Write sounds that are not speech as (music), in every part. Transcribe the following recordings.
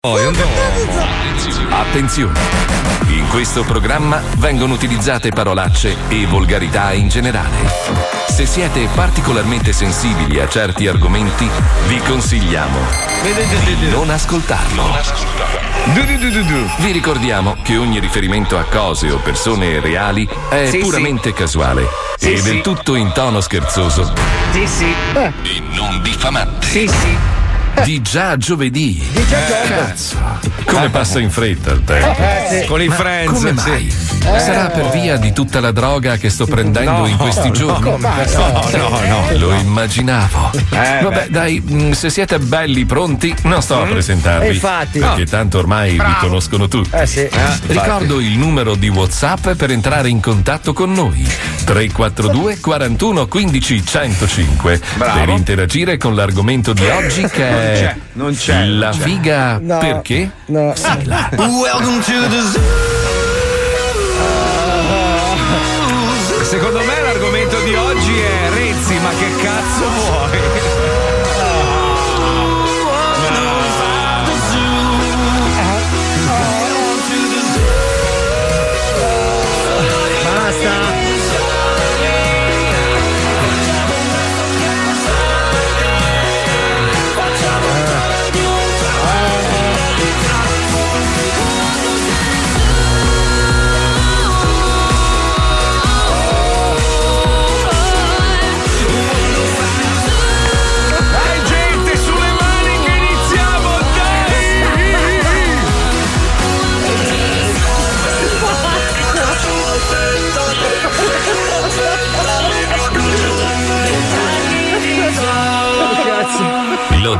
Poi andiamo. Attenzione! In questo programma vengono utilizzate parolacce e volgarità in generale. Se siete particolarmente sensibili a certi argomenti, vi consigliamo di non ascoltarlo. Vi ricordiamo che ogni riferimento a cose o persone reali è Sì, puramente casuale Sì, e sì. del tutto in tono scherzoso Sì, sì. e non diffamante. Sì, sì. Di già giovedì. Eh, cazzo. Come passa in fretta il tempo? Eh, sì. Con i Ma friends, Come sì. mai? Eh. Sarà per via di tutta la droga che sto prendendo No, in questi no, giorni? no, no, no. Lo immaginavo. Eh, Vabbè, beh. dai, mh, se siete belli pronti, non sto a Mm. presentarvi. Infatti. Perché tanto ormai vi Bravo. conoscono tutti. Eh, sì. Eh. Ricordo il numero di WhatsApp per entrare in contatto con noi: 342 41 15 105. Bravo. Per interagire con l'argomento di oggi che è c'è, non c'è, la non c'è. figa No. perché? No. Sigla. Welcome to the zoo.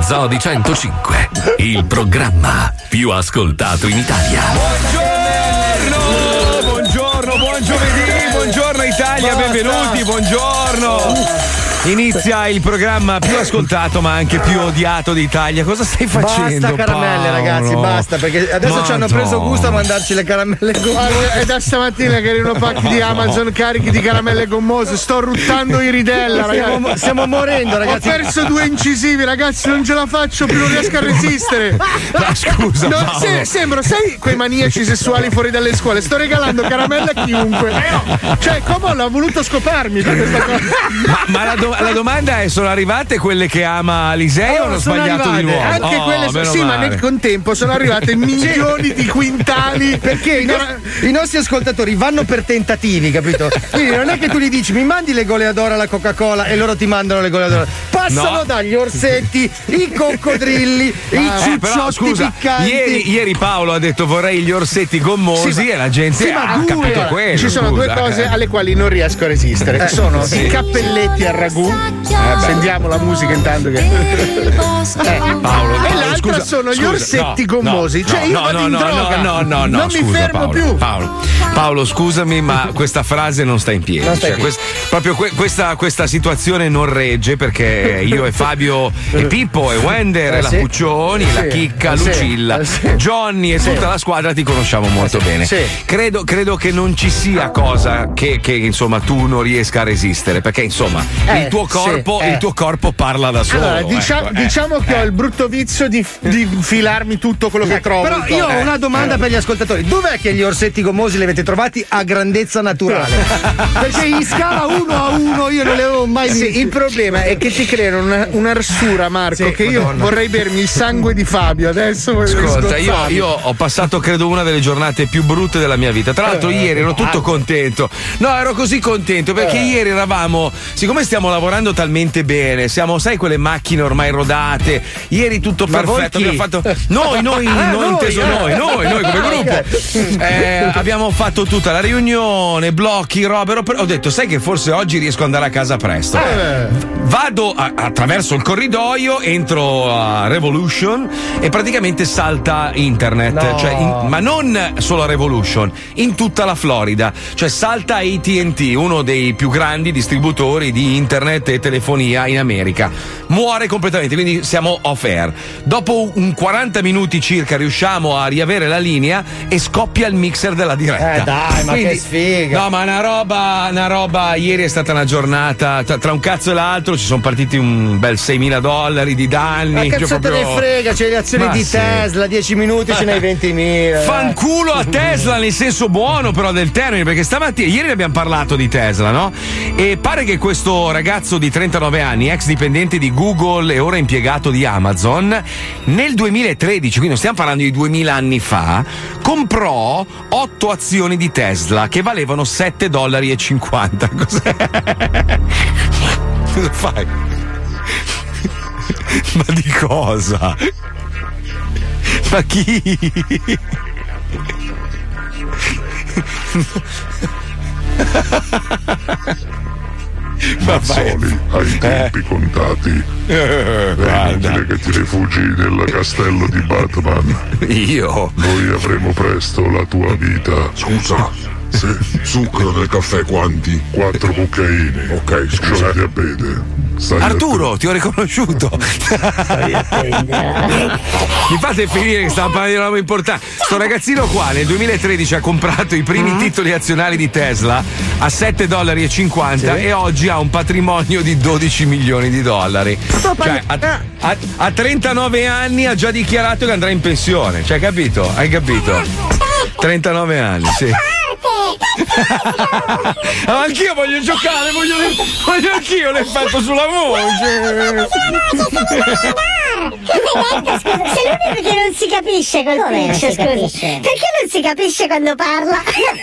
Zoo di 105, il programma più ascoltato in Italia. Buongiorno, buongiorno, buon giovedì, buongiorno Italia, benvenuti, buongiorno. Inizia il programma più ascoltato ma anche più odiato d'Italia. Cosa stai facendo? Basta caramelle, Paolo? ragazzi, basta. Perché adesso ci hanno preso Madonna. gusto a mandarci le caramelle gommose. È da stamattina che arrivano pacchi di Amazon carichi di caramelle gommose. Sto ruttando i ridella, ragazzi. Stiamo- stiamo morendo, ragazzi. Ho perso due incisivi, ragazzi. Non ce la faccio più, non riesco a resistere. Ma scusa, No, Paolo. se- sembro, sai, quei maniaci sessuali fuori dalle scuole. Sto regalando caramelle a chiunque. Cioè, come l'ha voluto scoparmi per questa cosa? Ma, ma la, do- la domanda è: sono arrivate quelle che ama Alisei o Oh, hanno sono sbagliato di arrivate. nuovo? Anche Oh, quelle so- meno sì, ma male. nel contempo sono arrivate (laughs) milioni di quintali. (laughs) Perché i, no- i nostri ascoltatori vanno per tentativi, capito? Quindi non è che tu gli dici mi mandi le goleadora alla Coca-Cola e loro ti mandano le goleadora. Passano No. dagli orsetti, i coccodrilli, (laughs) i Eh, però, ciucciotti scusa, piccanti. ieri, ieri Paolo ha detto vorrei gli orsetti gommosi Sì, ma- e la gente Sì, ma ha due- capito quello. Ci sono scusa, due cose eh. alle quali non riesco a resistere. Eh, sono sì. i cappelletti al ragù. Beh. Sentiamo la musica intanto che. (laughs) Eh, Paolo, e l'altra scusa, sono gli scusa, orsetti no, gommosi. no, cioè, io no, vado no, in no, droga. no, no, no, no, non scusa, mi fermo Paolo, più. Paolo, Paolo, scusami, ma questa frase non sta in piedi. Non sta in Cioè, quest- proprio que- questa, questa situazione non regge perché io e Fabio e Pippo e Wender Eh, e la sì. Puccioni, la Sì. Chicca, Eh, sì. Lucilla, Eh, sì. Johnny e Sì. tutta la squadra ti conosciamo molto bene. Sì. Credo, credo che non ci sia cosa che, che, insomma tu non riesca a resistere perché insomma Eh, il, tuo sì, corpo, eh. il tuo corpo parla da solo. Allora, diciamo, ecco, eh. diciamo che ho il brutto vizio di, di infilarmi tutto quello che trovo. Però io ho una domanda Eh. per gli ascoltatori: dov'è che gli orsetti gommosi li avete trovati a grandezza naturale? (laughs) Perché in scala 1 a 1 io non li avevo mai visti. Sì, il problema è che ti creano una, un'arsura, Marco, Sì, che io Madonna. vorrei bermi il sangue di Fabio. Adesso Ascolta, io, io ho passato credo una delle giornate più brutte della mia vita. Tra l'altro, Eh, ieri ero tutto ah. contento. No, ero così contento perché Eh. ieri eravamo, siccome stiamo lavorando talmente bene, siamo, sai, quelle macchine ormai rodate. Ieri tutto Ma perfetto. Abbiamo fatto. Noi, noi, (laughs) Ah, noi, noi, inteso eh. noi, noi, noi come (laughs) gruppo. Eh, abbiamo fatto tutta la riunione, blocchi, robe. Ho detto, sai che forse oggi riesco ad andare a casa presto. Vado a- attraverso il corridoio, entro a Revolution e praticamente salta internet. No. Cioè, in- ma non solo a Revolution, in tutta la Florida. Cioè salta ATT, uno dei più grandi distributori di internet e telefonia in America. Muore completamente, quindi siamo off air. Dopo un 40 minuti circa riusciamo a riavere la linea e scoppia il mixer della diretta. Eh, dai, ma Quindi- che sfiga. No, ma una roba, una roba. Ieri è stata una giornata. Tra, tra un cazzo e l'altro ci sono partiti un bel 6.000 dollari di danni. Ma cioè, cazzo te ne proprio- frega, c'è le azioni Ma di sì. Tesla, 10 minuti ce n'hai (laughs) 20.000. Fanculo a Tesla nel senso buono però del termine perché stamattina ieri ne abbiamo parlato di Tesla no? e pare che questo ragazzo di 39 anni ex dipendente di Google e ora impiegato di Amazon nel 2013 quindi non stiamo parlando di 2000 anni fa comprò 8 azioni di Tesla che valevano 7 dollari 50 (laughs) cos'è? cosa fai? ma di cosa? ma chi? (laughs) Mazzoli, ai tempi contati. (laughs) È inutile che ti rifugi nel castello di Batman. (laughs) Io? Noi avremo presto la tua vita. Scusa, Sì, zucchero nel caffè quanti? quattro cuccaini. Ok, scusa. Diabete. Stai Arturo, ti ho riconosciuto. Mi fate finire che stiamo parlando di una roba importante. Sto ragazzino qua nel 2013 ha comprato i primi titoli azionari di Tesla a 7 dollari e 50 e oggi ha un patrimonio di 12 milioni di dollari. Cioè, a, a- a 39 anni ha già dichiarato che andrà in pensione. Cioè, capito? Hai capito? 39 anni, sì. Ah, anch'io voglio giocare, voglio, voglio anch'io l'effetto sulla voce. Sei l'unico che non si capisce col Come non pesce, si scusi. capisce? Perché non si capisce quando parla?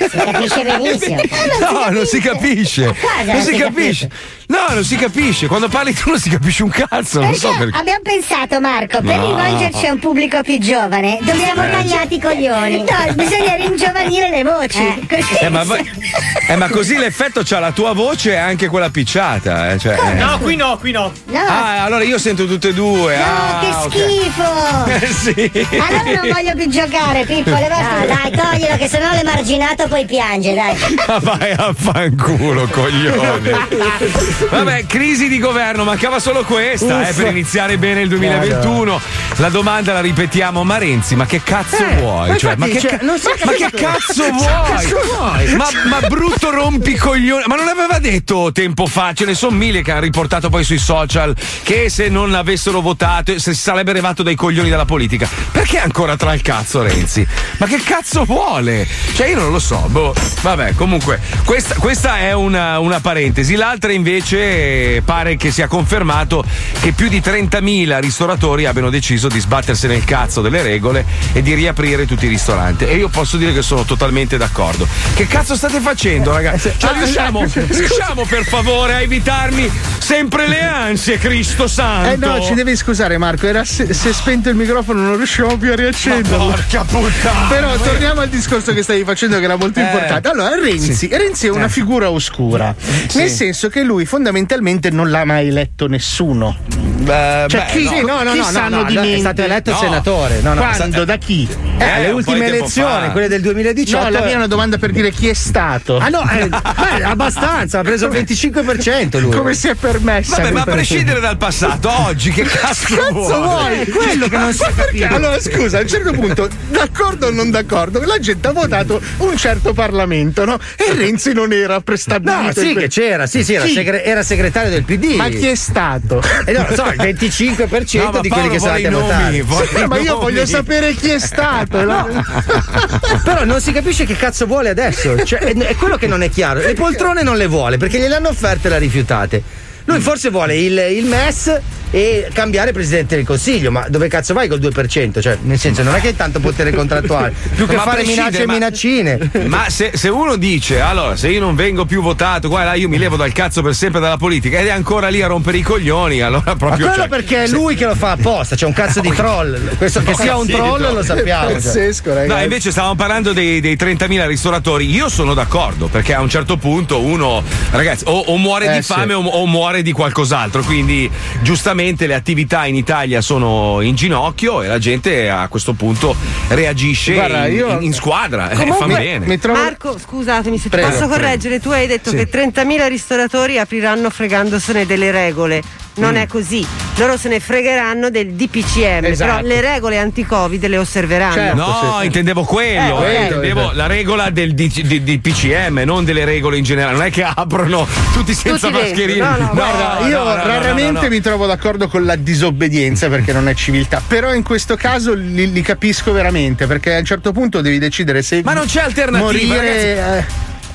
Si capisce benissimo. No, non si capisce. Non si capisce. No, non si capisce. Quando parli tu non si capisce un cazzo. Non so Perché abbiamo pensato, Marco, per No. rivolgerci a un pubblico più giovane, dobbiamo Eh, tagliati i coglioni. No, bisogna ringiovanire le voci. Così- Eh, ma, va- (laughs) eh, ma così l'effetto c'ha la tua voce e anche quella picciata. Eh, cioè, eh. No, qui no, qui no. No, Ah, allora io sento tutte e due. no, ah, che ok. schifo! (laughs) Eh, sì. Allora non voglio più giocare, Pippo, levati. No, dai, toglielo che sennò l'emarginato poi piange, dai. (laughs) Ma vai a fanculo, coglione. Vabbè, crisi di governo, mancava solo questa, eh, per iniziare bene il 2021. La domanda la ripetiamo, ma Renzi, ma che cazzo Eh, vuoi? ma Cioè, ma, che, cioè, ma che (laughs) cazzo vuoi? Ma, ma brutto rompicoglione, ma non aveva detto tempo fa, ce ne sono mille che hanno riportato poi sui social che se non avessero votato se si sarebbe levato dai coglioni della politica. Perché ancora tra il cazzo Renzi? Ma che cazzo vuole? Cioè io non lo so, boh. Vabbè, comunque, questa, questa è una, una parentesi. L'altra invece eh, pare che sia confermato che più di 30.000 ristoratori abbiano deciso di sbattersene il cazzo delle regole e di riaprire tutti i ristoranti. E io posso dire che sono totalmente d'accordo. Che cazzo state facendo, ragazzi? Cioè, riusciamo, riusciamo (laughs) per favore a evitarmi sempre le ansie, Cristo Santo? Eh no, ci devi scusare Marco, era se, se spento il microfono non riusciamo più a riaccenderlo. Porca puttana! Però torniamo al discorso che stavi facendo che era molto Eh. importante. Allora, Renzi, Renzi è una figura oscura, nel senso che lui fondamentalmente non l'ha mai eletto nessuno. Beh, Cioè, beh, chi, no. sì, no, no, Chi no, sanno no, di no, è stato eletto No. senatore. No, no, Quando? Da chi? Eh, Eh, le ultime elezioni, quelle del 2018. No, la mia è una domanda per dire chi è stato. Ah no, eh, beh, (laughs) abbastanza, ha preso il 25% lui. Come si è permessa? Vabbè, ma a prescindere dal passato, oggi che (laughs) cazzo, Cazzo vuoi? È quello che non si è Perché? Allora, scusa, a un certo punto, d'accordo o non d'accordo, la gente ha votato un certo Parlamento, no? E Renzi non era prestabilito. No, sì che c'era, sì, sì, era, segre- era segretario del PD. Ma chi è stato? Eh, no, so, 25% No, di quelli che sono andati a votare. ma io voglio sapere chi è stato. (laughs) Però non si capisce che cazzo vuole adesso. Cioè, è, quello che non è chiaro. Le poltrone non le vuole perché gliele hanno offerte e le ha rifiutate. Lui forse vuole il, il MES e cambiare presidente del consiglio, ma dove cazzo vai col 2%? Cioè, nel senso, non è che hai tanto potere contrattuale, (laughs) più che Ma fare minacce e ma- minaccine. Ma se, se uno dice, allora, se io non vengo più votato, guarda, io mi levo dal cazzo per sempre dalla politica ed è ancora lì a rompere i coglioni, allora Ma proprio. quello cioè, perché è lui che lo fa apposta, c'è un cazzo di troll. Questo che sia un troll lo sappiamo. cioè. Pazzesco, No, ragazzi. invece stavamo parlando dei, dei 30.000 ristoratori. Io sono d'accordo perché a un certo punto uno, ragazzi, o, o muore Eh, di sì. fame o, o muore di qualcos'altro. Quindi, giustamente, ovviamente le attività in Italia sono in ginocchio e la gente a questo punto reagisce Guarda, in, io- in- squadra. eh, Comunque, fa bene. Mi trovo- Marco, scusatemi se ti Prego, posso prego. correggere, tu hai detto Sì. che 30.000 ristoratori apriranno fregandosene delle regole. Non Mm. è così. Loro se ne fregheranno del DPCM, Esatto. però le regole anti-Covid le osserveranno. Certo. No, sì. intendevo quello, Eh, eh, intendevo la regola del D- di, di PCM, non delle regole in generale. Non è che (laughs) aprono tutti senza Tutti dentro. mascherine. No, no, Guarda, no, io no, no, no, raramente no. mi trovo d'accordo con la disobbedienza perché non è civiltà, però in questo caso li, li capisco veramente perché a un certo punto devi decidere se Ma non c'è alternativa, morire, eh,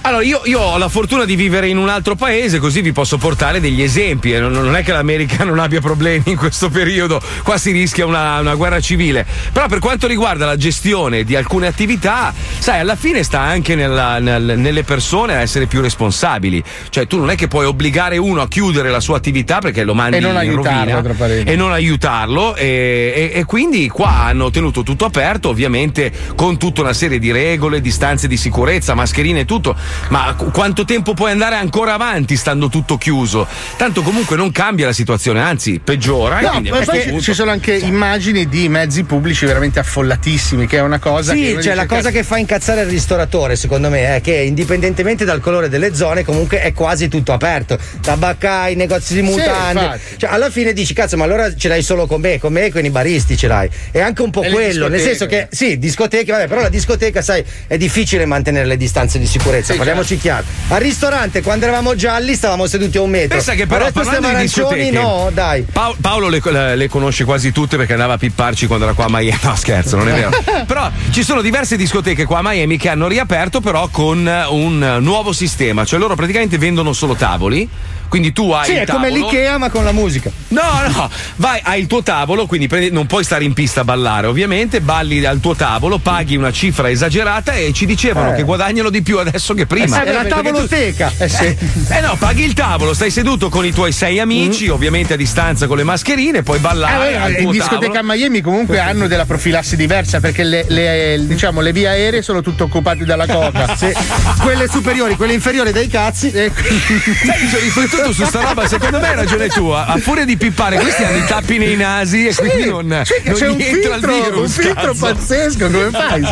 Allora, io, io ho la fortuna di vivere in un altro paese, così vi posso portare degli esempi. E Non, non è che l'America (laughs) non abbia problemi in questo periodo, qua si rischia una, una guerra civile. Però per quanto riguarda la gestione di alcune attività, sai, alla fine sta anche nella- nel- nelle persone a essere più responsabili. Cioè, tu non è che puoi obbligare uno a chiudere la sua attività perché lo mandi E non in aiutarlo, rovina, e non aiutarlo. E, e- e quindi qua hanno tenuto tutto aperto, ovviamente con tutta una serie di regole, distanze di sicurezza, mascherine e tutto. Ma qu- quanto tempo puoi andare ancora avanti stando tutto chiuso? Tanto comunque non cambia la situazione, anzi peggiora. No, ma poi ci- punto- ci sono anche immagini di mezzi pubblici veramente affollatissimi, che è una cosa che Sì, cioè la cosa "Cazzo, che fa incazzare il ristoratore, secondo me, è che indipendentemente dal colore delle zone, comunque è quasi tutto aperto. Tabaccai, negozi di Sì, mutande. infatti. cioè, alla fine dici, cazzo, ma allora ce l'hai solo con me, con me e con i baristi ce l'hai. È anche un po' E quello, nel senso che, sì, discoteche, vabbè, però la discoteca, sai, è difficile mantenere le distanze di sicurezza, Sì, parliamoci chiaro. Al ristorante, quando eravamo gialli, stavamo seduti a un metro. Pensa che però Adesso stiamo arancioni, no, dai. Pao- Paolo le, le- le conosce quasi tutte perché andava a pipparci quando era qua a Miami. (laughs) No, scherzo, non è vero. (laughs) però ci sono diverse discoteche qua a Miami che hanno riaperto, però con un nuovo sistema. Cioè loro praticamente vendono solo tavoli. Quindi tu hai Sì, il è come l'Ikea, ma con la musica. No, no, vai, hai il tuo tavolo, quindi prendi- non puoi stare in pista a ballare, ovviamente, balli al tuo tavolo, paghi una cifra esagerata e ci dicevano Eh. che guadagnano di più adesso che prima. è la tavoloteca. Eh sì. Eh no, paghi il tavolo, stai seduto con i tuoi sei amici, ovviamente a distanza con le mascherine, puoi Eh, ballare. al vabbè, tuo in discoteca a. Miami comunque hanno della profilassi diversa perché le, le- diciamo, le vie aeree sono tutte occupate dalla coca. (laughs) Sì. Quelle superiori, quelle inferiori dai cazzi. E- Sai, ci ho riflettuto su sta roba, secondo me hai ragione tu. A furia di pippare, questi hanno i tappi nei nasi e quindi non, Sì, che non c'è un entra il filtro, virus. un filtro pazzesco, come fai?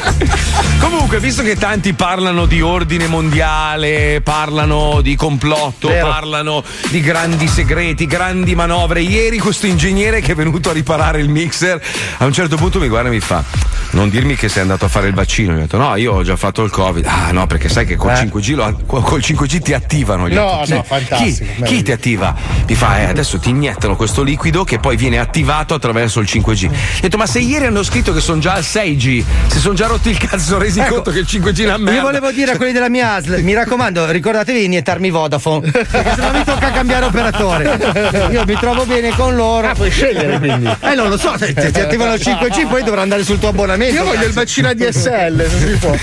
(laughs) Comunque, visto che tanti parlano di ordine mondiale, parlano di complotto, Vero. parlano di grandi segreti, grandi manovre, ieri questo ingegnere che è venuto a riparare il mixer, a un certo punto mi guarda e mi fa: Non dirmi che sei andato a fare il vaccino. Mi ho detto: No, io ho già fatto il Covid. Ah, no, perché sai che col, Eh. 5G, lo- col 5G ti attivano. Gli No, detto, no, "Chi- fantastico, Chi, chi ti attiva? Mi fa: eh, adesso ti iniettano questo liquido che poi viene attivato attraverso il 5G. Ho detto: Ma se ieri hanno scritto che sono già al 6G, si sono già rotti il cazzo, sono resi Ecco, conto che il 5G è una merda. Io volevo dire a quelli della mia ASL, mi raccomando, ricordatevi di iniettarmi Vodafone, perché sennò mi tocca cambiare operatore. Io mi trovo bene con loro. Ah, puoi scegliere quindi. Eh, non lo so, se se ti attivano il 5G poi dovrà andare sul tuo abbonamento. Io voglio il vaccino ADSL, se si può.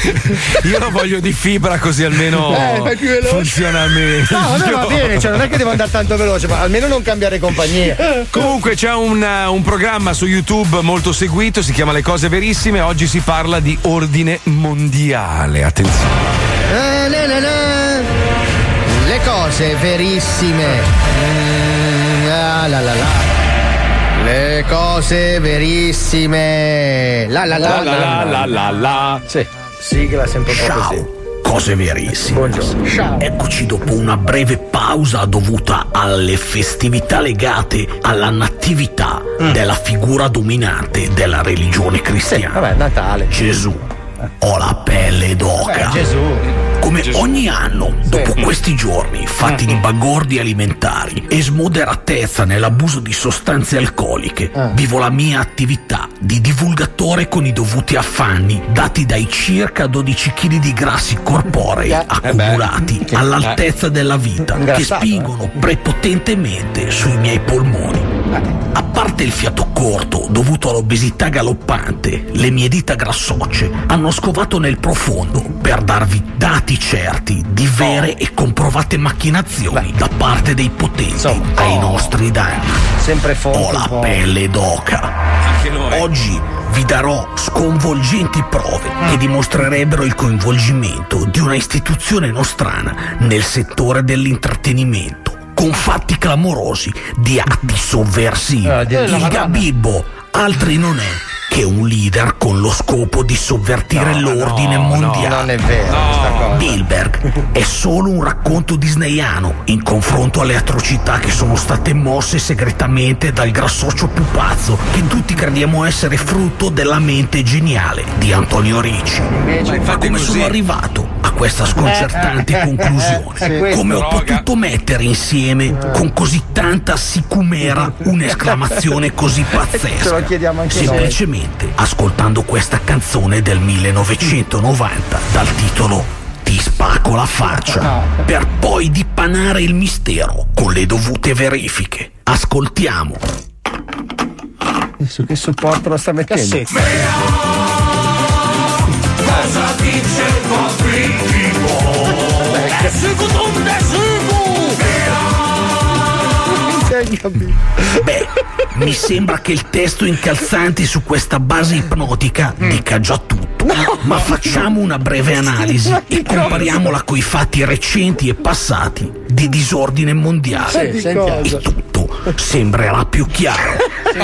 Io lo voglio di fibra così almeno Eh, fai più veloce. funziona meglio. No, vabbè, (laughs) va bene, cioè non è che devo andare tanto veloce, ma almeno non cambiare compagnia. (laughs) Comunque c'è un, eh, un programma su YouTube molto seguito, si chiama Le cose verissime. Oggi si parla di ordine mondiale. Attenzione. Eh, na, na, na. Le cose verissime. Mm, ah, la, la, la. Le cose verissime. La la la La la la la la. Sì, sigla sempre un po' così. Cose verissime. Buongiorno. Ciao. Eccoci dopo una breve pausa dovuta alle festività legate alla natività della figura dominante della religione cristiana. Vabbè, Natale. Gesù. Ho la pelle d'oca. Gesù. Come ogni anno, dopo questi giorni fatti di bagordi alimentari e smoderatezza nell'abuso di sostanze alcoliche, vivo la mia attività di divulgatore con i dovuti affanni dati dai circa 12 kg di grassi corporei accumulati all'altezza della vita che Ingrassato, spingono prepotentemente sui miei polmoni. A parte il fiato corto dovuto all'obesità galoppante, le mie dita grassocce hanno scovato nel profondo per darvi dati certi di vere e comprovate macchinazioni da parte dei potenti ai oh. nostri danni. Sempre forte. Ho la po'. pelle d'oca. Anche noi. Oggi vi darò sconvolgenti prove che dimostrerebbero il coinvolgimento di una istituzione nostrana nel settore dell'intrattenimento. Con fatti clamorosi di atti sovversivi. Dio. Il Gabibbo altri non è che un leader con lo scopo di sovvertire l'ordine mondiale. non è vero questa cosa. Bilberg è solo un racconto disneyano in confronto alle atrocità che sono state mosse segretamente dal grassoccio pupazzo che tutti crediamo essere frutto della mente geniale di Antonio Ricci. Ma come sono arrivato questa sconcertante Eh, eh, conclusione? eh, questo. come ho potuto mettere insieme con così tanta sicumera un'esclamazione così (laughs) pazzesca? chiediamo anche noi. Semplicemente ascoltando questa canzone del 1990 dal titolo Ti spacco la faccia, per poi dipanare il mistero con le dovute verifiche. Ascoltiamo. Su che supporto lo sta mettendo? Cosa dice il tuo È secondo un Beh, mi sembra che il testo incalzante su questa base ipnotica dica già tutto. Ma facciamo una breve analisi e compariamola coi fatti recenti e passati di disordine mondiale. Sì. E tutto sembrerà più chiaro.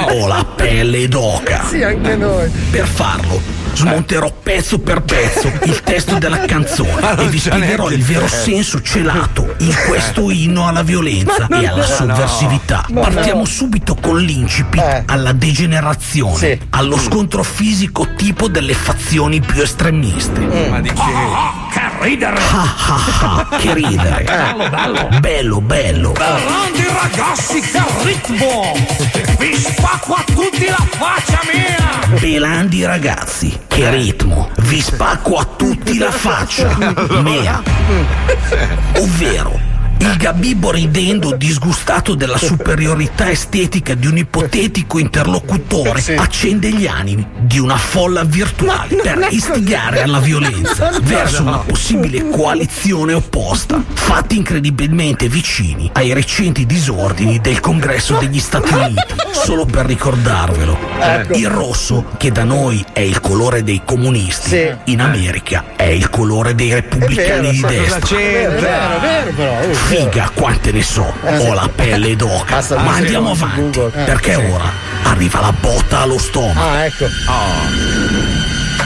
Ho la pelle d'oca. Sì, anche noi. Per farlo smonterò pezzo per pezzo il testo della canzone e vi spiegherò il vero senso celato in questo inno alla violenza e alla sovversività. Partiamo no. subito con l'incipit alla degenerazione, allo scontro fisico tipo delle fazioni più estremiste. Ma di che? che ridere! Ah, ah, ah, che ridere! Bello, bello! Bello, bello! Grandi ragazzi, che ritmo! Vi spacco a tutti la faccia mia! Belandi ragazzi, che ritmo! Vi spacco a tutti la faccia! (laughs) Mea! Ovvero, il Gabibbo ridendo disgustato della superiorità estetica di un ipotetico interlocutore Sì. accende gli animi di una folla virtuale per istigare alla violenza (laughs) No, verso no. una possibile coalizione opposta, fatti incredibilmente vicini ai recenti disordini del Congresso degli Stati Uniti. (laughs) Solo per ricordarvelo, Ecco. il rosso, che da noi è il colore dei comunisti, in America è il colore dei repubblicani di destra. Vero, è vero, però. oh, Figa quante ne so, ho la pelle d'oca. Ma andiamo avanti. Eh, perché ora arriva la botta allo stomaco. Ah, ecco.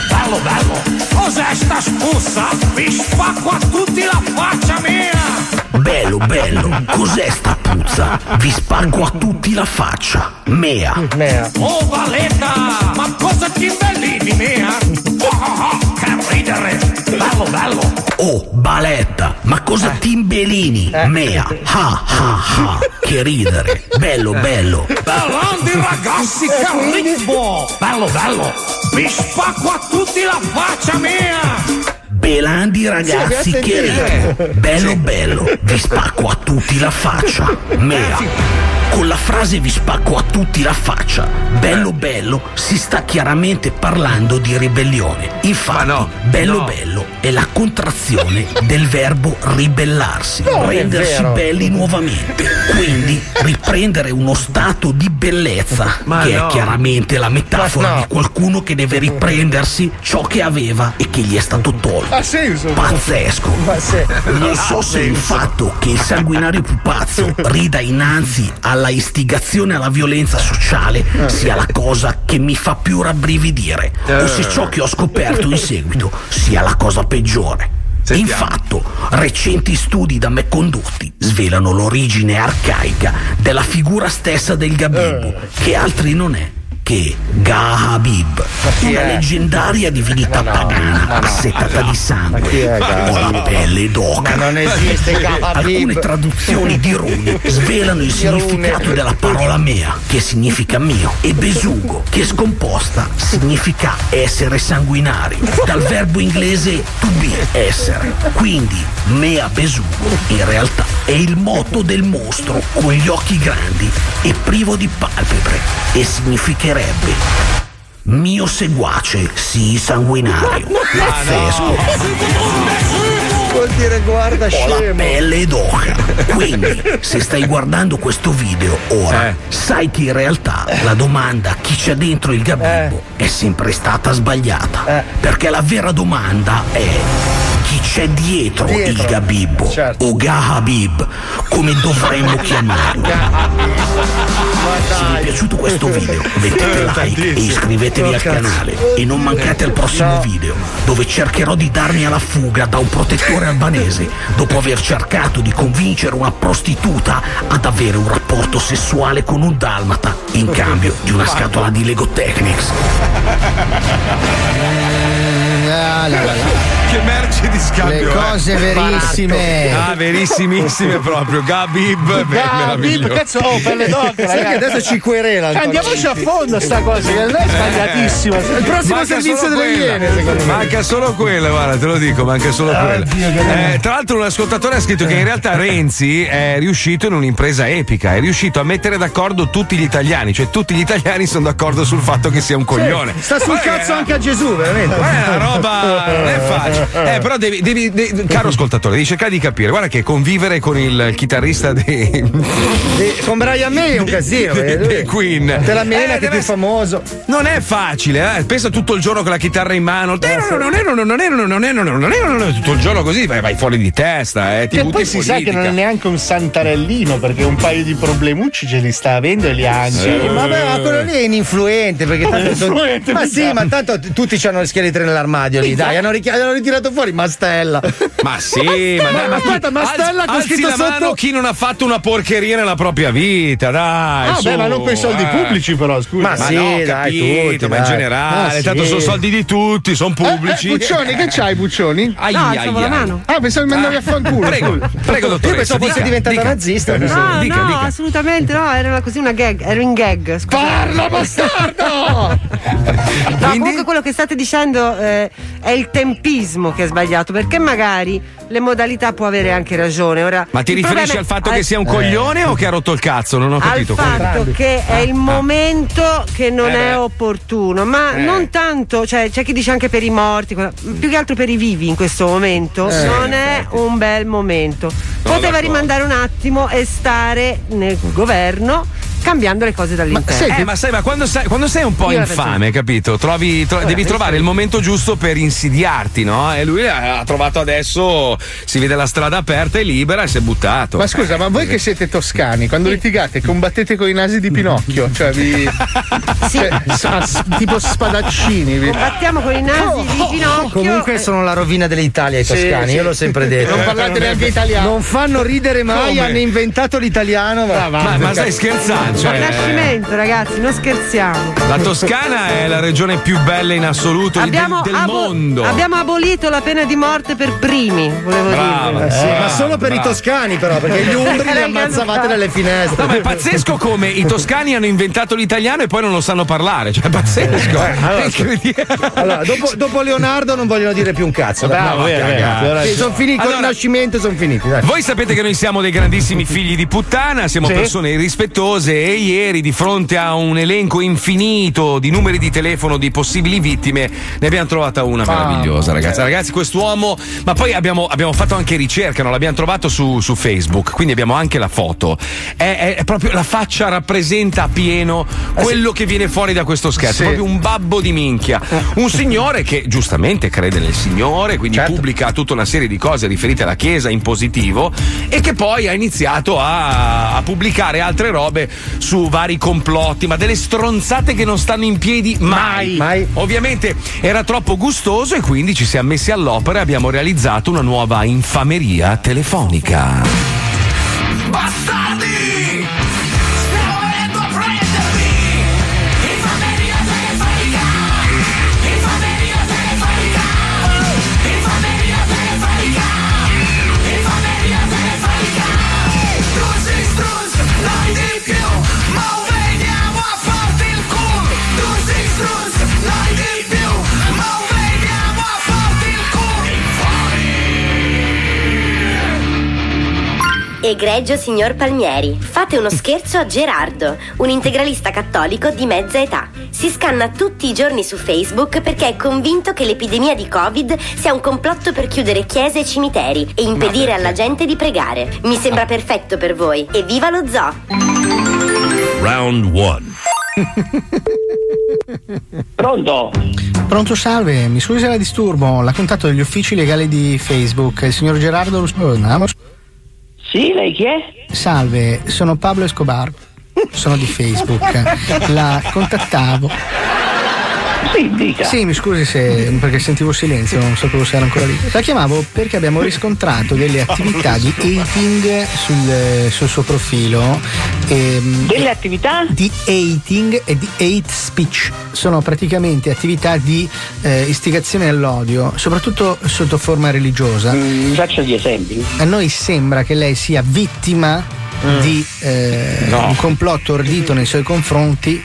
Bello, bello! Cos'è sta spussa? Vi spacco a tutti la faccia mia! Bello, bello, cos'è sta puzza? Vi spacco a tutti la faccia. Mea. Oh, Valetta! Ma cosa ti imbellini, mia? Oh, oh, oh, che ridere! Bello, bello! Oh, baletta, ma cosa ti imbelini? Mea. Ha ha ha. Che ridere. Bello, bello. Grandi ragazzi, che ritmo! Bello, bello! Vi spacco a tutti la faccia mia! Belandi ragazzi Sì, che ritmo. Bello bello, vi spacco a tutti la faccia. Mea. Con la frase vi spacco a tutti la faccia, bello bello, si sta chiaramente parlando di ribellione. Infatti, bello no. bello è la contrazione del verbo ribellarsi, Non è rendersi belli nuovamente. Quindi riprendere uno stato di bellezza, Ma che no. è chiaramente la metafora no. di qualcuno che deve riprendersi ciò che aveva e che gli è stato tolto. Ha senso. Pazzesco. Non so se il fatto che il sanguinario pupazzo rida innanzi alla istigazione alla violenza sociale sia la cosa che mi fa più rabbrividire. O se ciò che ho scoperto in seguito sia la cosa peggiore. Infatti, recenti studi da me condotti svelano l'origine arcaica della figura stessa del Gabibbo, che altri non è che Gahabib, chi una leggendaria divinità pagana assetata di sangue. Ho la pelle d'oca. Alcune traduzioni di runi svelano il significato della parola mea, che significa mio, e besugo, che scomposta significa essere sanguinari, dal verbo inglese to be, essere. Quindi mea besugo in realtà è il motto del mostro con gli occhi grandi e privo di palpebre e significherebbe mio seguace, sii sanguinario. Pazzesco. Vuol dire guarda Ho la scemo. pelle d'oca. Quindi, se stai guardando questo video ora, sai che in realtà la domanda chi c'è dentro il gabibbo è sempre stata sbagliata. Perché la vera domanda è chi c'è dietro, Dietro. il Gabibbo Certo. o Gahabib, come dovremmo (laughs) chiamarlo. Se vi è piaciuto questo video mettete like e iscrivetevi al canale. e non mancate al prossimo video dove cercherò di darmi alla fuga da un protettore albanese dopo aver cercato di convincere una prostituta ad avere un rapporto sessuale con un dalmata in cambio di una scatola di Lego Technics. Che merce di scambio. Le cose eh. verissime. Ah, verissimissime proprio. Gabib, meraviglioso. cazzo, oh, pelle d'oca, Sai che adesso ci querela. Andiamoci a fondo sta cosa, che lei è sbagliatissima. Il prossimo Manca servizio delle quella. Iene, secondo me. Manca solo quella, guarda, te lo dico, manca solo quella. Eh, tra l'altro un ascoltatore ha scritto che in realtà Renzi è riuscito in un'impresa epica, è riuscito a mettere d'accordo tutti gli italiani, cioè tutti gli italiani sono d'accordo sul fatto che sia un coglione. Sta sul Guarda cazzo che- anche a Gesù, veramente. Guarda, è una roba (laughs) non è facile. Eh, però devi, devi, devi, caro ascoltatore, devi cercare di capire. Guarda che convivere con il chitarrista di, De, con Brian May è un casino. De, de, de Queen. Te la mena eh, che è famoso. Non è facile, eh. Pensa tutto il giorno con la chitarra in mano. Non è, non è, non è, non è, tutto il giorno così, vai, vai fuori di testa, eh. Ti e poi si politica. sa che non è neanche un santarellino, perché un paio di problemucci ce li sta avendo e li ha anche. Sì, eh. vabbè, ma quello lì è ininfluente, perché (laughs) tanto. Influente, ma sì, ma tanto tutti hanno le scheletri nell'armadio lì, dai, hanno richiesto ritirato fuori Mastella. (laughs) Ma sì, ma, dai, ma aspetta, Mastella con alzi scritto la mano sotto chi non ha fatto una porcheria nella propria vita, dai. Ah, su, beh, ma non quei soldi eh. pubblici, però, scusa. Ma Ma sì, no, dai, capito, tutti, ma in dai. generale, Ma tanto sì. sono soldi di tutti, sono pubblici. Eh, eh, Buccioni, che c'hai, Buccioni? (laughs) Ai, No, ai, la mano. Ah, pensavo che mi andavi a fanculo. Prego, prego, Io dottoressa. pensavo fosse diventata nazista. No, Dica, no, assolutamente no, era così una gag, ero in gag. Parla, bastardo! (laughs) No, comunque quello che state dicendo eh, è il tempismo che è sbagliato, perché magari le modalità può avere anche ragione. Ora, Ma ti riferisci problema al fatto è- che sia un coglione o che ha rotto il cazzo? Non ho al capito. fatto che è il momento che non Eh è opportuno, ma Eh. non tanto, cioè c'è chi dice anche per i morti, più che altro per i vivi in questo momento, Eh, non è un bel momento. Poteva rimandare un attimo e stare nel governo cambiando le cose dall'interno. Eh, ma sai, ma quando sei, quando sei un po' Io infame, capito? Trovi, tro- devi trovare il momento giusto per insidiarti, no? E lui ha ha trovato adesso, si vede la strada aperta e libera e si è buttato. Ma scusa, ma voi che siete toscani, quando litigate combattete con i nasi di Pinocchio? Cioè vi. (laughs) cioè, sa- s- tipo spadaccini. Vi... Combattiamo con i nasi di Pinocchio. Comunque sono la rovina dell'Italia i Sì, toscani, sì. io l'ho sempre detto. Non parlate neanche italiano. Non fanno ridere mai, Come? hanno inventato l'italiano. Ma, Ma, ma stai scherzando? Cioè, nascimento, ragazzi, non scherziamo. la Toscana è la regione più bella in assoluto del, Abbiamo, del abo- mondo. abbiamo abolito la pena di morte per primi, volevo Brava. dire. Eh sì, Bravo, ma solo per bravo. i toscani, però, perché gli (laughs) umbri li ammazzavate dalle finestre. No, ma è pazzesco come i toscani hanno inventato l'italiano e poi non lo sanno parlare. Cioè, è pazzesco. Eh, allora, (laughs) È incredibile. Allora, dopo, dopo Leonardo non vogliono dire più un cazzo. Bravo, vero, vero, vero. sono finiti con Allora- il nascimento, sono finiti. Dai. Voi sapete che noi siamo dei grandissimi figli di puttana, siamo Sì. persone irrispettose e ieri di fronte a un elenco infinito di numeri di telefono di possibili vittime ne abbiamo trovata una meravigliosa ragazzi. Ragazzi quest'uomo, ma poi abbiamo, abbiamo fatto anche ricerca, no? l'abbiamo trovato su, su Facebook, quindi abbiamo anche la foto. È, è- proprio la faccia rappresenta a pieno quello che viene fuori da questo scherzo, Sì. proprio un babbo di minchia. Un signore che giustamente crede nel Signore, quindi Certo. pubblica tutta una serie di cose riferite alla Chiesa in positivo e che poi ha iniziato a, a pubblicare altre robe su vari complotti, ma delle stronzate che non stanno in piedi mai. Mai. Ovviamente era troppo gustoso e quindi ci siamo messi all'opera e abbiamo realizzato una nuova infameria telefonica. Bastardi! Egregio signor Palmieri, fate uno scherzo a Gerardo, un integralista cattolico di mezza età. Si scanna tutti i giorni su Facebook perché è convinto che l'epidemia di Covid sia un complotto per chiudere chiese e cimiteri e impedire alla gente di pregare. Mi sembra perfetto per voi. E viva lo zoo! Round 1. Pronto? Pronto, salve, mi scusi se la disturbo, l'ha contatto degli uffici legali di Facebook, il signor Gerardo Russone. Sì, lei chi è? Salve, sono Pablo Escobar, sono di Facebook, la contattavo. Sì, dica. Sì, mi scusi se perché sentivo silenzio, non sapevo se era ancora lì. La chiamavo perché abbiamo riscontrato delle attività di hating sul, sul suo profilo. ehm, Delle attività? di hating e di hate speech. Sono praticamente attività di eh, istigazione all'odio, soprattutto sotto forma religiosa. Mi faccia gli esempi. A noi sembra che lei sia vittima Mm. di eh, un complotto ordito nei suoi confronti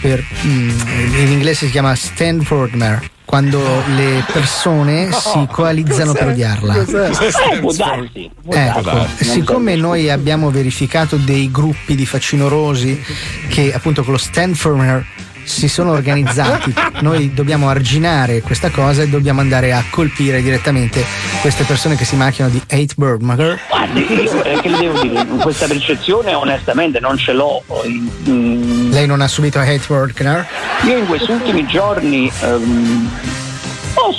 per mm, in inglese si chiama Stanfordmer quando le persone si coalizzano per odiarla. Eh, può darsi. Può Ecco, darsi. siccome noi abbiamo verificato dei gruppi di facinorosi che appunto con lo Stanfordmer si sono organizzati, noi dobbiamo arginare questa cosa e dobbiamo andare a colpire direttamente queste persone che si macchiano di hate bird mugger. Guardi, io eh, che le devo dire, questa percezione onestamente non ce l'ho. Mm, Lei non ha subito hate bird mugger? Io in questi ultimi giorni ehm, ho,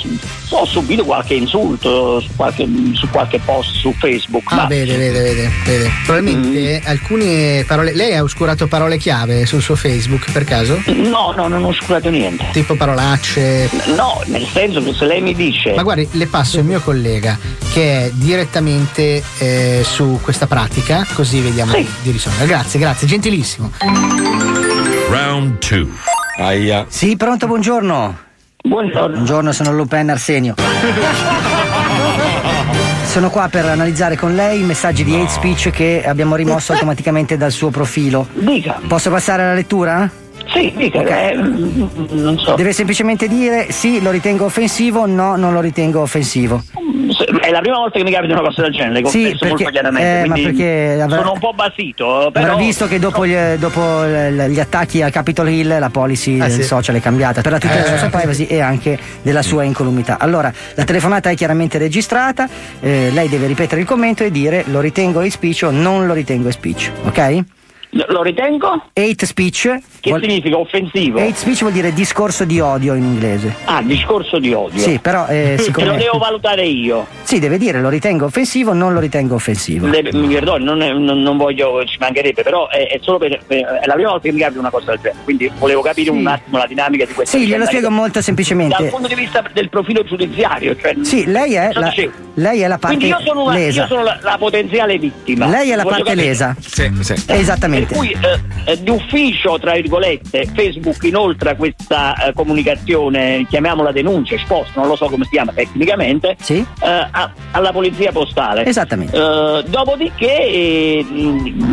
ho subito qualche insulto su qualche, su qualche post su Facebook. Ah, ma vede, vede, vede, vede. Probabilmente alcune parole. Lei ha oscurato parole chiave sul suo Facebook per caso? No, no, non ho oscurato niente. Tipo parolacce. No, nel senso che se lei mi dice. Ma guardi, le passo il mio collega che è direttamente eh, su questa pratica, così vediamo Sì. di risolvere. Grazie, grazie, gentilissimo. Round 2. Aia. Sì, pronto, buongiorno. Buongiorno. Buongiorno, sono Lupin Arsenio. Sono qua per analizzare con lei i messaggi di hate speech che abbiamo rimosso automaticamente dal suo profilo. Dica. Posso passare alla lettura? Sì, dica. eh, mm, non so. Deve semplicemente dire sì, lo ritengo offensivo, no, non lo ritengo offensivo. È la prima volta che mi capita una cosa del genere, le Sì, confesso perché- molto chiaramente. eh, perché avrà- sono un po' basito, però. Avrà visto che dopo, gli, dopo gli attacchi a Capitol Hill la policy del sì. social è cambiata per la tutela della Eh. sua privacy e anche della sua incolumità. Allora, la telefonata è chiaramente registrata, eh, lei deve ripetere il commento e dire lo ritengo hate speech o non lo ritengo hate speech, ok? Lo ritengo? Hate speech. Che vuol- significa offensivo? Hate speech vuol dire discorso di odio in inglese. Ah, discorso di odio. Sì, però eh, (laughs) Che siccome... lo devo valutare io. Sì, deve dire lo ritengo offensivo o non lo ritengo offensivo. Le- mi perdoni, non, non- non voglio, ci mancherebbe, però è, è solo per, per- è la prima volta che mi capita una cosa del genere, quindi volevo capire un attimo la dinamica di questa Sì, glielo spiego molto semplicemente. Dal punto di vista del profilo giudiziario, cioè, Sì, lei è, la, lei è la parte Quindi io sono, una- lesa. io sono la, la potenziale vittima. Lei è la Voglio parte capire. lesa. Sì, sì. Esattamente. Per cui eh, eh, di ufficio, tra virgolette, Facebook inoltre questa eh, comunicazione, chiamiamola denuncia, esposta, non lo so come si chiama tecnicamente, Sì. eh, a- alla polizia postale. Esattamente. Eh, dopodiché eh,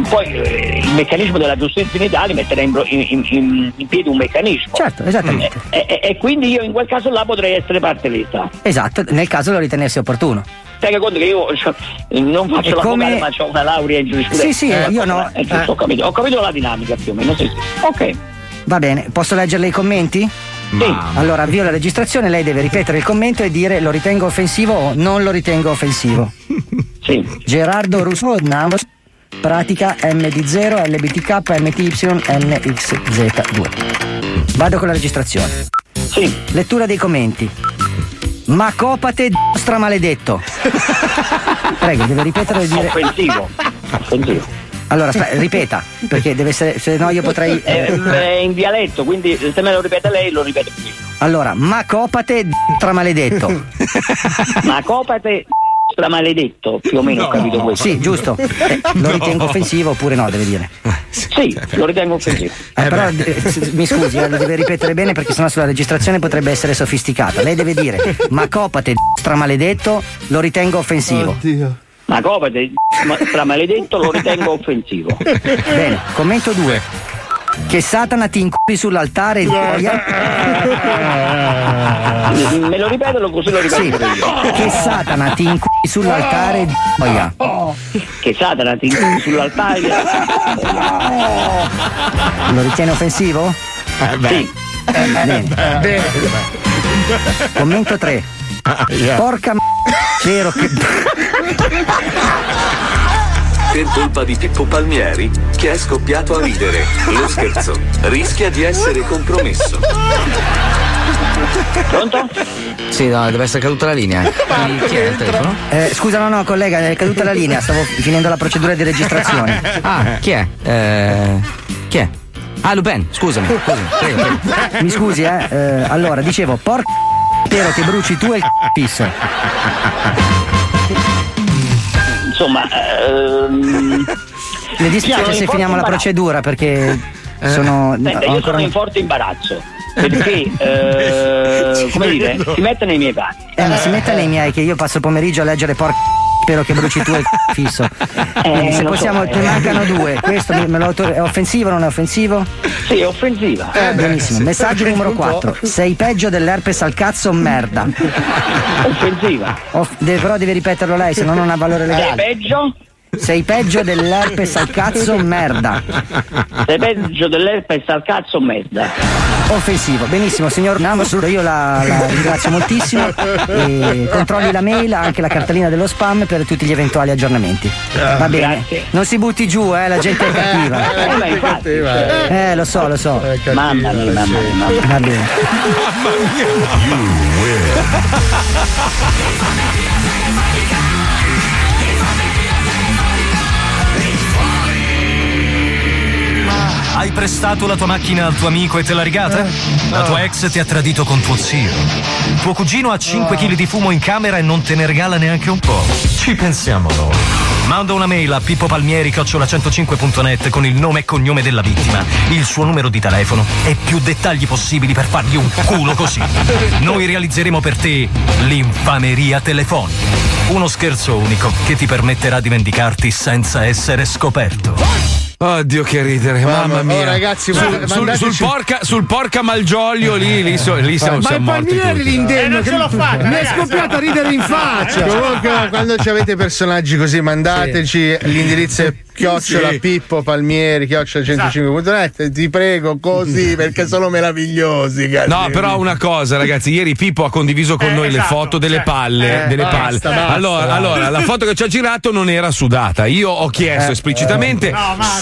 poi il meccanismo della giustizia in Italia metterà in, in- in- in piedi un meccanismo. Certo, esattamente. E, e- e quindi io in quel caso là potrei essere parte lesa. Esatto, nel caso lo ritenesse opportuno. Tenga conto che io cioè, non faccio E l'avvocato come- ma ho una laurea in giurisprudenza. Sì, sì, Eh, io no. eh, giusto, Eh. ho, capito, ho capito la dinamica più o meno, sì, sì. Ok. Va bene, posso leggerle i commenti? Sì. Allora avvio la registrazione, lei deve ripetere il commento e dire lo ritengo offensivo o non lo ritengo offensivo. Sì. Gerardo Russo Navos, pratica MD0 LBTK MTY NXZ2. Vado con la registrazione. Sì. Lettura dei commenti. Macopate d***stra maledetto. Prego, deve ripetere e dire. Offensivo. Offensivo. Allora, aspetta, ripeta, perché deve essere. Se no io potrei. È, è in dialetto, quindi se me lo ripete lei lo ripeto io. Allora, macopate d***stra maledetto. Ma copate stramaledetto, più o meno ho capito questo. Sì, giusto. (laughs) Eh, lo ritengo offensivo oppure no, deve dire. Sì, lo ritengo offensivo. Eh, però eh, s- mi scusi, eh, lo deve ripetere bene perché sennò sulla registrazione potrebbe essere sofisticata. Lei deve dire macopate d***stra maledetto, lo ritengo offensivo. Ma copate stramaledetto lo ritengo offensivo. Bene, commento 2. Che Satana ti inculi sull'altare di gioia. (laughs) Me lo ripetono così lo ripeto Sì. Che Satana ti inculi sull'altare di gioia. Che Satana ti inculi sull'altare. Lo ritiene offensivo? Sì. Bene. Commento 3. Porca m***a, vero che. (laughs) Per colpa di Pippo Palmieri, che è scoppiato a ridere. Lo scherzo rischia di essere compromesso. Pronto? Sì, no, deve essere caduta la linea. Chi, è il telefono? Eh, scusa, no, no, collega, è caduta la linea, stavo finendo la procedura di registrazione. (laughs) Ah, chi è? Eh, chi è? Ah, Lupin, scusami. scusami prego, prego. Mi scusi, eh? eh, allora, dicevo, porca spero (laughs) che bruci tu e il (laughs) fisso. Insomma, ehm, (laughs) Le dispiace se finiamo la procedura perché sono. Senta, io ancora sono in forte imbarazzo. (laughs) Perché, eh, come dire, si mette nei miei panni. Eh, ma si metta nei miei che io passo il pomeriggio a leggere porca spero che bruci tu e il (laughs) fisso. Quindi se possiamo, so, te eh. mancano due. Questo me, me lo autor- è offensivo o non è offensivo? Sì, è offensiva. Eh, benissimo. Messaggio numero 4. Sei peggio dell'herpes al cazzo, merda. (laughs) Offensiva. Off- deve- però deve ripeterlo lei, se no non ha valore Sei legale. peggio? Sei peggio dell'herpes al cazzo, merda. Sei peggio dell'herpes al cazzo merda. Offensivo, benissimo, signor Namasur, io la, la ringrazio moltissimo e controlli la mail, anche la cartellina dello spam per tutti gli eventuali aggiornamenti. Va bene, Grazie. non si butti giù, eh, la gente è cattiva. Eh, ma infatti, Eh, lo so, lo so. Mamma mia, mamma mia, mamma mia. Va bene. Hai prestato la tua macchina al tuo amico e te l'ha rigata? La tua ex ti ha tradito con tuo zio. Tuo cugino ha 5 kg di fumo in camera e non te ne regala neanche un po'. Ci pensiamo noi. Manda una mail a pippopalmieri-105.net con il nome e cognome della vittima, il suo numero di telefono e più dettagli possibili per fargli un culo così. Noi realizzeremo per te l'infameria telefonica. Uno scherzo unico che ti permetterà di vendicarti senza essere scoperto. Oddio che ridere, mamma oh, mia. ragazzi, sul, ma- sul- sul porca, sul porca Malgioglio lì, lì, so- lì siamo, Ma siamo il morti palmieri tutti. l'indegno Eh, non ce l'ho fatta, mi è ragazzi. scoppiato a ridere in (laughs) faccia. Comunque, quando ci avete personaggi così, mandateci l'indirizzo è (laughs) chiocciola Sì. Pippo Palmieri, chiocciola 105.net. Ti prego, così (laughs) perché sono meravigliosi. cazzo. No, però una cosa, ragazzi, ieri Pippo ha condiviso con noi le foto delle palle. Eh, delle basta, palle. basta, allora, dai. allora, la foto che ci ha girato non era sudata. Io ho chiesto Eh, esplicitamente eh.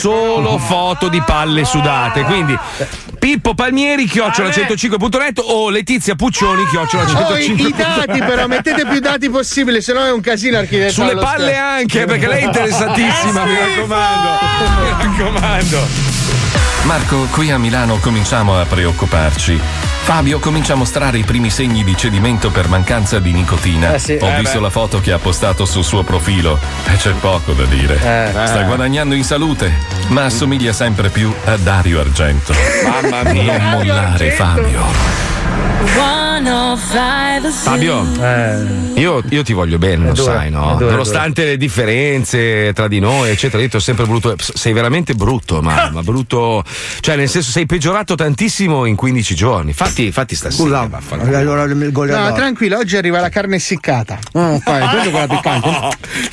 Solo foto di palle sudate. Quindi Pippo Palmieri, chiocciola 105.net o Letizia Puccioni, chiocciola Oh, i, 105. i dati però, mettete più dati possibile, se no è un casino architetto. Sulle palle anche, perché lei è interessatissima, mi raccomando. Mi raccomando. Marco, qui a Milano cominciamo a preoccuparci. Fabio comincia a mostrare i primi segni di cedimento per mancanza di nicotina. Eh sì. Ho Eh visto beh. la foto che ha postato sul suo profilo e c'è poco da dire. Eh. Sta Eh. guadagnando in salute, ma assomiglia sempre più a Dario Argento. Mamma mia. Non mollare, Fabio. Fabio, io, io ti voglio bene, lo dura, sai, no? dura, è Nonostante le differenze tra di noi, eccetera, io ti ho sempre voluto. Sei veramente brutto, ma, (laughs) ma brutto. Cioè, nel senso, sei peggiorato tantissimo in 15 giorni. Fatti, fatti stasera. vaffanculo. Allora No, tranquillo, oggi arriva la carne essiccata. Mm, fai, prendi quella piccante.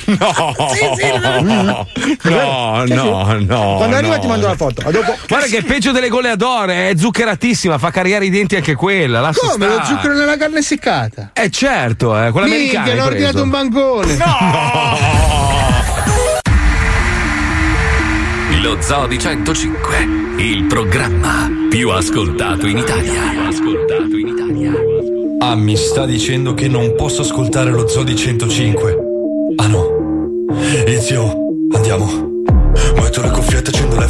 (laughs) (laughs) No, no, no, no, no. Quando arriva no. ti mando la foto. Guarda che è peggio delle goleadore, è zuccheratissima, fa cariare i denti anche quella. Lascia Come lo zucchero nella carne essiccata? Eh certo, eh, quella Minchia, americana. ne ho hai ordinato un bancone. (laughs) Lo Zoo di 105, il programma più ascoltato in Italia. Ascoltato in Italia. Ah, mi sta dicendo che non posso ascoltare lo Zoo di 105. Ah no. Inizio, andiamo.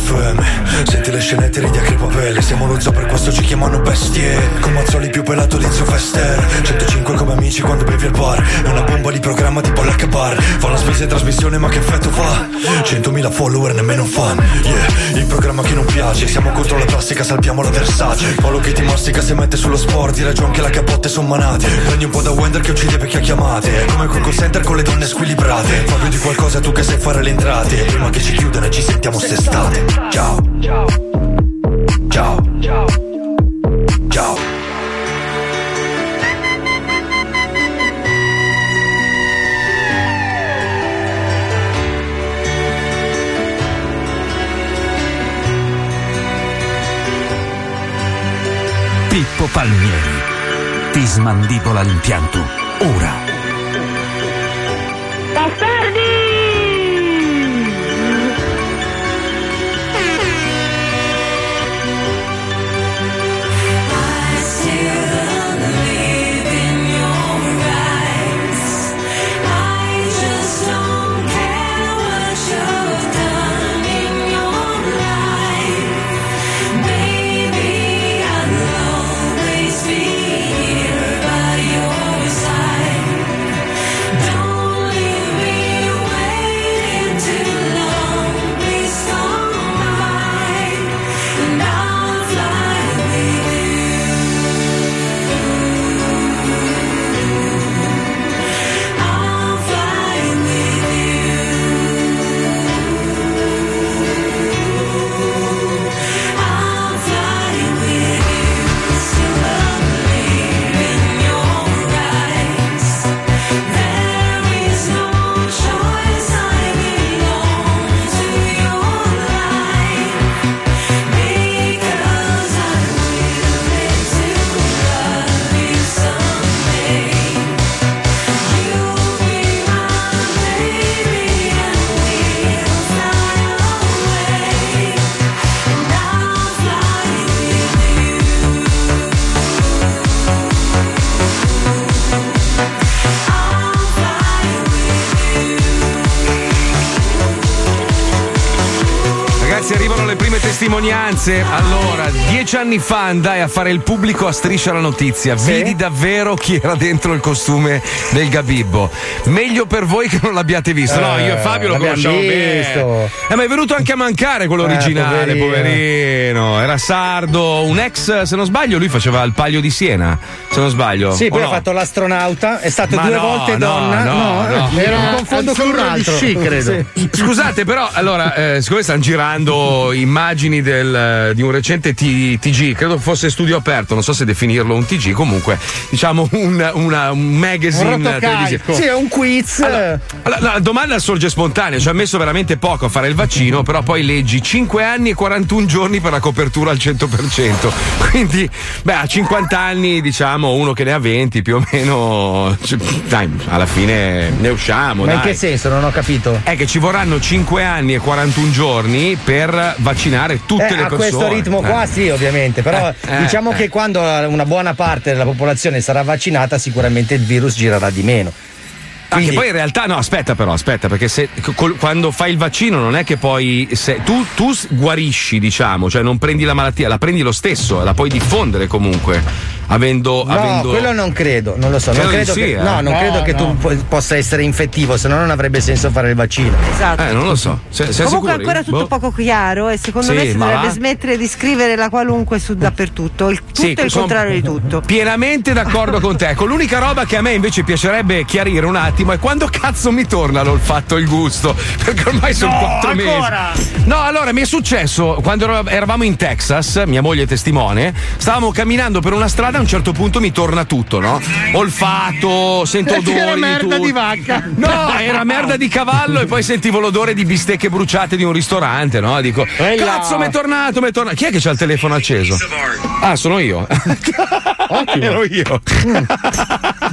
L'FM Senti le scenette, ridi a crepapelle Siamo lo zoo, per questo ci chiamano bestie. Con Mazzoli più pelato di Zio Fester. 105 come amici quando bevi al bar. È una bomba di programma tipo l'H bar. Fa una spesa in trasmissione ma che effetto fa? 100.000 follower, nemmeno un fan. Yeah, il programma che non piace. Siamo contro la plastica, salviamo la Versace. Paolo che ti mastica se mette sullo sport Di ragione che la capotte son manate. Prendi un po' da Wender che uccide vecchie chiamate. Come quel call center con le donne squilibrate. Fa più di qualcosa tu che sai fare le entrate. Prima che ci chiudano ci sentiamo st'estate Ciao Ciao Ciao Ciao Pippo Palmieri. Ti smandibola l'impianto. Ora. Le prime testimonianze. Allora, dieci anni fa andai a fare il pubblico a striscia la notizia. Vidi davvero chi era dentro il costume del Gabibbo. Meglio per voi che non l'abbiate visto. No, io e Fabio lo l'abbiamo conosciamo visto. bene. Eh, ma è venuto anche a mancare quello Eh, originale, poverino. poverino. Era sardo, un ex, se non sbaglio, lui faceva il palio di Siena. Se non sbaglio. Sì, poi no? ha fatto l'astronauta, è stato Ma due no, volte no, donna. no, no. era No. un confondo con un altro. sci, credo. Sì. Scusate, però, allora, eh, siccome stanno girando immagini del- di un recente T- TG, credo fosse studio aperto, non so se definirlo un TG, comunque, diciamo un, una- un magazine Un televisivo. Sì, è un quiz. Allora, la domanda sorge spontanea, ci ha messo veramente poco a fare il vaccino, però poi leggi 5 anni e 41 giorni per la copertura al 100%. (laughs) Quindi, beh, a 50 anni, diciamo, uno che ne ha 20 più o meno, cioè, dai, alla fine ne usciamo. Ma in dai. che senso? Non ho capito. È che ci vorranno 5 anni e 41 giorni per vaccinare tutte Eh, le a persone. questo ritmo qua Eh. sì, ovviamente, però Eh, diciamo eh. che quando una buona parte della popolazione sarà vaccinata sicuramente il virus girerà di meno. Anche poi in realtà no, aspetta però, aspetta, perché se, col- quando fai il vaccino non è che poi se, tu, tu guarisci, diciamo, cioè non prendi la malattia, la prendi lo stesso, la puoi diffondere comunque. Avendo, No, avendo... quello non credo, non lo so. Non Credo di credo sì, che, eh. no, non No, credo che no. tu po- possa essere infettivo, se no non avrebbe senso fare il vaccino. Esatto. Eh, non lo so. Se, sei Comunque è ancora tutto Boh. poco chiaro e secondo Sì, me si ma dovrebbe va. smettere di scrivere la qualunque su dappertutto. Il tutto Sì, e il contrario di tutto. Pienamente d'accordo con te. Con l'unica roba che a me invece piacerebbe chiarire un attimo è quando cazzo mi torna l'olfatto e il gusto. Perché ormai sono No, quattro ancora? mesi. No, allora mi è successo quando eravamo in Texas, mia moglie è testimone. Stavamo camminando per una strada, a un certo punto mi torna tutto, no? Olfatto, sento odori. Era di merda tutto. di vacca. No, era merda di cavallo e poi sentivo l'odore di bistecche bruciate di un ristorante, no? Dico, cazzo, mi è tornato, mi è tornato. Chi è che c'ha il telefono acceso? Ah, sono io. (laughs) Ero io.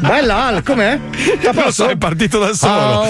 Bella Al, com'è? Lo so, è partito da solo.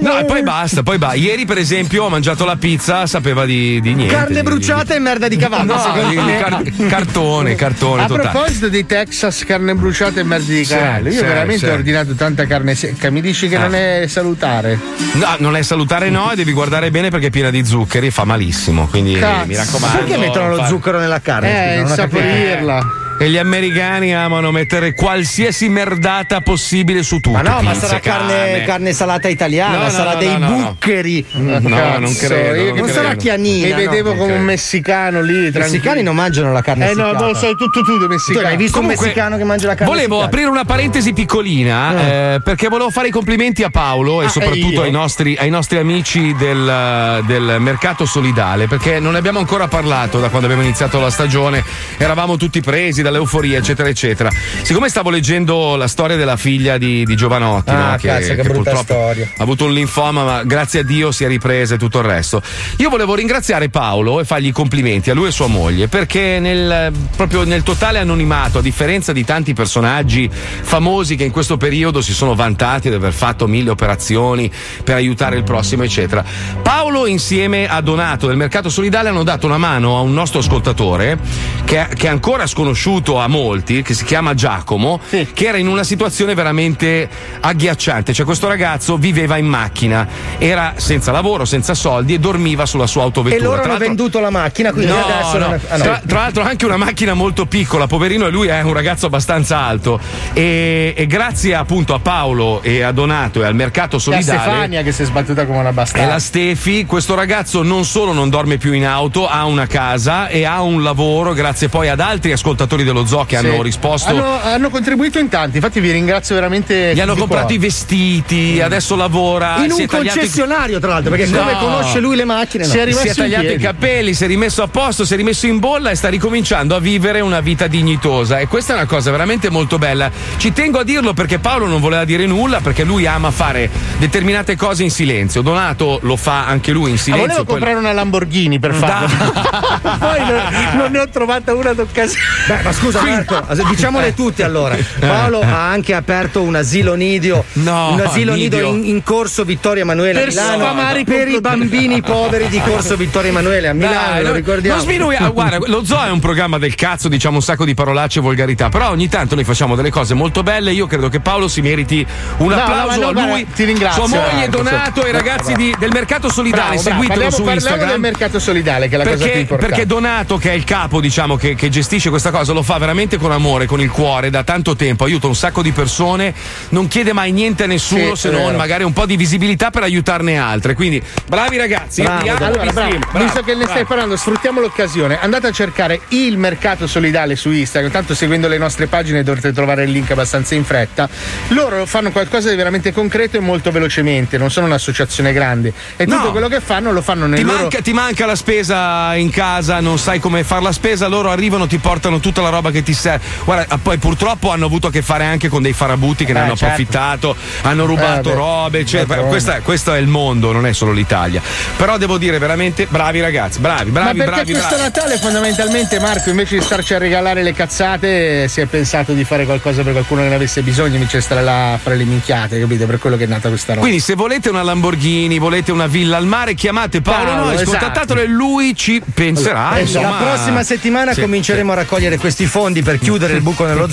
No, e poi basta, poi basta. Ieri, per esempio, ho mangiato la pizza, sapeva di, di niente. Carne di- bruciata e merda di cavallo, No, secondo di- me. di car- cartone, cartone A totale. Proposito di Texas, carne bruciata e merda di Sì, cavallo, io sì, veramente sì. ho ordinato tanta carne secca. Mi dici che Eh. non è salutare? No, non è salutare, no, e devi guardare bene perché è piena di zuccheri e fa malissimo. Quindi Cazzo. mi raccomando. Perché mettono lo fa- zucchero nella carne? Eh, insaporirla. E gli americani amano mettere qualsiasi merdata possibile su tutto. Ma no, ma pizze, sarà carne, carne salata italiana, No, no, sarà no, dei no, no, no. buccheri. No, non Cazzo, credo. non che Non sarà credo. chianina. Mi no? vedevo come un messicano lì. I messicani non mangiano la carne Eh no, essiccata. non lo so, tutto tu dei Tu messicani. hai visto Comunque, un messicano che mangia la carne Volevo essiccata? aprire una parentesi piccolina eh, perché volevo fare i complimenti a Paolo e Ah, soprattutto e ai nostri, ai nostri amici del, del mercato solidale perché non ne abbiamo ancora parlato da quando abbiamo iniziato la stagione, eravamo tutti presi dall'euforia eccetera eccetera. Siccome stavo leggendo la storia della figlia di, di Giovanotti, Ah, no, cazzo, che brutta purtroppo storia. ha avuto un linfoma ma grazie a Dio si è ripresa e tutto il resto. Io volevo ringraziare Paolo e fargli i complimenti a lui e sua moglie perché nel, proprio nel totale anonimato, a differenza di tanti personaggi famosi che in questo periodo si sono vantati di aver fatto mille operazioni per aiutare il prossimo, eccetera. Paolo insieme a Donato del Mercato Solidale hanno dato una mano a un nostro ascoltatore che, che è ancora sconosciuto a molti, che si chiama Giacomo, che era in una situazione veramente agghiacciante. Cioè questo ragazzo viveva in macchina, era senza lavoro, senza soldi e dormiva sulla sua autovettura. E loro Tra hanno venduto la macchina, quindi No, adesso no. è- ah, no. Tra, tra l'altro anche una macchina molto piccola, poverino, e lui è un ragazzo abbastanza alto. E, e grazie appunto a Paolo e a Donato e al mercato E solidale. Stefania che si è sbattuta come una E bastarda. la Stefi, questo ragazzo non solo non dorme più in auto, ha una casa e ha un lavoro, grazie poi ad altri ascoltatori dello zoo che Sì. hanno risposto. Hanno, hanno contribuito in tanti, infatti vi ringrazio veramente. Gli hanno comprato i vestiti, adesso lavora. In si un è tagliato i- concessionario, tra l'altro, perché No. come conosce lui le macchine, no. Si è rimesso si è tagliato i capelli, si è rimesso a posto, si è rimesso in bolla e sta ricominciando a vivere una vita dignitosa. E questa è una cosa veramente molto bella. Ci tengo a dirlo perché Paolo non voleva dire nulla, perché lui ama fare determinate cose in silenzio. Donato lo fa anche lui in Ah, silenzio. volevo poi- comprare una Lamborghini per farlo. (laughs) Poi non, non ne ho trovata una d'occasione. Beh, Ma scusa Marco, diciamole tutte allora. Paolo ha anche aperto un asilo nido, No, un asilo nido nido. in, in corso Vittorio Emanuele a Per Milano sfamare per i bambini poveri di corso Vittorio Emanuele a Milano, Dai, lo no- ricordiamo. Non sminui- ah, guarda, lo zoo è un programma del cazzo, diciamo un sacco di parolacce e volgarità, però ogni tanto noi facciamo delle cose molto belle. Io credo che Paolo si meriti un No, no, applauso ma no, a lui, ti ringrazio, sua moglie Donato e i ragazzi di- del mercato solidale. Bravo. Seguitelo Parliamo- su parliamo Instagram. del mercato solidale, che è la cosa perché, più importante. Perché Donato, che è il capo, diciamo, che, che gestisce questa cosa, lo fa veramente con amore, con il cuore, da tanto tempo, aiuta un sacco di persone, non chiede mai niente a nessuno Sì, se non magari un po' di visibilità per aiutarne altre. Quindi, bravi ragazzi, Bravo, amo, allora, bravo. Bravo, Visto che ne stai bravo. parlando, sfruttiamo l'occasione. Andate a cercare il mercato solidale su Instagram. Tanto seguendo le nostre pagine dovrete trovare il link abbastanza in fretta. Loro fanno qualcosa di veramente concreto e molto velocemente. Non sono un'associazione grande. E tutto No. quello che fanno lo fanno nei Ti loro. manca, ti manca la spesa in casa, non sai come fare la spesa, loro arrivano, ti portano tutta la roba che ti serve. Guarda, ah, poi purtroppo hanno avuto a che fare anche con dei farabutti che ne Eh, hanno certo. approfittato, hanno rubato Eh, robe, d'altronde. questa- questo è il mondo, non è solo l'Italia. Però devo dire veramente bravi ragazzi, bravi, bravi, Ma perché bravi, questo bravi. Natale fondamentalmente Marco invece di starci a regalare le cazzate si è pensato di fare qualcosa per qualcuno che ne avesse bisogno invece stare là a fare le minchiate capito per quello che è nata questa roba Quindi se volete una Lamborghini, volete una villa al mare, chiamate Paolo Paolo, Nois, esatto. contattatelo e lui ci penserà. Esatto. insomma. La prossima settimana Sì, cominceremo a raccogliere questi fondi per chiudere il buco nello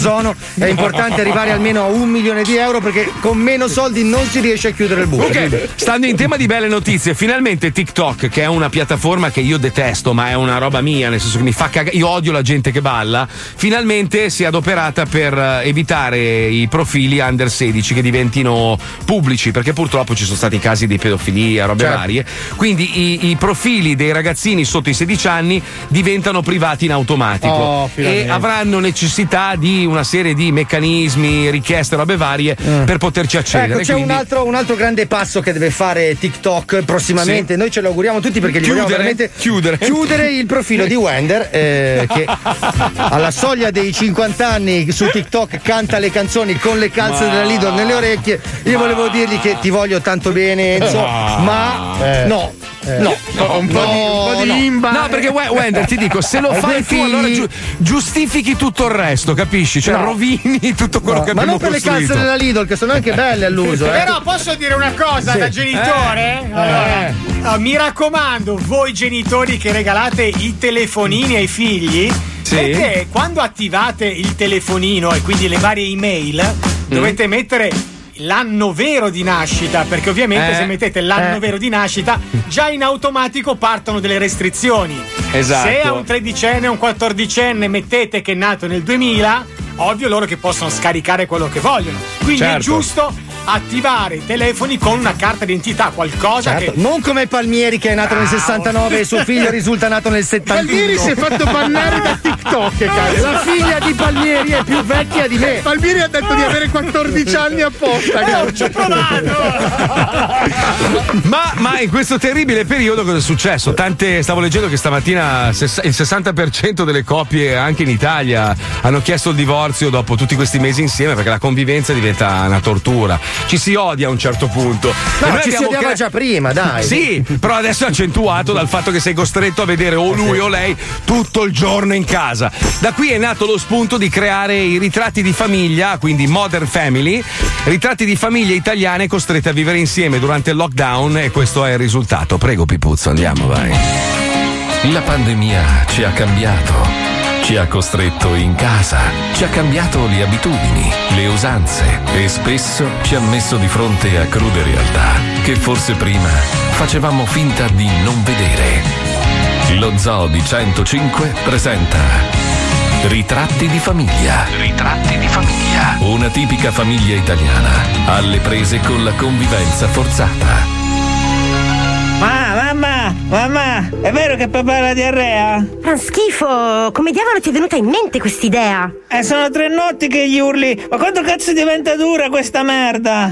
È importante arrivare almeno a un milione di euro perché con meno soldi non si riesce a chiudere il buco. Ok, stando in tema di belle notizie, finalmente TikTok, che è una piattaforma che io detesto, ma è una roba mia, nel senso che mi fa cagare, io odio la gente che balla, finalmente si è adoperata per eh, evitare i profili under 16 che diventino pubblici, perché purtroppo ci sono stati casi di pedofilia, robe Certo. varie. Quindi i, i profili dei ragazzini sotto i 16 anni diventano privati in automatico Oh, e. avranno necessità di una serie di meccanismi, richieste, robe varie per poterci accedere. Ecco, c'è Quindi- un, altro, un altro grande passo che deve fare TikTok prossimamente. Noi ce lo auguriamo tutti perché gli Chiudere, vogliamo veramente chiudere. chiudere il profilo di Wender eh, che alla soglia dei 50 anni su TikTok canta le canzoni con le calze Ma- della Lidl nelle orecchie. Io volevo dirgli che ti voglio tanto bene, Enzo, Ma- ma Eh. no. No, un po' di- un po' di no. imba. No, perché We- Wender ti dico, se lo fai tu, allora giu- giustifichi tutto il resto, capisci? Cioè, No. rovini tutto quello No, che ma abbiamo non per le costruito. calze della Lidl, che sono anche belle all'uso. Eh. Però posso dire una cosa Sì. da genitore? Eh. Allora, Eh. ah, mi raccomando, voi genitori che regalate i telefonini ai figli, Sì. perché quando attivate il telefonino e quindi le varie email, Mm. dovete mettere l'anno vero di nascita, perché ovviamente Eh. se mettete l'anno Eh. vero di nascita, già in automatico partono delle restrizioni. Esatto. Se a un tredicenne o un quattordicenne mettete che è nato nel 2000, ovvio loro che possono scaricare quello che vogliono. Quindi è Certo. giusto attivare i telefoni con una carta d'identità, qualcosa Certo, che non come Palmieri che è nato nel 69 e suo figlio risulta nato nel 71. Palmieri si è fatto bannare da TikTok (laughs) cazzo. La figlia di Palmieri è più vecchia di me. Palmieri ha detto di avere 14 anni apposta cazzo. ci ho provato! (laughs) Ma, ma in questo terribile periodo cosa è successo? Tante, stavo leggendo che stamattina il 60% delle coppie anche in Italia hanno chiesto il divorzio dopo tutti questi mesi insieme perché la convivenza diventa una tortura. Ci si odia a un certo punto. No, noi ci si odiava già prima, dai. Sì, però adesso è accentuato dal fatto che sei costretto a vedere o lui o lei tutto il giorno in casa. Da qui è nato lo spunto di creare i ritratti di famiglia, quindi Modern Family, ritratti di famiglie italiane costrette a vivere insieme durante il lockdown e questo è il risultato. Prego Pipuzzo, andiamo, vai. La pandemia ci ha cambiato. Ci ha costretto in casa, ci ha cambiato le abitudini, le usanze e spesso ci ha messo di fronte a crude realtà che forse prima facevamo finta di non vedere. Lo Zoo di 105 presenta Ritratti di famiglia. Ritratti di famiglia. Una tipica famiglia italiana alle prese con la convivenza forzata. Ma, mamma, mamma, è vero che papà ha la diarrea? Fa schifo! Come diavolo ti è venuta in mente quest'idea? Eh, sono tre notti che gli urli. Ma quanto cazzo diventa dura questa merda?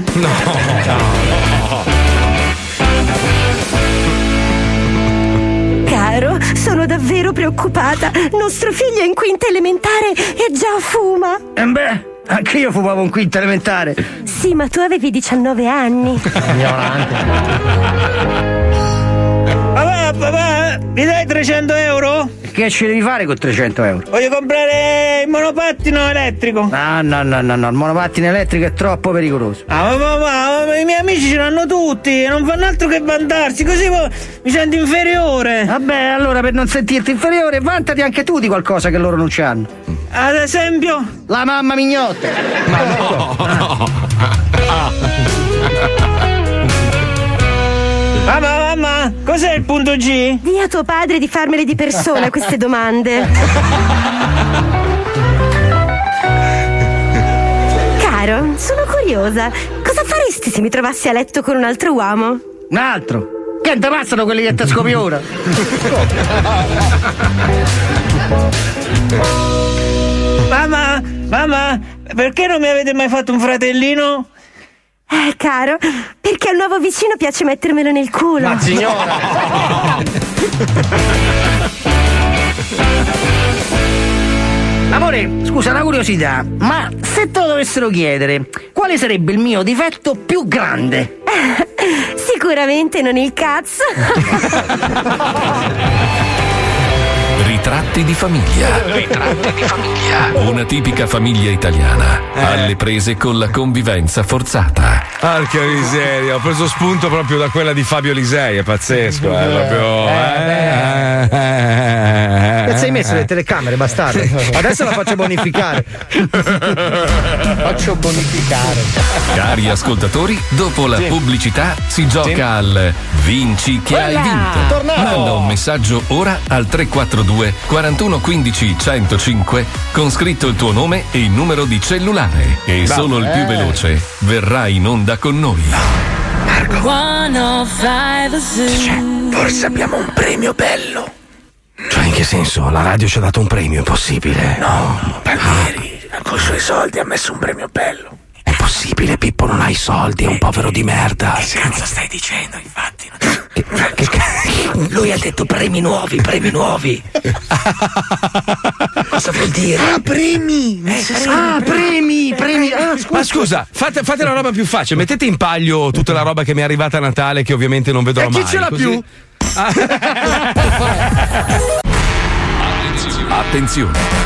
Caro, sono davvero preoccupata. Nostro figlio è in quinta elementare e già fuma. E Eh beh, anche io fumavo un quinto elementare. Sì, ma tu avevi 19 anni. Papà, papà, mi dai 300 euro? che ci devi fare con 300 euro? Voglio comprare il monopattino elettrico. No, no, no, no, no, il monopattino elettrico è troppo pericoloso. Ah, ma, ma, ma, ma i miei amici ce l'hanno tutti, non fanno altro che vantarsi, così mi sento inferiore. Vabbè, allora per non sentirti inferiore, vantati anche tu di qualcosa che loro non ci hanno. Ad esempio? La mamma mignotta. Ma no! (laughs) Mamma, mamma, cos'è il punto G? Dì a tuo padre di farmele di persona queste domande. Caro, sono curiosa. Cosa faresti se mi trovassi a letto con un altro uomo? Un altro? Che passano quelli che ti scopi ora? Mamma, mamma, perché non mi avete mai fatto un fratellino? Eh, caro, perché al nuovo vicino piace mettermelo nel culo. Ma signora! Amore, scusa, una curiosità, ma se te lo dovessero chiedere, quale sarebbe il mio difetto più grande? (laughs) Sicuramente non il cazzo. (laughs) Ritratti di famiglia. Ritratti di famiglia. Una tipica famiglia italiana, alle prese con la convivenza forzata. Porca miseria, ho preso spunto proprio da quella di Fabio Lisei, è pazzesco, eh, proprio. eh, eh, Cazzo hai messo le telecamere, bastardo? Adesso la faccio bonificare. Faccio bonificare. Cari ascoltatori, dopo la Sì. pubblicità si gioca Sì. al Vinci che hai Quella! vinto. Tornato! Manda un messaggio ora al 342 41 15 105 con scritto il tuo nome e il numero di cellulare. E Bravo. solo il più Eh. veloce verrà in onda con noi. Forse abbiamo un premio bello. Cioè, in che senso? La radio ci ha dato un premio, è possibile? No, Palmieri, con i suoi soldi ha messo un premio bello. È possibile, Pippo non ha i soldi, è un povero di merda. Che cazzo stai dicendo, infatti? (laughs) Lui ha detto premi nuovi, premi nuovi. (laughs) Cosa vuol dire? Ah, premi! Ah, premi, premi. Ah, Ma scusa, fate, fate la roba più facile, mettete in palio tutta la roba che mi è arrivata a Natale che ovviamente non vedrò E chi mai. ce l'ha così- più? (laughs) Attenzione!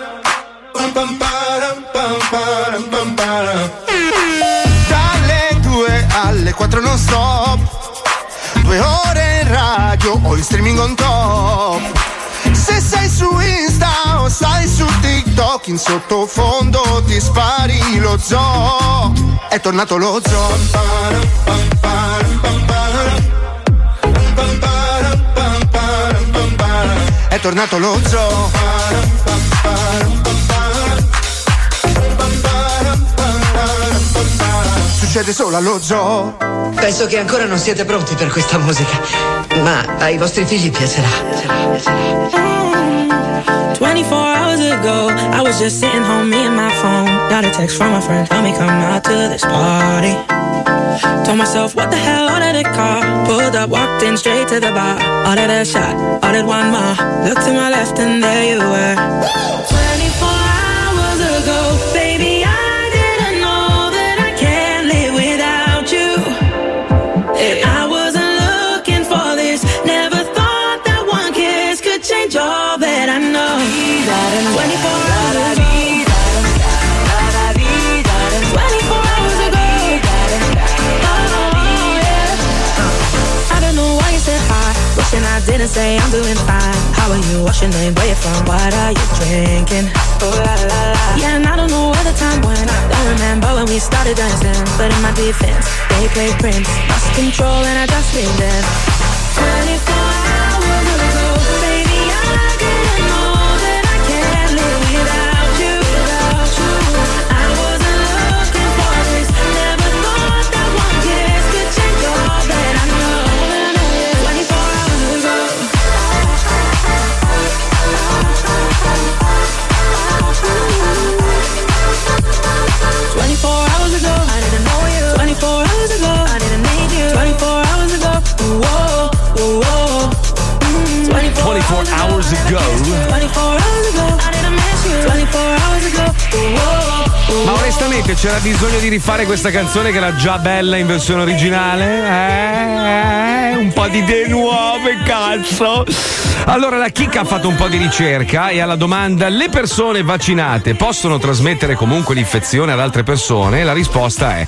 Dalle 2 alle 4 non stop. Due ore in radio o in streaming on top. Se sei su Insta o stai su TikTok In sottofondo ti spari lo zoo. È tornato lo zoo. È tornato lo zoo Succede solo allo zoo Penso che ancora non siete pronti per questa musica, ma ai vostri figli piacerà. 24 hours ago, I was just sitting home, me and my phone. Got a text from a friend, tell me come out to this party. Told myself, what the hell, ordered a car. Pulled up, walked in straight to the bar. Ordered a shot, ordered one more. Looked to my left and there you were. 24 say I'm doing fine. How are you? What's your name? Where you from? What are you drinking? Oh, la, la, la. Yeah, and I don't know where the time went. I don't remember when we started dancing. But in my defense, they played Prince. Lost control and I just lived in. 24 Onestamente c'era bisogno di rifare questa canzone che era già bella in versione originale? Eh, eh, un po' di idee nuove, cazzo. Allora la chicca ha fatto un po' di ricerca e alla domanda le persone vaccinate possono trasmettere comunque l'infezione ad altre persone? La risposta è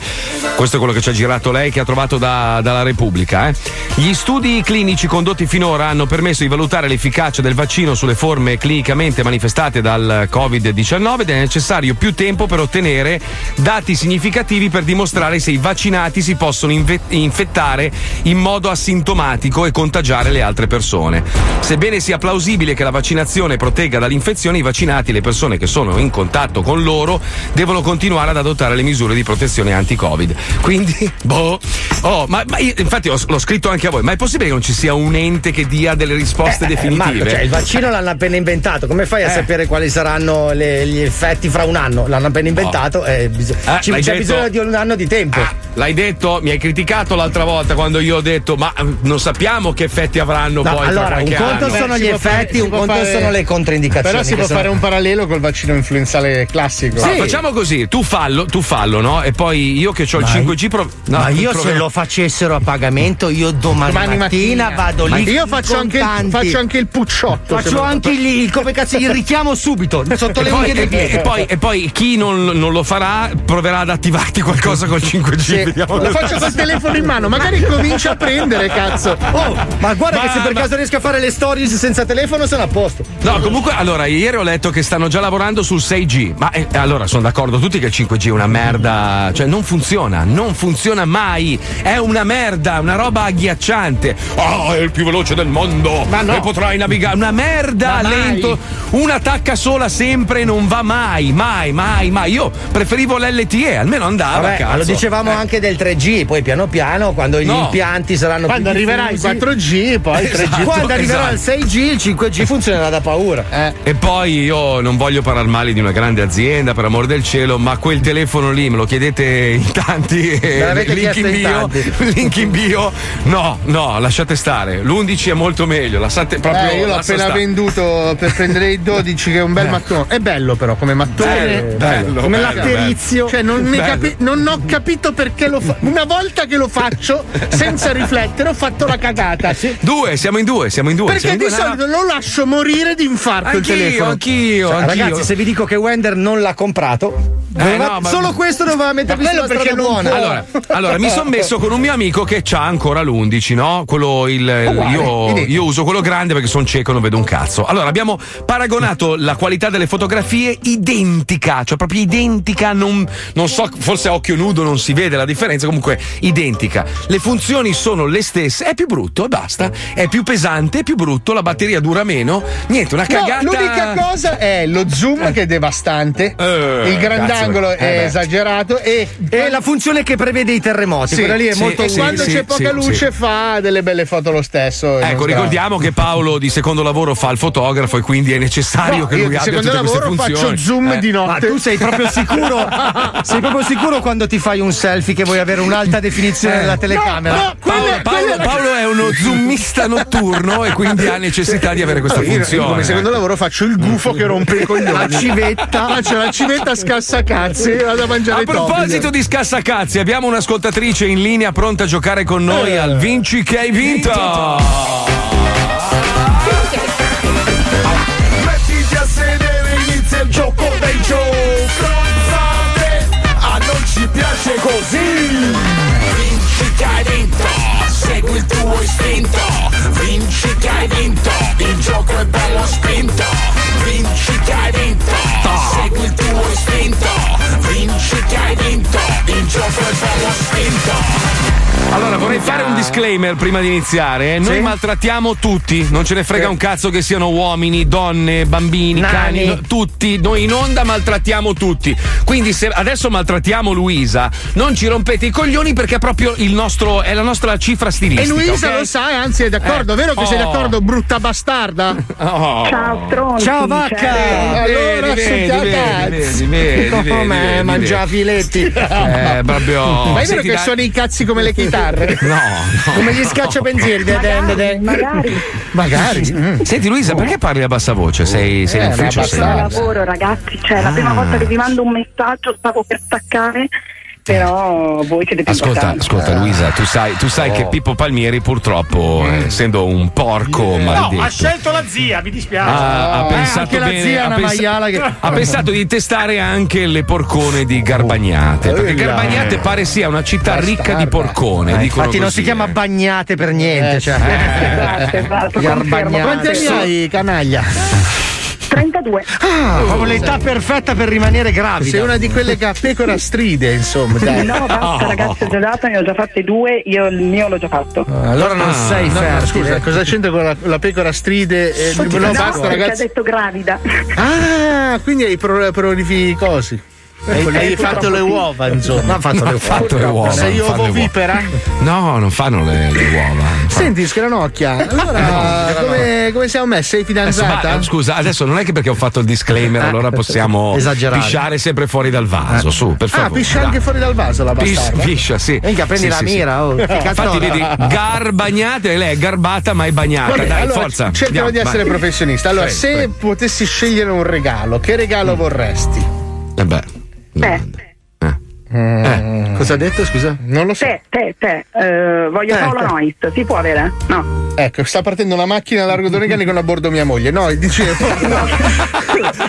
questo è quello che ci ha girato lei che ha trovato da- dalla Repubblica. eh. Gli studi clinici condotti finora hanno permesso di valutare l'efficacia del vaccino sulle forme clinicamente manifestate dal Covid-19 ed è necessario più tempo per ottenere dati significativi per dimostrare se i vaccinati si possono infettare in modo asintomatico e contagiare le altre persone. Sebbene sia plausibile che la vaccinazione protegga dall'infezione, i vaccinati e le persone che sono in contatto con loro devono continuare ad adottare le misure di protezione anti-Covid. Quindi, (laughs) boh. Oh, ma, ma io- infatti ho- l'ho scritto anche a voi, ma è possibile che non ci sia un ente che dia delle risposte Eh, definitive? Marco, cioè, il vaccino l'hanno appena inventato, come fai a Eh. sapere quali saranno le- gli effetti fra un anno? L'hanno appena inventato e bis- Eh, ci- c'è detto? bisogno di un anno di tempo. L'hai detto, mi hai criticato l'altra volta quando io ho detto, ma eh, non sappiamo che effetti avranno No, poi. allora, tra un qualche conto anno. Sono gli fare- effetti, un conto fare- sono le controindicazioni. Però si può sono- fare un parallelo col vaccino influenzale classico. Ma facciamo così, tu fallo, tu fallo, no? E poi io che ho il Ma- 5G pro- no, ma io se lo facessero a pagamento, io domani, Domani mattina, mattina. vado lì. io faccio anche faccio anche il pucciotto, Faccio anche il, il- come cazzo, il richiamo subito, (laughs) sotto E le unghie dei piedi. e poi- e poi chi non, non lo farà proverà ad attivarti qualcosa col 5G. Sì, vediamo. lo faccio col telefono in mano, magari comincia a prendere, cazzo. Oh, ma guarda Ma- che se per ma- caso riesco a fare le stories senza telefono sono a posto. No, comunque, allora, ieri ho letto che stanno già lavorando sul 6G. Ma eh, allora sono d'accordo tutti che il 5G è una merda. Cioè, non funziona, non funziona mai. È una merda, una roba agghiacciante. Oh, è il più veloce del mondo. Ma no. E potrai navigare. Una merda, Ma mai. lento. Una tacca sola sempre non va mai, mai, mai, mai. Io preferivo l'LTE, almeno andava. Vabbè, cazzo. ma lo dicevamo Eh. anche del 3G, poi piano piano, quando gli No. impianti saranno Quando più arriverà il diffusi- 4G, poi il (laughs) 3G. Esatto, Quando arriverà esatto. il 6G, il 5G funzionerà da paura. Eh. E poi io non voglio parlare male di una grande azienda, per amor del cielo, ma quel telefono lì me lo chiedete in tanti. eh, link in chiesto in bio. tanti. (laughs) Link in bio. No, no, lasciate stare. L'11 è molto meglio. Lasciate proprio. Eh, io l'ho appena stare. venduto per prendere il 12 che è un bel mattone. È bello però come mattone. Bello, bello, come bello, latterizio. Cioè non, Bello. capi- non ho capito perché lo fa. Una volta che lo faccio senza riflettere ho fatto la cagata. Due, siamo in due, siamo in due. Perché siamo in di solito lo lascio morire di infarto il Anch'io, telefono. anch'io, Cioè, anch'io. ragazzi, se vi dico che Wender non l'ha comprato, Eh, no, ma- solo questo doveva mettervi Ma sulla strada buona. Allora, allora, mi sono messo con un mio amico che ha ancora l'11, no? Quello il. Io, identico. io uso quello grande perché sono cieco e non vedo un cazzo. Allora, abbiamo paragonato (laughs) la qualità delle fotografie identica, cioè proprio identica. Non, non so, forse a occhio nudo non si vede la differenza, comunque identica. Le funzioni sono le stesse, è più brutto e basta. È più pesante, è più brutto, la batteria dura meno. Niente, una No, cagata. l'unica cosa è lo zoom che è devastante, Eh, il grandangolo cazzo, eh, è beh. esagerato e, E la funzione che prevede i terremoti, Sì, quella lì è sì, molto sì, quando sì, c'è poca sì, luce sì. fa delle belle foto lo stesso. Ecco, ricordiamo che Paolo di secondo lavoro fa il fotografo e quindi è necessario No, che lui abbia tutte queste lavoro funzioni. faccio zoom Eh. di Ma notte. tu sei proprio sicuro? (laughs) sei proprio sicuro quando ti fai un selfie che vuoi avere un'alta definizione Eh. della telecamera? No, Paolo, quella- Paolo- quella- Paolo è uno zoomista notturno e quindi ha necessità di avere questa Io- io funzione. come secondo lavoro faccio il gufo che rompe i (laughs) coglioni. La civetta. Faccio la civetta scassacazzi vado a mangiare A proposito di scassacazzi, abbiamo un'ascoltatrice in linea pronta a giocare con noi Eh. al Vinci che hai vinto. Mettiti a sedere, inizia il gioco dei. Stronzate, a non ci piace così. Vinci che hai vinto, segui il tuo istinto. Vinci che hai vinto, il gioco è bello spinto. Istinto. Vinci che hai vinto, il gioco è bello spinto. Allora, vorrei fare un disclaimer prima di iniziare. eh. Noi Sì? maltrattiamo tutti, non ce ne frega Sì. un cazzo che siano uomini, donne, bambini, Nani. cani, no- tutti. Noi in onda maltrattiamo tutti. Quindi, se adesso maltrattiamo Luisa, non ci rompete i coglioni perché è proprio il nostro, è la nostra cifra E stilistica. Luisa ok? lo sa e anzi è d'accordo, Eh. vero che sei Oh. d'accordo, brutta bastarda? Oh. Ciao stronzi. Ciao vacca! Allora, vedi, vedi, vedi, vedi, vedi, Come mangia filetti? Eh, proprio. Ma è vero Senti, che dai- sono i cazzi come le chitarre? No, no, no. Come gli de- de- de- Magari. Magari. Mm. Senti Luisa, perché parli a bassa voce? Sei, sei in ufficio? sei- lavoro, ragazzi. Cioè, la prima Ah. volta che vi mando un messaggio stavo per staccare, però voi siete più Ascolta, importanti. ascolta Luisa, tu sai, tu sai Oh. che Pippo Palmieri purtroppo, eh, essendo un porco No, maledetto, ha scelto la zia, mi dispiace. ha, ha Eh, pensato anche la bene, zia ha, una pens- maiala che- ha pensato di testare anche le porcone di Garbagnate, perché Uia. Garbagnate pare sia una città ricca di porcone. Eh, infatti non così. si chiama bagnate per niente. Eh, cioè. Esatto, esatto, Garbagnate. Quanti anni hai, canaglia? 32. Ah, proprio l'età perfetta per rimanere gravida. Sei una di quelle che ha pecora stride, insomma. Dai. No, basta, ragazzi, ho già dato, ne ho già fatte due, io il mio l'ho già fatto. Allora non Ah, sei no, fertile. scusa, cosa c'entra con la, la pecora stride? Eh, No, no, basta, ragazzi. ha detto gravida. Ah, quindi hai pro- prolificosi. Eh, Hai eh, fatto le uova, insomma. Ha fatto le uova. Fatto le uova, Sei ovovipera? No, non fanno le, le uova. Senti, Scranocchia, allora come, come siamo messi? Sei Adesso, fidanzata? ma, scusa, adesso non è che perché ho fatto il disclaimer, Eh, allora possiamo (laughs) esagerare. pisciare sempre fuori dal vaso. Su, per Ah, favore. piscia dai. anche fuori dal vaso la Pis- bastarda. piscia, sì. Minchia, prendi Sì, la sì, sì. mira, oh. Infatti, vedi, garbagnate, lei è garbata, ma è bagnata. Vabbè, Dai, allora, forza. Cerchiamo di essere vai. professionista. Allora, se potessi scegliere un regalo, che regalo vorresti? Eh beh. Persze. Te, Cosa ha detto, scusa? Non lo so. te, te, te, eh, voglio Eh, Paola te. Nois, si può avere? No. Ecco, sta partendo una macchina a largo Donegali con a bordo mia moglie. No, dicevo. (laughs) (laughs)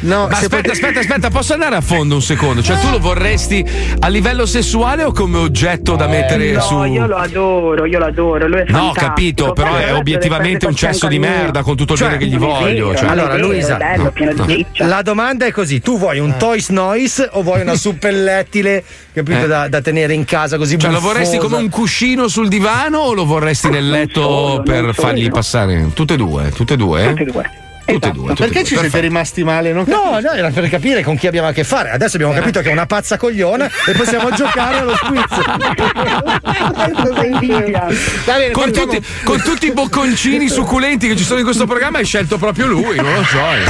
no, Ma se aspetta, pot- aspetta, aspetta, posso andare a fondo un secondo? Cioè, tu lo vorresti a livello sessuale o come oggetto da mettere no, su. io lo adoro, io lo adoro, lui è No, fantastico. capito, però Poi è obiettivamente un cesso di merda, con tutto il Cioè, bene che gli voglio. vero, cioè. Allora, Luisa, bello, no. riccia. la domanda è così: tu vuoi un Toys Noise o vuoi una (laughs) suppellettile, capito, Eh. da, da tenere in casa così Cioè, lo buffosa? vorresti come un cuscino sul divano o lo vorresti nel letto per fargli passare? Tutte e due, tutte e due? Tutte e due. Tutte e due. Ma tutte perché due, ci siete perfetto. rimasti male? Non No, no, era per capire con chi abbiamo a che fare. Adesso abbiamo capito che è una pazza cogliona e possiamo (laughs) giocare allo squiz. (laughs) Va bene, Con tutti, con tutti i bocconcini succulenti che ci sono in questo programma hai scelto proprio lui, non lo so. eh.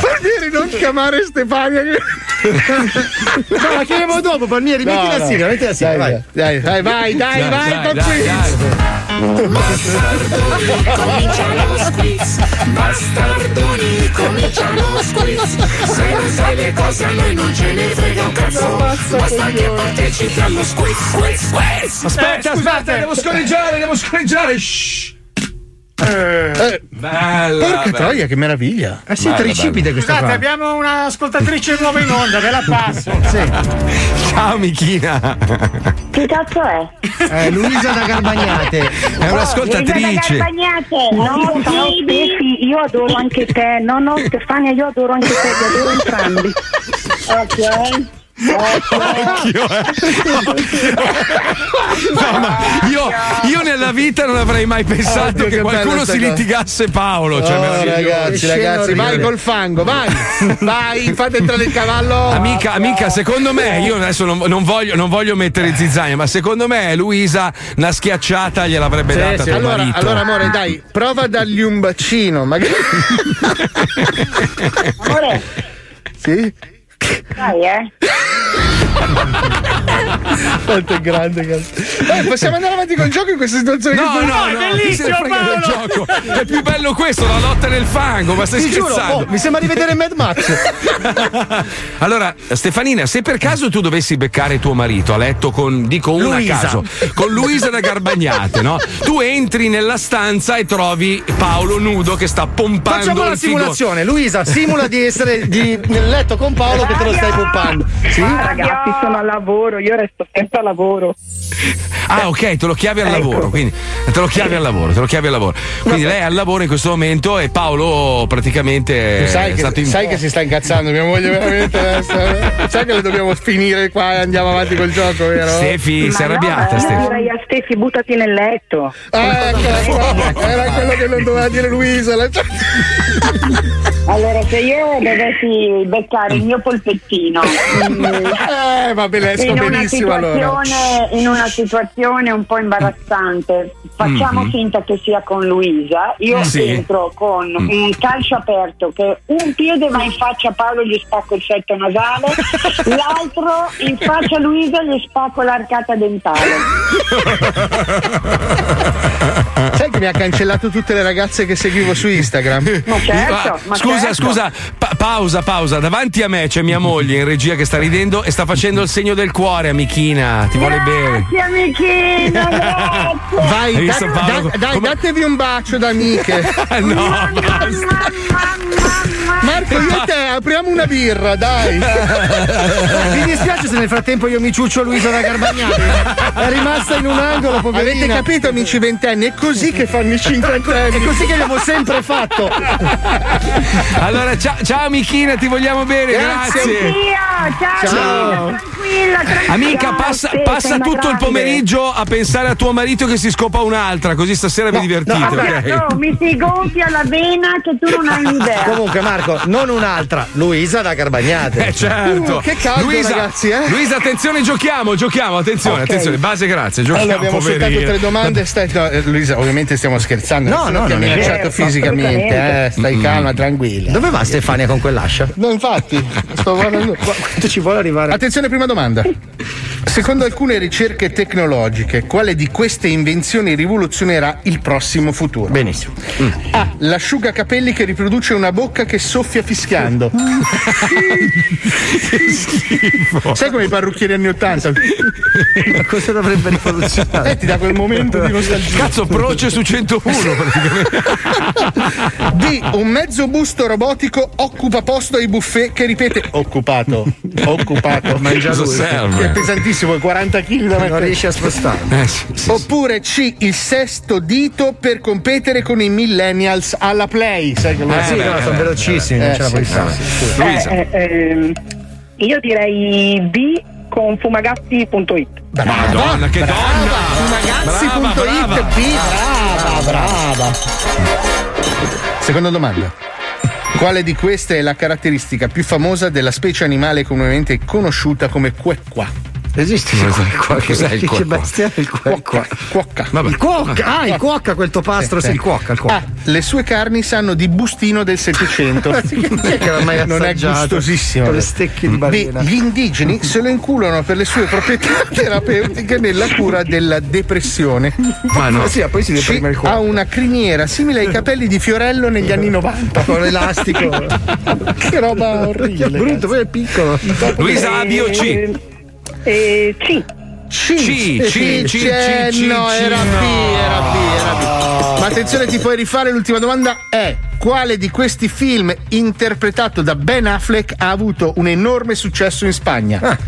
Palmieri, non chiamare Stefania. No, la chiamiamo dopo, Palmieri, metti No, la no. sigla, metti la sigla, vai. Dai, dai, vai, dai, Dai, vai, dai, col dai, quiz. Bastardoni, comincia lo squiz. Se non sai le cose a noi non ce ne frega un cazzo. Basta che partecipi allo squiz, squiz, squiz. Aspetta, aspetta, devo scorreggiare, devo scorreggiare. Shh. Eh, Bella, Porca bella. troia, che meraviglia. Eh sì, tricipite questa Scusate, qua. abbiamo un'ascoltatrice nuova in onda, ve la passo. (laughs) Ciao Michina. Che cazzo è? Eh, Luisa da Garbagnate. (laughs) È un'ascoltatrice. No, ciao Stefi, io adoro anche te. No, no, Stefania, io adoro anche te, li adoro entrambi. Ok. Occhio, eh. No, ma io, io nella vita non avrei mai pensato Oddio, che che qualcuno si litigasse Paolo. Cioè, Oh, ragazzi, ragazzi, vai col fango, vai, (laughs) vai, fate entrare il cavallo. Amica, amica, secondo me, io adesso non, non voglio, non voglio mettere zizzania, ma secondo me Luisa una schiacciata gliel'avrebbe data tuo allora, marito. allora, amore, dai, prova a dargli un bacino, magari. Amore, (laughs) Sì? Dai, eh. Quanto è grande, cazzo. Dai, possiamo andare avanti col gioco in questa situazione? No, che no, tu- no, se ne frega del gioco. È più bello questo, la lotta nel fango, ma stai Ti giuro, scherzando? oh, mi sembra di vedere Mad Max. (laughs) Allora, Stefanina, se per caso tu dovessi beccare tuo marito a letto con, dico una Luisa. a caso, con Luisa da Garbagnate, no? Tu entri nella stanza e trovi Paolo nudo che sta pompando Facciamo la il figo- simulazione. Luisa, simula di essere di- nel letto con Paolo che te lo stai pompando. Sì? Ah, ragazzi, sono al lavoro, io resto sempre al lavoro. Ah, ok, te lo chiavi al Ecco. lavoro, quindi te lo chiavi al lavoro, te lo chiavi al lavoro. Quindi lei è al lavoro in questo momento e Paolo praticamente Tu sai è che, stato in sai che si sta incazzando mia moglie veramente adesso. Sai che le dobbiamo finire qua e andiamo avanti col gioco, vero? Stefi, sei Ma arrabbiata, no, Stefi? Direi a Stefi, buttati nel letto. Ah, ecco, era quello che non doveva dire Luisa. la- Allora, se io dovessi beccare il mio polpettino Eh, vabbè, lei in scommettiamo. va benissimo allora. situazione, in una situazione un po' imbarazzante. Facciamo Mhm. finta che sia con Luisa. Io Sì. entro con Mm. un calcio aperto che un piede va in faccia a Paolo e gli spacco il setto nasale, (laughs) l'altro in faccia a Luisa e gli spacco l'arcata dentale. (laughs) Sai che mi ha cancellato tutte le ragazze che seguivo su Instagram? Ma certo, Ah, scusa, scusa, pa- pausa, pausa. Davanti a me c'è mia moglie in regia che sta ridendo e sta facendo il segno del cuore, amichina. Ti vuole bene. Grazie amichina, grazie. Vai, da- da- dai, datevi un bacio da amiche. (laughs) no, Marco, io e te apriamo una birra, dai. (laughs) Mi dispiace se nel frattempo io mi ciuccio Luisa da Garbagnati. È rimasta in un angolo, poverina. Avete capito, amici ventenni? È così che fanno i cinquantenni. È così che abbiamo sempre fatto. Allora, ciao, ciao amichina, ti vogliamo bene, grazie. Anch'io, ciao, Ciao. amica, tranquilla, tranquilla. Amica, passa, Sì, passa tutto il pomeriggio a pensare a tuo marito che si scopa un'altra, così stasera vi divertite, Guarda, ok? oh, mi si gonfia la vena che tu non hai idea. Comunque, Marco, non un'altra, Luisa da Garbagnate. Eh certo. Uh, che caldo, Luisa, ragazzi, eh? Luisa, attenzione, giochiamo, giochiamo, attenzione, Ok. attenzione, base grazie, giochiamo. Allora abbiamo soltanto poverina. tre domande. Stai, no, eh, Luisa, ovviamente stiamo scherzando. No, non no, ti ha non è minacciato vero, fisicamente. Eh, stai calma, tranquilla. Dove va Stefania con quell'ascia? No, infatti, sto guardando. (laughs) Quanto ci vuole arrivare? Attenzione, prima domanda. Secondo alcune ricerche tecnologiche, quale di queste invenzioni rivoluzionerà il prossimo futuro? Benissimo. A. L'asciugacapelli che riproduce una bocca che soffia fischiando. (laughs) Sai come i parrucchieri anni 80? Ma cosa dovrebbe rivoluzionare? Eh, ti dà quel momento di nostalgia. Cazzo, proce su 101 praticamente. D. Un mezzo busto robotico occupa posto ai buffet che ripete occupato, occupato. Mangia Cosa lui. serve? È pesantissimo, è 40 kg da mettere. Non riesci a spostare. Eh, sì, sì, Oppure C. Il sesto dito per competere con i millennials alla play. Sai che lo Eh, sì, no, sono velocissimi, non Eh, ce la sì, puoi fare. sì, sì. Luisa. Eh, eh, ehm, io direi B con fumagazzi.it. Madonna, che donna! Fumagazzi.it Brava, B, brava, brava. Seconda domanda. Quale di queste è la caratteristica più famosa della specie animale comunemente conosciuta come quecqua? Esiste il qua, Cos'è il bestia è il qua? Quocca. Quocca. Il cuocca, ah, il cuocca, quel topastro, Sì, sì, sì. il cuocca, il A. cuocca. Le sue carni sanno di bustino del Settecento. (laughs) Chi è che l'ha mai non è gustosissimo. Con le stecche di balena. Gli indigeni se lo inculano per le sue proprietà (laughs) terapeutiche nella cura della depressione. Ma no. Sì, poi si deprime il cuore. Ha una criniera simile ai capelli di Fiorello negli anni 90. Con l'elastico. (laughs) che roba orribile. Brutto, poi è piccolo. Luisa, A, B o C? Eh, C. C, C, C, C, C, C, no, C, era B, era B, era B. Ma attenzione, ti puoi rifare. L'ultima domanda è: quale di questi film interpretato da Ben Affleck ha avuto un enorme successo in Spagna?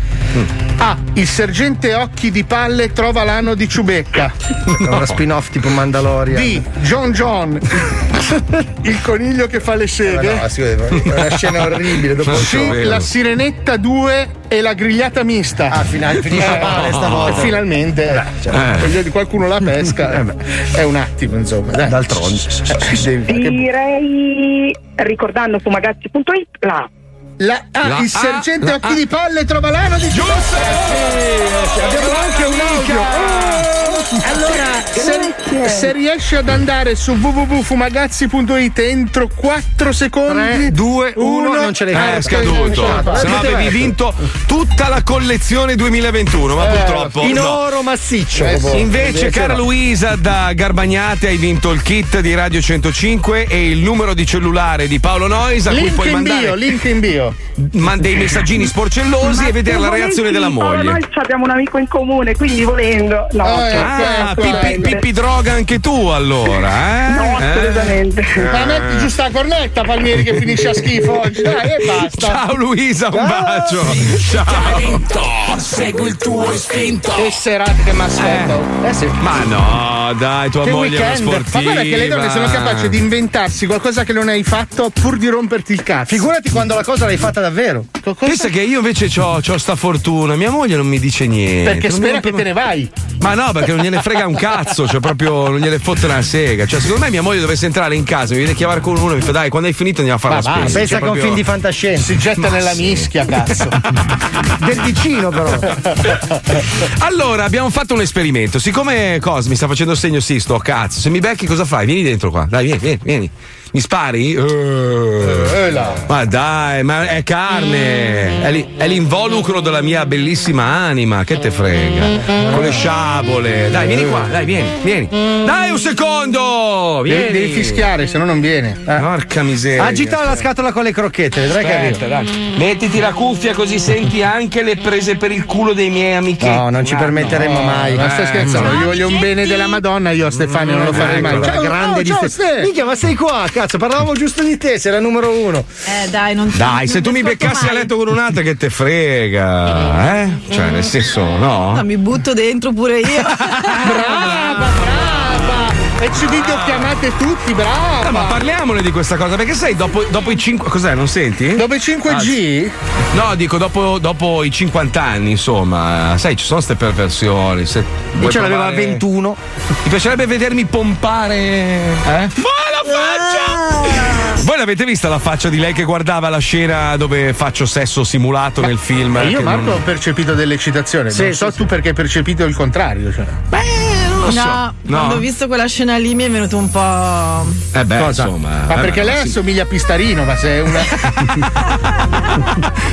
A. Il sergente Occhi di Palle trova l'anno di Ciubecca. È una spin-off tipo Mandalorian. B. John John, (laughs) il coniglio che fa le seghe. no, scusa, è una scena orribile. Dopo C. La Sirenetta 2 e la grigliata mista. Ah, fina- finisce male stavolta. Finalmente. Eh. Voglio di qualcuno la pesca. eh, beh, è un attimo, insomma. Dai. D'altronde. Eh, Direi, ricordando fumagazzi.it, la La, ah, La il A, sergente la Occhi A. di Palle trova l'ano di Giusto! abbiamo anche un audio. Allora, se, se riesci ad andare su www.fumagazzi.it entro 4 secondi, 3, 2, 1, non ce l'hai Eh, fatta. è scaduto. Eh, Se no avevi vinto tutta la collezione 2021, ma purtroppo. In no. oro massiccio. Eh, proprio. Invece, cara no. Luisa da Garbagnate, hai vinto il kit di Radio 105 e il numero di cellulare di Paolo Nois a cui link puoi in mandare bio, link in bio. Man- dei messaggini sporcellosi e vedere la reazione della moglie. Noi abbiamo un amico in comune, quindi volendo. No, Eh, cioè, Ah, pippi, pippi droga anche tu allora, eh? No, Eh? assolutamente. Ma metti giusto la cornetta, Palmieri, che finisce a schifo oggi. Dai, e basta. Ciao Luisa, un bacio. Ciao. Segui il tuo istinto. Che serate che mi aspetto. Eh sì. Ma no, dai, tua Che moglie è una weekend. sportiva. Ma guarda che le donne sono capaci di inventarsi qualcosa che non hai fatto pur di romperti il cazzo. Figurati quando la cosa l'hai fatta davvero. Pensa che io invece ho sta fortuna, mia moglie non mi dice niente. Perché non spera che te ne vai. Ma no, perché non gliene frega un cazzo cioè proprio non gliele fotte una sega. Cioè, secondo me mia moglie dovesse entrare in casa, mi viene a chiamare con uno e mi fa dai, quando hai finito andiamo a fare Ma la va, spesa. pensa Cioè, che è un proprio- film di fantascienza. Si getta Ma nella sì. mischia, cazzo. (laughs) Del vicino, però. (laughs) Allora, abbiamo fatto un esperimento. Siccome Cos mi sta facendo segno sì, sto cazzo. Se mi becchi, cosa fai? Vieni dentro qua. Dai, vieni, vieni, vieni. Mi spari? Eh. Ma dai, ma è carne. È, li- è l'involucro della mia bellissima anima. Che te frega? Con le sciabole. Dai, vieni qua, dai, vieni, vieni. Dai, un secondo! Vieni. Devi, devi fischiare, se no non viene. Porca miseria. Agita la scatola con le crocchette, vedrai che Aspetta, arriva. dai. Mettiti la cuffia così senti anche le prese per il culo dei miei amichetti. No, non ci permetteremo mai. Ma stai scherzando? Gli voglio un bene della Madonna, io a Stefano non lo farei mai. Ecco, Ciao, grande di ciao, te. Ste. Minchia, ma sei qua, cazzo, parlavamo giusto di te, sei la numero uno. Eh, dai, non Dai, se non tu mi beccassi a mai. letto con un'altra che te frega, eh? Cioè, nel senso, no? No, mi butto dentro pure io. (laughs) Brava, brava! E ci videochiamate tutti, brava! No, ma parliamone di questa cosa, perché sai, dopo, dopo i 5. Cos'è, non senti? Dopo i 5G? no, dico dopo, dopo i 50 anni, insomma, sai, ci sono queste perversioni. Se vuoi ce l'aveva a provare- 21. Mi piacerebbe vedermi pompare. Eh? Ma la faccia! Voi l'avete vista la faccia di lei che guardava la scena dove faccio sesso simulato nel film? Io, Marco, non- ho percepito dell'eccitazione. Sì, non so tu perché hai percepito il contrario. Cioè. Lo so. No, No. quando ho visto quella scena lì mi è venuto un po'. Eh beh, Cosa? insomma. Ma eh, perché beh, lei sì. assomiglia a Pistarino, ma sei una. (laughs)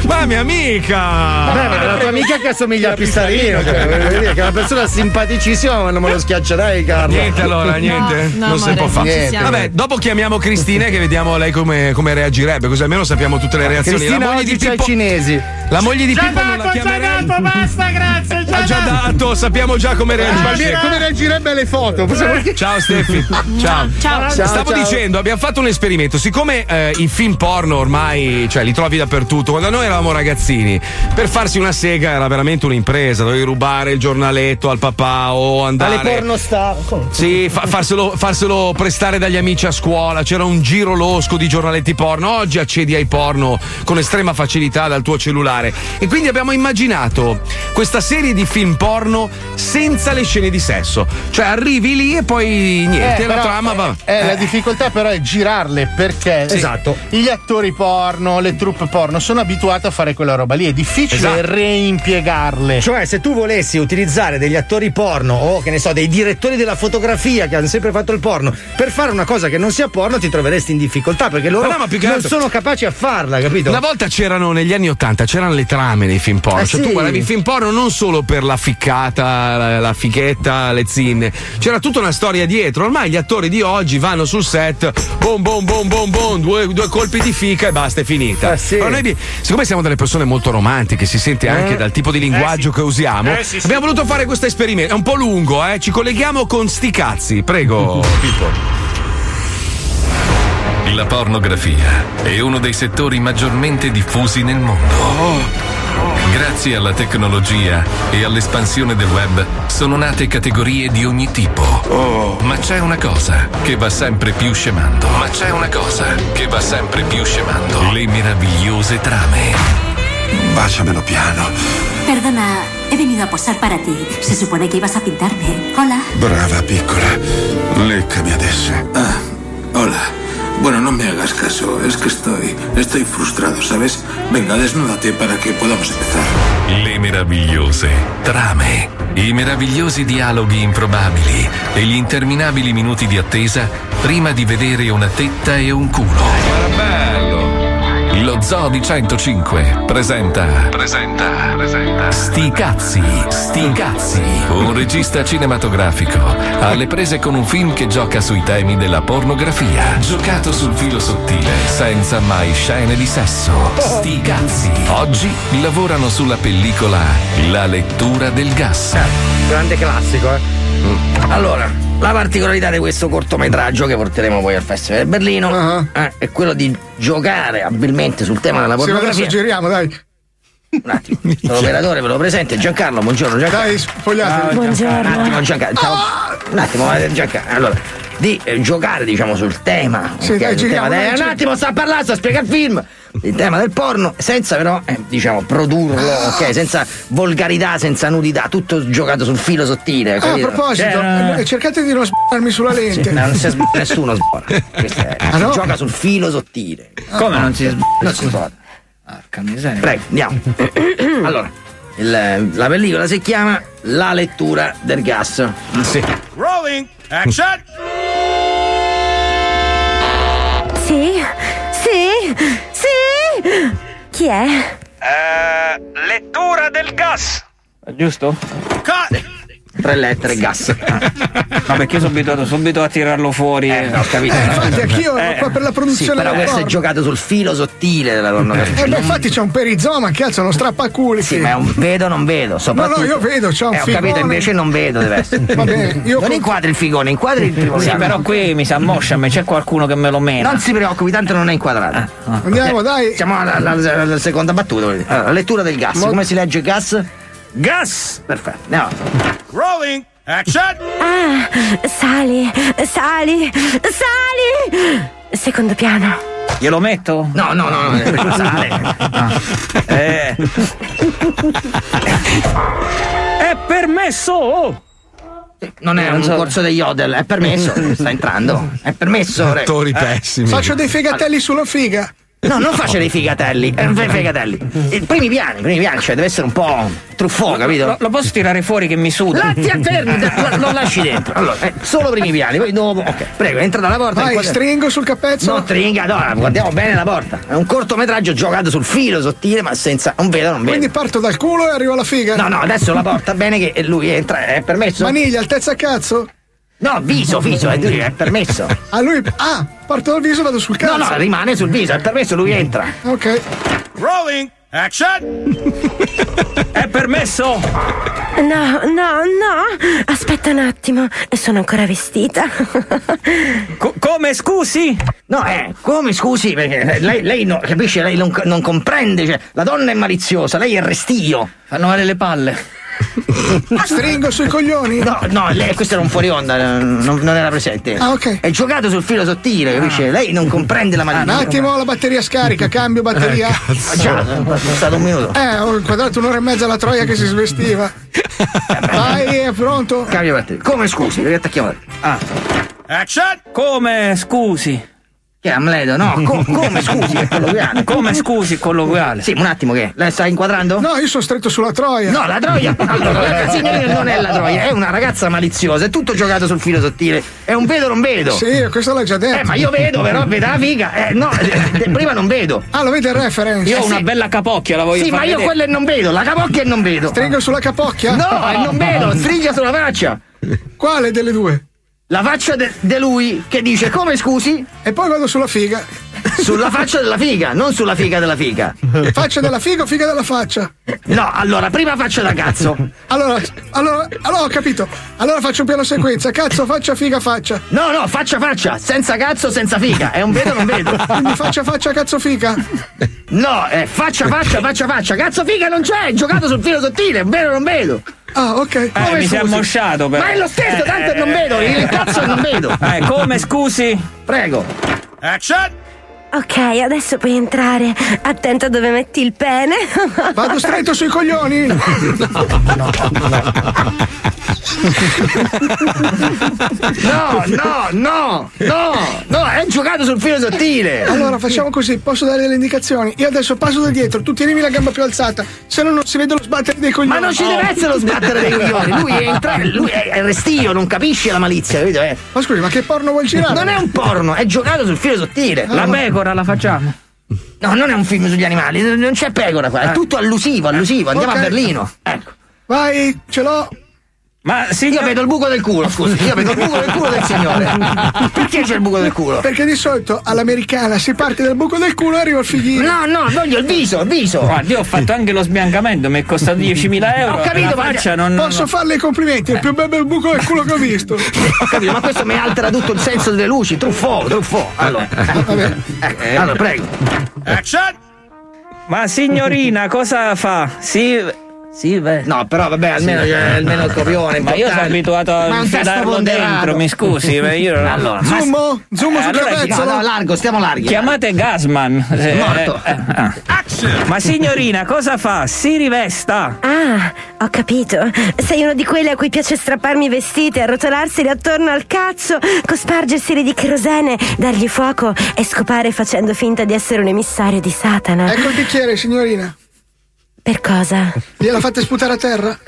Ma mia amica! Beh, ma la tua amica che assomiglia a Pistarino, cioè, che è una persona simpaticissima, ma non me lo schiaccerai, Carlo. Niente allora, niente. no, non si può fare. siamo. Vabbè, dopo chiamiamo Cristina che vediamo lei come, come reagirebbe, così almeno sappiamo tutte le reazioni. Cristina la moglie di Pippo, cinesi. la moglie di Già Pippo non la dato, già chiamerei. dato, basta, grazie. Già, Ha già dato, sappiamo già come Ma reagisce. come reagirebbe alle foto? Possiamo- Ciao Steffi. (laughs) Ciao. Ciao. Stavo dicendo, abbiamo fatto un esperimento. Siccome eh, i film porno ormai cioè, li trovi dappertutto, quando noi eravamo ragazzini, per farsi una sega era veramente un'impresa. Dovevi rubare il giornaletto al papà o andare. Alle pornostar. Sì, fa- farselo, farselo prestare dagli amici a scuola, c'era un giro losco di giornaletti porno. Oggi accedi ai porno con estrema facilità dal tuo cellulare. E quindi abbiamo immaginato questa serie di film porno senza le scene di sesso. Cioè arrivi lì e poi niente, Eh, la però, trama va. eh, La difficoltà però è girarle perché Esatto. gli attori porno, le troupe porno sono abituati a fare quella roba lì. È difficile Esatto. reimpiegarle. Cioè, se tu volessi utilizzare degli attori porno o che ne so, dei direttori della fotografia che hanno sempre fatto il porno per fare una cosa che non sia porno, ti troveresti in difficoltà perché loro Ma no, ma non altro- sono capaci a farla, capito? Una volta c'erano negli anni Ottanta, c'erano le trame nei film porno. Eh cioè, sì. tu guardavi i film porno non solo per la ficcata, la, la fighetta, le zinne. C'era tutta una storia dietro. Ormai gli attori di oggi vanno sul set, boom, boom, boom, boom, boom, due, due colpi di fica e basta, è finita. Eh sì. Però noi, siccome siamo delle persone molto romantiche, si sente anche Eh. dal tipo di linguaggio che usiamo, Eh, sì, sì. abbiamo voluto fare questo esperimento. È un po' lungo, eh? Ci colleghiamo con sti cazzi. Prego, Pippo. La pornografia è uno dei settori maggiormente diffusi nel mondo. Grazie alla tecnologia e all'espansione del web sono nate categorie di ogni tipo. Ma c'è una cosa che va sempre più scemando. Ma c'è una cosa che va sempre più scemando. Le meravigliose trame. Báciamelo piano. Perdona, he venido a posar para ti. Se supone que ibas a pintarme. Hola. Brava piccola. Leccami adesso. Ah, hola. Bueno, no me hagas caso, es que estoy, estoy frustrado, ¿sabes? Venga, desnúdate para que podamos empezar. Le meravigliose trame. I meravigliosi dialoghi improbabili e gli interminabili minuti di attesa prima di vedere una tetta e un culo. bello! Lo Zoo di 105 presenta. Presenta. Presenta. Sti cazzi, sti cazzi. Un regista cinematografico alle prese con un film che gioca sui temi della pornografia. Giocato sul filo sottile, senza mai scene di sesso. Sti cazzi. Oggi lavorano sulla pellicola La lettura del gas. Grande classico, eh. Allora, la particolarità di questo cortometraggio che porteremo poi al Festival di Berlino eh, è quello di giocare abilmente sul tema della Se lo pornografia. suggeriamo, dai. Un attimo, (laughs) l'operatore ve lo presente, Giancarlo, buongiorno Giancarlo. Dai, spogliatevi. Un attimo Giancarlo, ciao. un attimo eh, Giancarlo. Allora, di eh, giocare diciamo sul tema. Sì, ok, dai, sul tema. dai, un attimo, sta parlando, sta a spiegare il film. Il tema del porno, senza però, eh, diciamo, produrlo, ok? Senza volgarità, senza nudità, tutto giocato sul filo sottile. Ah, a proposito, Cioè, eh, cercate di non sbarmi sulla sì, lente. no, non si sb- nessuno sbora. Questo (laughs) è- Ah, si no? gioca sul filo sottile. Come non si sb- Non si sbora. Porca miseria. Prego, andiamo. (coughs) allora, il- la pellicola si chiama La lettura del gas. Sì. Rolling, action! Sì? Sì? Chi è? Eh, lettura del gas. Giusto? Tre lettere gas. (laughs) No, perché io sono abituato subito a tirarlo fuori. Eh, ho capito. Infatti, anch'io Eh. qua per la Sì, produzione però del questo è porno. giocato sul filo sottile della pornografia. Eh beh, infatti c'è un perizoma, cazzo, non strappa a culi. Sì, ma è un vedo non vedo, soprattutto. No, no, io vedo, c'ho un eh, ho capito, figone. invece non vedo, deve essere. (laughs) Va bene, io non con- inquadri il figone, inquadri il primo Sì, però qui mi sa moscia, ma c'è qualcuno che me lo mena. Non si preoccupi, tanto non è inquadrato. Andiamo, dai. Siamo alla, alla- alla- seconda battuta. Allora, lettura del gas. Mo- Come si legge gas? Gas! Perfetto, andiamo. Rolling, action! Ah, sali, sali, sali! Secondo piano. Glielo metto? No, no, no, no, non sale. Eh. È permesso! Non è un so. corso degli Yodel, è permesso, sta entrando. È permesso. re. Attori pessimi. Faccio dei fegatelli sulla figa. No, non faccia dei figatelli, eh, figatelli. I primi piani, i primi piani, cioè deve essere un po' truffò, capito? Lo, lo posso tirare fuori che mi suda? (laughs) La, ti fermi, lo, lo lasci dentro. Allora, eh, solo primi piani, poi dopo. Ok, prego, entra dalla porta. Vai, stringo sul cappezzo. No, stringa, no, guardiamo bene la porta. È un cortometraggio giocato sul filo sottile, ma senza. Non vedo, non vedo. Quindi parto dal culo e arrivo alla figa. No, no, adesso la porta bene che lui entra, è permesso? Maniglia, altezza cazzo. No, viso, viso, è, è permesso. Ah, lui. Ah, parto dal viso e vado sul cazzo. No, no, rimane sul viso, è permesso, lui entra. Ok. Rolling, action! (laughs) È permesso? No, no, no. Aspetta un attimo, sono ancora vestita. (laughs) Co- come, scusi? No, eh, come scusi, perché lei, lei no, capisce, lei non, non comprende, cioè, la donna è maliziosa, lei è restio. Fanno male le palle. (laughs) Stringo sui coglioni. No, no, lei, questo era un fuori onda, non, non era presente. Ah, ok. È giocato sul filo sottile, capisce? Lei non comprende la Un malizia. attimo, la batteria scarica, (laughs) cambio batteria. Ah, già, è passato un minuto. Eh, ho inquadrato un'ora e mezza la troia che si svestiva. Vai, è pronto? Cambio batteria. Come scusi, perché attacchiamo. Ah, Action! Come, scusi? Che è Amleto? No, (laughs) co- come scusi, è colloquiale. Come, scusi, colloquiale? Sì, un attimo che. Lei sta inquadrando? No, io sono stretto sulla troia. No, la troia! Allora, la signorina non è la troia, è una ragazza maliziosa, è tutto giocato sul filo sottile. È un vedo non vedo. Sì, questo l'hai già detto. Eh, ma io vedo, però vede la figa. Eh, no, eh, prima non vedo. Ah, lo vede il reference? Io ho Eh, una sì. bella capocchia, la voglio Sì, far ma io vedere. quello è non vedo, la capocchia è non vedo. Stringo sulla capocchia? No, è non vedo, stringa sulla faccia. Quale delle due? La faccia di lui che dice come scusi? E poi vado sulla figa. Sulla faccia della figa, non sulla figa della figa. Faccia della figa o figa della faccia? No, allora, prima faccia da cazzo. Allora, allora, allora ho capito. Allora faccio un piano sequenza. Cazzo, faccia, figa, faccia. No, no, faccia faccia, senza cazzo, senza figa. È un vedo non vedo. Quindi faccia, faccia, cazzo, figa. No, è faccia faccia, faccia faccia. Cazzo figa non c'è, è giocato sul filo sottile, è vero non vedo. Ah, ok. Eh, Come mi si è scusi? ammosciato però. Ma è lo stesso, Eh, tanto eh, non vedo, il cazzo non vedo. Eh, come, scusi? Prego. Action! Ok, adesso puoi entrare. Attento a dove metti il pene. Vado stretto sui coglioni. (laughs) No, no, no, no, no, è giocato sul filo sottile. Allora facciamo così, posso dare delle indicazioni. Io adesso passo da dietro, tu tienimi la gamba più alzata, se no non si vede lo sbattere dei coglioni. Ma non ci deve essere lo sbattere dei coglioni. Lui entra, lui è è restio, non capisce la malizia, capito? Eh? Ma scusi, ma che porno vuoi girare? Non è un porno, è giocato sul filo sottile. La pecora la facciamo. No, non è un film sugli animali, non c'è pecora qua, è tutto allusivo, allusivo. Andiamo Ok. a Berlino. Ecco. Vai, ce l'ho. Ma Io signor... vedo il buco del culo, scusi, io vedo il buco del culo del signore. Perché c'è il buco del culo? Perché di solito all'americana si parte dal buco del culo e arriva al fighino. No, no, voglio il viso, il viso. Guardi, io ho fatto anche lo sbiancamento, mi è costato (laughs) 10.000 euro. Ho capito, ma- faccia non. Posso non- farle i complimenti, è il più bello buco del culo che ho visto. Ho capito, ma questo mi altera tutto il senso delle luci. Truffò, truffò. Allora, eh, allora prego. Action! Ma signorina, cosa fa? Sì. Silve. No, però vabbè, almeno, Sì. eh, almeno il copione. Ma io sono abituato a infilarlo dentro, mi scusi. ma io Allora, ma- Zummo? Zummo Eh, sul allora capezzolo? No, no, largo, stiamo larghi. Chiamate Gasman. Eh, Morto. eh, ah. Ma signorina, cosa fa? Si rivesta. Ah, ho capito. Sei uno di quelli a cui piace strapparmi i vestiti, arrotolarseli attorno al cazzo, cospargerseli di kerosene, dargli fuoco e scopare facendo finta di essere un emissario di Satana. Ecco il bicchiere, signorina. Per cosa? Gliela fate sputare a terra?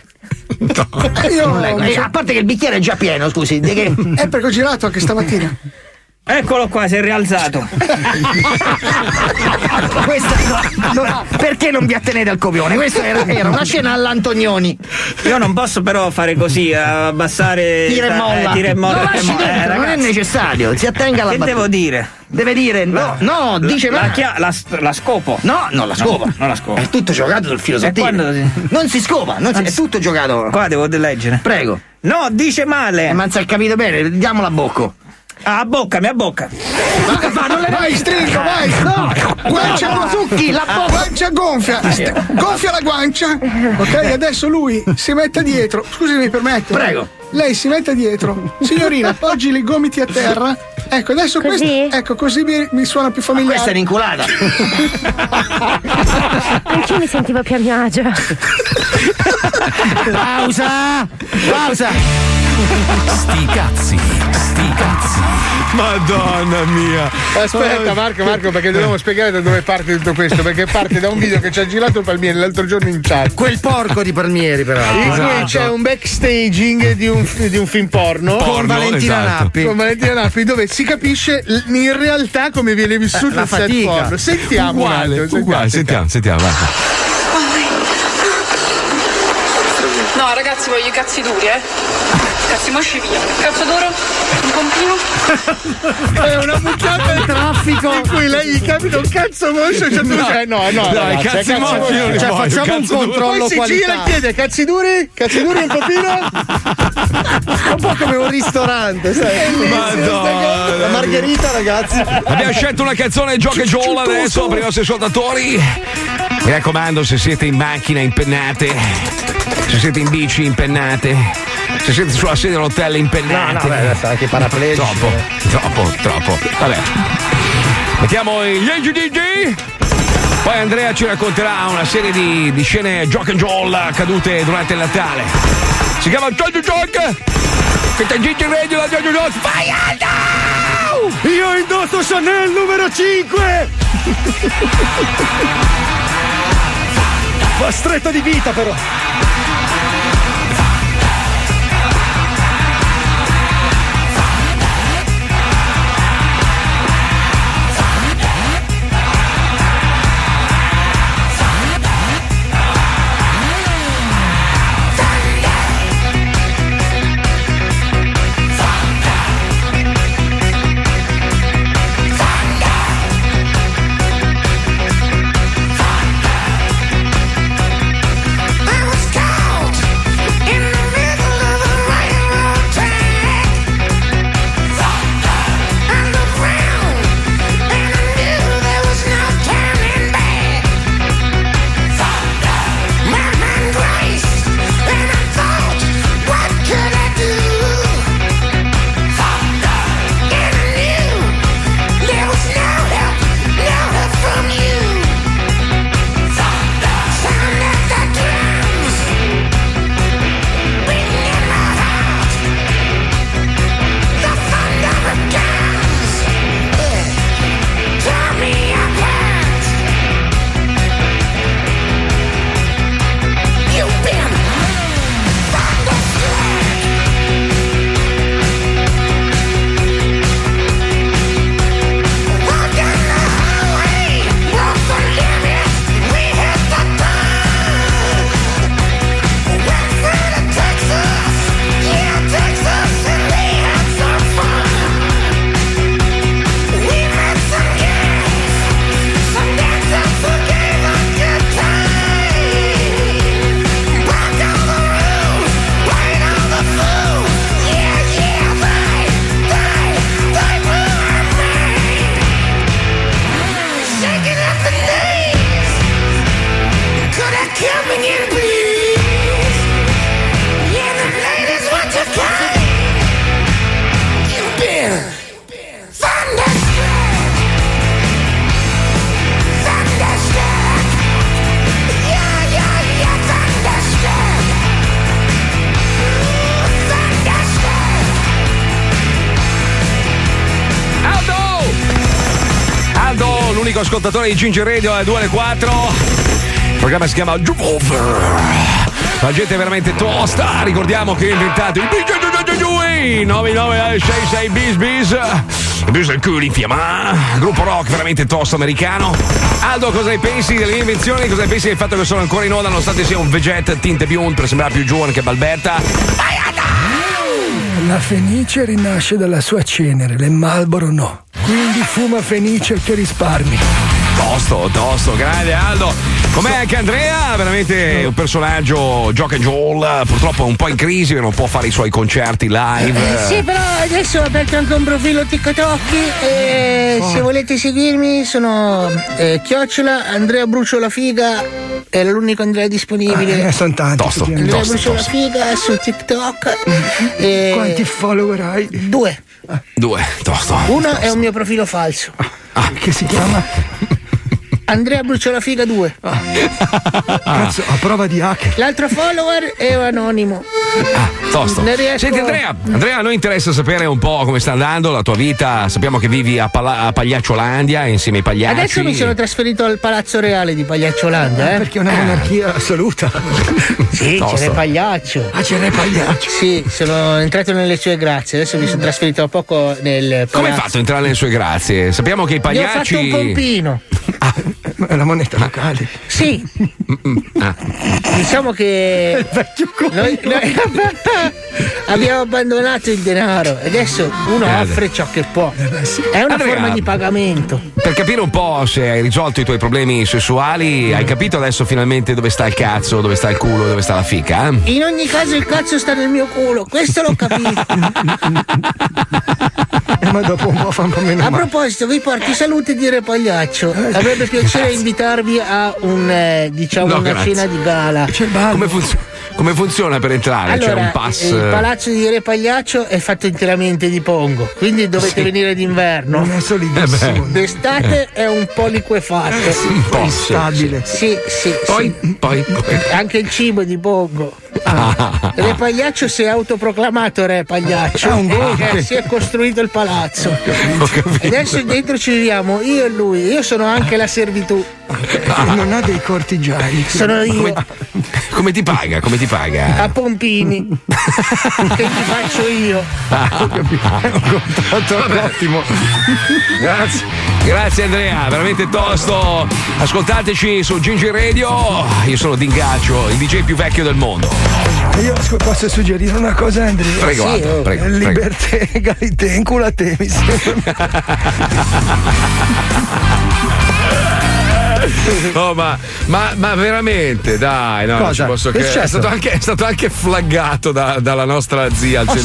Eh, io. Eh, a parte che il bicchiere è già pieno, scusi. di che- Eh, perché ho girato anche stamattina. Eccolo qua, si è rialzato. (laughs) Questa, no, no, perché non vi attenete al copione? Questa era, era una scena all'Antonioni. Io non posso però fare così, abbassare. Tira e molla. Eh, tira e molla. Lo lasci Eh, non è necessario. Si attenga alla Che battuta. devo dire? Deve dire no, no, dice la, ma- chia- la, la scopo. No, non la No, scopa. non la scopo. È tutto giocato sul filo sottile. si- Non si scopa, non si- è tutto giocato. Qua devo leggere. Prego. No, dice male. Eh, ma non si è capito bene, diamo la a bocca, mi a bocca. Ma, ma non le Vai, stringo, vai! No, Guancia no, succhi, la bocca. Guancia gonfia! St- gonfia la guancia! Ok, adesso lui si mette dietro. Scusi, mi permette? Prego. Lei si mette dietro. Signorina, appoggi i gomiti a terra. Ecco, adesso Così? questo. Ecco, così mi, mi suona più familiare. Questa è un'inculata. (laughs) Anch'io mi sentivo più a mio agio. Pausa! Pausa! Sti cazzi, sti cazzi. Madonna mia. Aspetta, Marco, Marco, perché dobbiamo spiegare da dove parte tutto questo. Perché parte da un video che ci ha girato il Palmieri l'altro giorno in chat. Quel porco di Palmieri, però. In cui Esatto. c'è un backstaging di un, di un film porno, Porno, Con Valentina esatto. Nappi. con Valentina Nappi dove si capisce in realtà come viene vissuto la il set fatica. porno. Sentiamo Uguale, attimo, uguale. Sentiamo, sentiamo, vai. No, ragazzi, voglio i cazzi duri, eh. Cazzi mosci via. Cazzo d'oro? Un pompino? (laughs) È una puntata Il traffico. in cui lei gli capita un cazzo moscio e c'è tu cioè, no, no, Dai, ragazzi, cazzi è mosci moscio. non li Cioè, voglio, facciamo un cazzo duro. controllo Poi si qualità. gira e chiede cazzi duri? Cazzi duri un pochino? (laughs) Un po' come un ristorante, sai? La Madonna. margherita, ragazzi. Abbiamo scelto una canzone Gioca Joel adesso per i nostri ascoltatori. Mi raccomando, se siete in macchina impennate, se siete in bici impennate, se siete sulla sedia dell'hotel No, impennate. no, beh, adesso anche i paraplegici. Troppo, troppo, troppo. Vabbè. Mettiamo gli AGDG. Poi Andrea ci racconterà una serie di, di scene Jock and Joel accadute durante il Natale. Si chiama Jojo Jock. Che Gigi Radio la Jojo Jock. Vai Aldo! Io indosso Chanel numero 5! Va stretta di vita, però. Ascoltatore di Ginger Radio alle 2 alle 4. Il programma si chiama Juve. La gente è veramente tosta. Ricordiamo che ha inventato il 9966 bis bis. Bis il fiamma. Gruppo rock veramente tosto americano. Aldo, cosa ne pensi delle mie invenzioni? Cosa ne pensi del fatto che sono ancora in onda nonostante sia un veget tinte bionde per sembrare più giovane che Balberta? La fenice rinasce dalla sua cenere, le Marlboro no. Quindi fuma fenice che risparmi. Tosto, tosto, grande Aldo. Com'è anche Andrea? Veramente un personaggio Jock and Joel, purtroppo un po' in crisi, non può fare i suoi concerti live. Eh, sì, però adesso ho aperto anche un profilo TikTok e Oh. se volete seguirmi sono eh, chiocciola Andrea Brucio la figa è l'unico Andrea disponibile. Eh, sono tanti. Tosto, Andrea tosto, Brucio la tosto. figa su TikTok. (laughs) E Quanti follower hai? Due. Due, tosto. Uno è un mio profilo falso. Che si chiama? Andrea Brucio la figa 2. Cazzo, a prova di hack. L'altro follower è anonimo. Tosto. Ne riesco- Senti Andrea, Andrea, a noi interessa sapere un po' come sta andando la tua vita. Sappiamo che vivi a, Pala- a Pagliacciolandia insieme ai pagliacci. Adesso mi sono trasferito al Palazzo Reale di Pagliacciolandia, eh? Perché è una monarchia assoluta. Sì, Tosto. c'è il pagliaccio. Ah, c'era il pagliaccio. Sì, sono entrato nelle sue grazie. Adesso mi sono trasferito da poco nel Come hai palazzo. fatto a entrare nelle sue grazie? Sappiamo che i Gli ho pagliacci. fatto un pompino. È la moneta locale. Sì, Ah. diciamo che (laughs) noi, noi (laughs) abbiamo abbandonato il denaro e adesso uno Eh, offre ciò che può. È una Andrea. forma di pagamento. Per capire un po' se hai risolto i tuoi problemi sessuali, hai capito adesso finalmente dove sta il cazzo, dove sta il culo, dove sta la fica? eh? In ogni caso il cazzo sta nel mio culo, questo l'ho capito. (laughs) Eh, ma dopo un po' fa un po' meno A male. proposito, vi porti salute di Re Pagliaccio. Avrebbe piacere invitarvi a un eh, diciamo No, una grazie. cena di gala. Come, funzio- come funziona per entrare? C'è Allora, un pass. il palazzo di Re Pagliaccio è fatto interamente di pongo, quindi dovete Sì. venire d'inverno. Non è solidissimo. Eh. D'estate è un po' liquefatto. Eh sì, un po' instabile. Sì, sì, Poi, sì. poi. Anche il cibo è di pongo. Ah. Re Pagliaccio si è autoproclamato Re Pagliaccio Ah, un e eh, si è costruito il palazzo. Ho. Adesso dentro ci viviamo io e lui. Io sono anche la servitù. Non ha dei cortigiani. Sono io Come, come ti paga? Come ti paga? a Pompini. (laughs) che ti faccio io. Ho capito. Ottimo. Grazie. Grazie Andrea, veramente tosto. Ascoltateci su Ginger Radio. Io sono Dingaccio, il DJ più vecchio del mondo. Io posso suggerire una cosa, Andrea? Prego, Sì, oh. prego, Eh, prego. Liberté, egalité, (laughs) inculate, mi sembra. (laughs) Oh, ma, ma- ma veramente, dai, no, non ci Cosa? posso credere. È stato, anche, è stato anche flaggato da- dalla nostra zia al Ah, sì?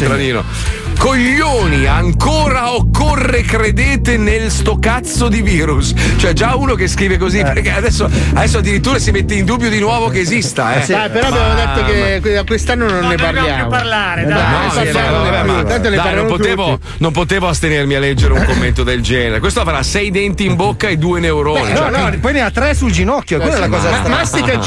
Coglioni, ancora occorre credete nel sto cazzo di virus. Cioè, già uno che scrive Eh. così, perché adesso, adesso addirittura si mette in dubbio di nuovo che esista. Eh. Dai, però abbiamo Ma- detto che que- quest'anno non, ne parliamo. più parlare, Eh, dai. No, non sì, più. ma- Tanto ne dai, non potevo, tutti. non potevo astenermi a leggere un (laughs) commento del genere. Questo avrà sei denti in bocca e due neuroni. No, Cioè, no, poi ne ha tre sul ginocchio, quella è la cosa Ma- strana. mastica (laughs)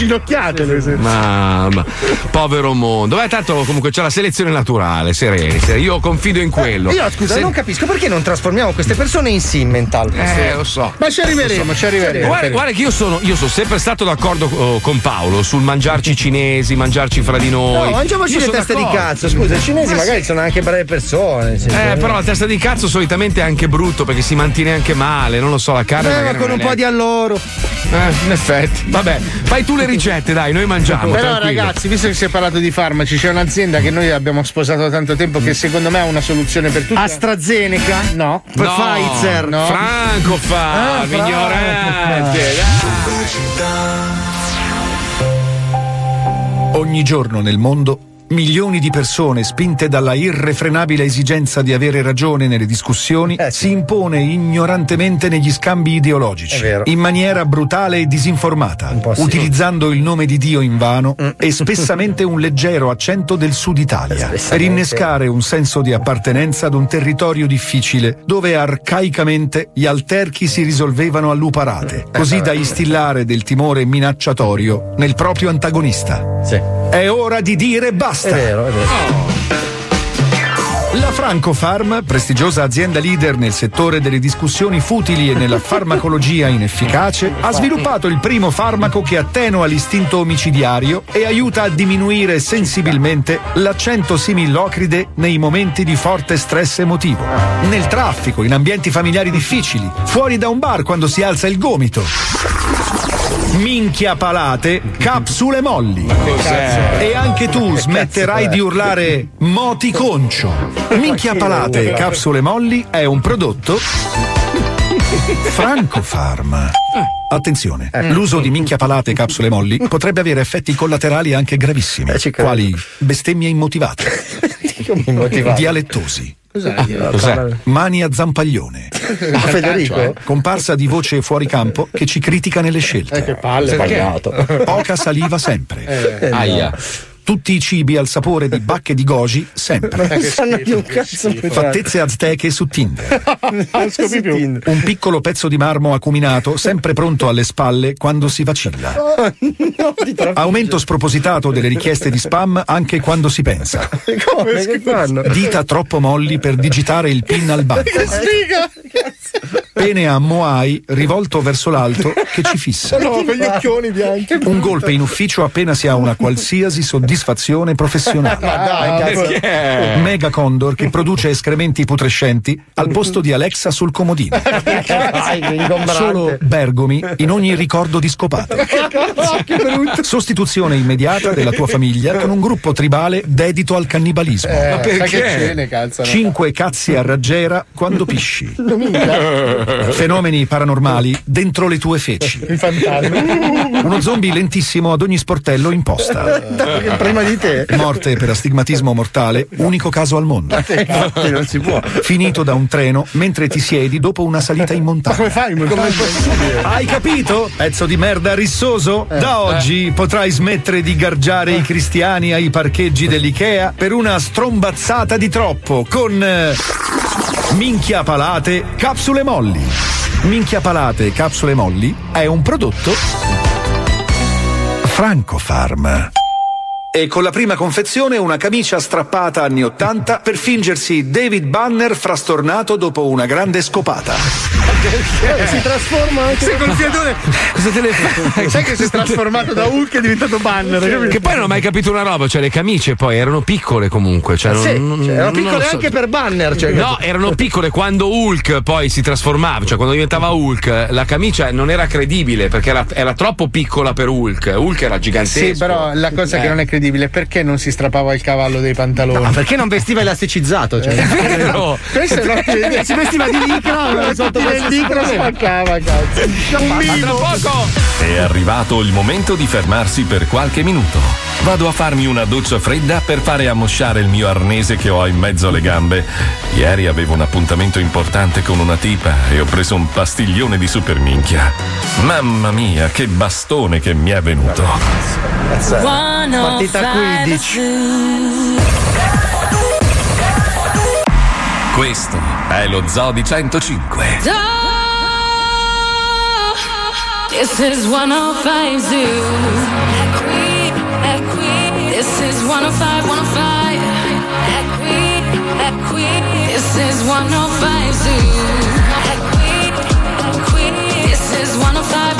esempio. Mamma, povero mondo. Beh, tanto comunque c'è la selezione naturale, sereni. sereni. Io confido in quello. Io scusa, Se- non capisco perché non trasformiamo queste persone in simmental. Eh, lo so. Ma ci arriveremo, ci arriveremo. Guarda, guarda che io sono, io sono sempre stato d'accordo oh, con Paolo sul mangiarci cinesi, mangiarci fra di noi. No, mangiamoci Io le teste di cazzo. Scusa, i cinesi Ma magari sì. sono anche brave persone. sì. Eh, però la testa di cazzo solitamente è anche brutto perché si mantiene anche male, non lo so, la carne. Eh, ma con un po' di alloro. Eh, in effetti. Vabbè, fai tu le ricette, dai, noi mangiamo. Però tranquillo. ragazzi, visto che si è parlato di farmaci, c'è un'azienda che noi abbiamo sposato da tanto tempo che secondo me ha una soluzione per tutti. AstraZeneca? No. No, Pfizer? No. Franco fa, Ah, ignorante. Ogni giorno nel mondo milioni di persone spinte dalla irrefrenabile esigenza di avere ragione nelle discussioni si impone ignorantemente negli scambi ideologici, in maniera brutale e disinformata, sì. utilizzando il nome di Dio invano e spessamente un leggero accento del sud Italia, per innescare un senso di appartenenza ad un territorio difficile dove arcaicamente gli alterchi si risolvevano a luparate, così da instillare del timore minacciatorio nel proprio antagonista. Sì. È ora di dire basta. È vero, è vero. La Francofarm, prestigiosa azienda leader nel settore delle discussioni futili e nella (laughs) farmacologia inefficace, ha sviluppato il primo farmaco che attenua l'istinto omicidiario e aiuta a diminuire sensibilmente l'accento similocride nei momenti di forte stress emotivo. Nel traffico, in ambienti familiari difficili, fuori da un bar quando si alza il gomito. Minchia palate, capsule molli. E anche tu (laughs) smetterai di urlare moti concio. Minchia palate, capsule molli è un prodotto Francofarm. Attenzione, l'uso di minchia palate e capsule molli potrebbe avere effetti collaterali anche gravissimi, quali? Bestemmie immotivate? (laughs) dialettosi, Cos'è? Cos'è? mani a zampaglione, Ah, Federico? Cioè, comparsa di voce fuori campo che ci critica nelle scelte. Eh, che palle, sbagliato. Poca saliva sempre. Eh, Aia. Tutti i cibi al sapore di bacche di goji sempre. Non sanno più un cazzo Fattezze azteche su Tinder. (laughs) Non scopi più. Un piccolo pezzo di marmo acuminato sempre pronto alle spalle quando si vacilla. Aumento spropositato delle richieste di spam anche quando si pensa. (laughs) Come che fanno? Dita troppo molli per digitare il pin al banco. Che sfiga! Pene a Moai rivolto verso l'alto che ci fissa. No, con gli occhioni bianchi. Un golpe in ufficio appena si ha una qualsiasi soddisfazione (laughs) professionale. (laughs) Ma dai, cazzo. Perché? Mega Condor che produce escrementi putrescenti al posto di Alexa sul comodino. (laughs) (laughs) Solo bergomi in ogni ricordo di brutto. Sostituzione immediata della tua famiglia con un gruppo tribale dedito al cannibalismo. Eh, cene, cazzo. Cinque cazzi a raggiera quando pisci. Fenomeni paranormali dentro le tue feci. Uno zombie lentissimo ad ogni sportello in posta. Prima di te. Morte per astigmatismo mortale, unico caso al mondo. Infatti, non si può. Finito da un treno mentre ti siedi dopo una salita in montagna. Come fai? Come è possibile? Hai capito? Pezzo di merda rissoso? Da oggi potrai smettere di gargiare i cristiani ai parcheggi dell'IKEA per una strombazzata di troppo con eh, Minchia Palate Capsule Molli. Minchia Palate Capsule Molli è un prodotto Francofarm. E con la prima confezione una camicia strappata anni 80 per fingersi David Banner frastornato dopo una grande scopata. Eh, si trasforma anche. Sei col fiatone. (laughs) Cosa te le fai? Sai che si è trasformato da Hulk e è diventato banner. Che poi non ho mai capito una roba, cioè le camicie poi erano piccole comunque. Cioè, non- Sì, non- cioè, erano non piccole so. anche per banner. Cioè, No, erano piccole quando Hulk poi si trasformava, cioè quando diventava Hulk, la camicia non era credibile perché era, era troppo piccola per Hulk. Hulk era gigantesco. Sì, però la cosa Eh. che non è credibile, perché non si strappava il cavallo dei pantaloni? No, perché non vestiva elasticizzato? Cioè. È vero. Questo è una Si vestiva di licra, (laughs) sotto il licra spaccava, cazzo. È arrivato il momento di fermarsi per qualche minuto. Vado a farmi una doccia fredda per fare ammosciare il mio arnese che ho in mezzo alle gambe. Ieri avevo un appuntamento importante con una tipa e ho preso un pastiglione di super minchia. Mamma mia, che bastone che mi è venuto. Partita 15. Questo è lo Zoo di 105. This is 105 Zoo. Equi, equi. This is 105, 105. Equi, equi. This is 105 Zoo. Equi, equi. This is 105, 105.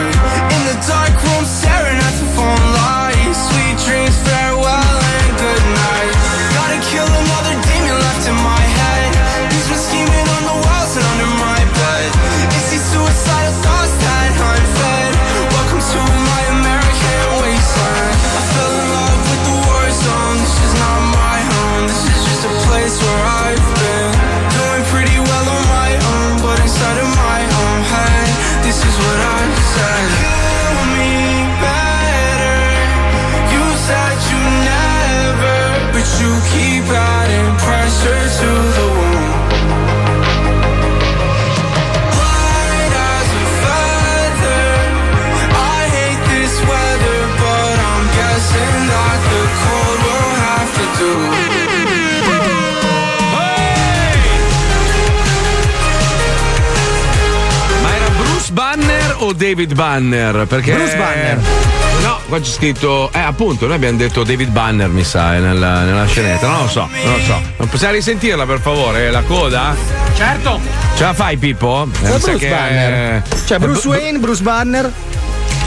in the dark. David Banner? Perché Bruce Banner. No, qua c'è scritto. Eh, appunto, noi abbiamo detto David Banner, mi sa, eh, nella, nella scenetta. Non lo so, non lo so. Non possiamo risentirla per favore? La coda? Certo. Ce la fai, Pippo? Eh, Bruce che- Banner. C'è Bruce Bru- Wayne, Bruce Banner.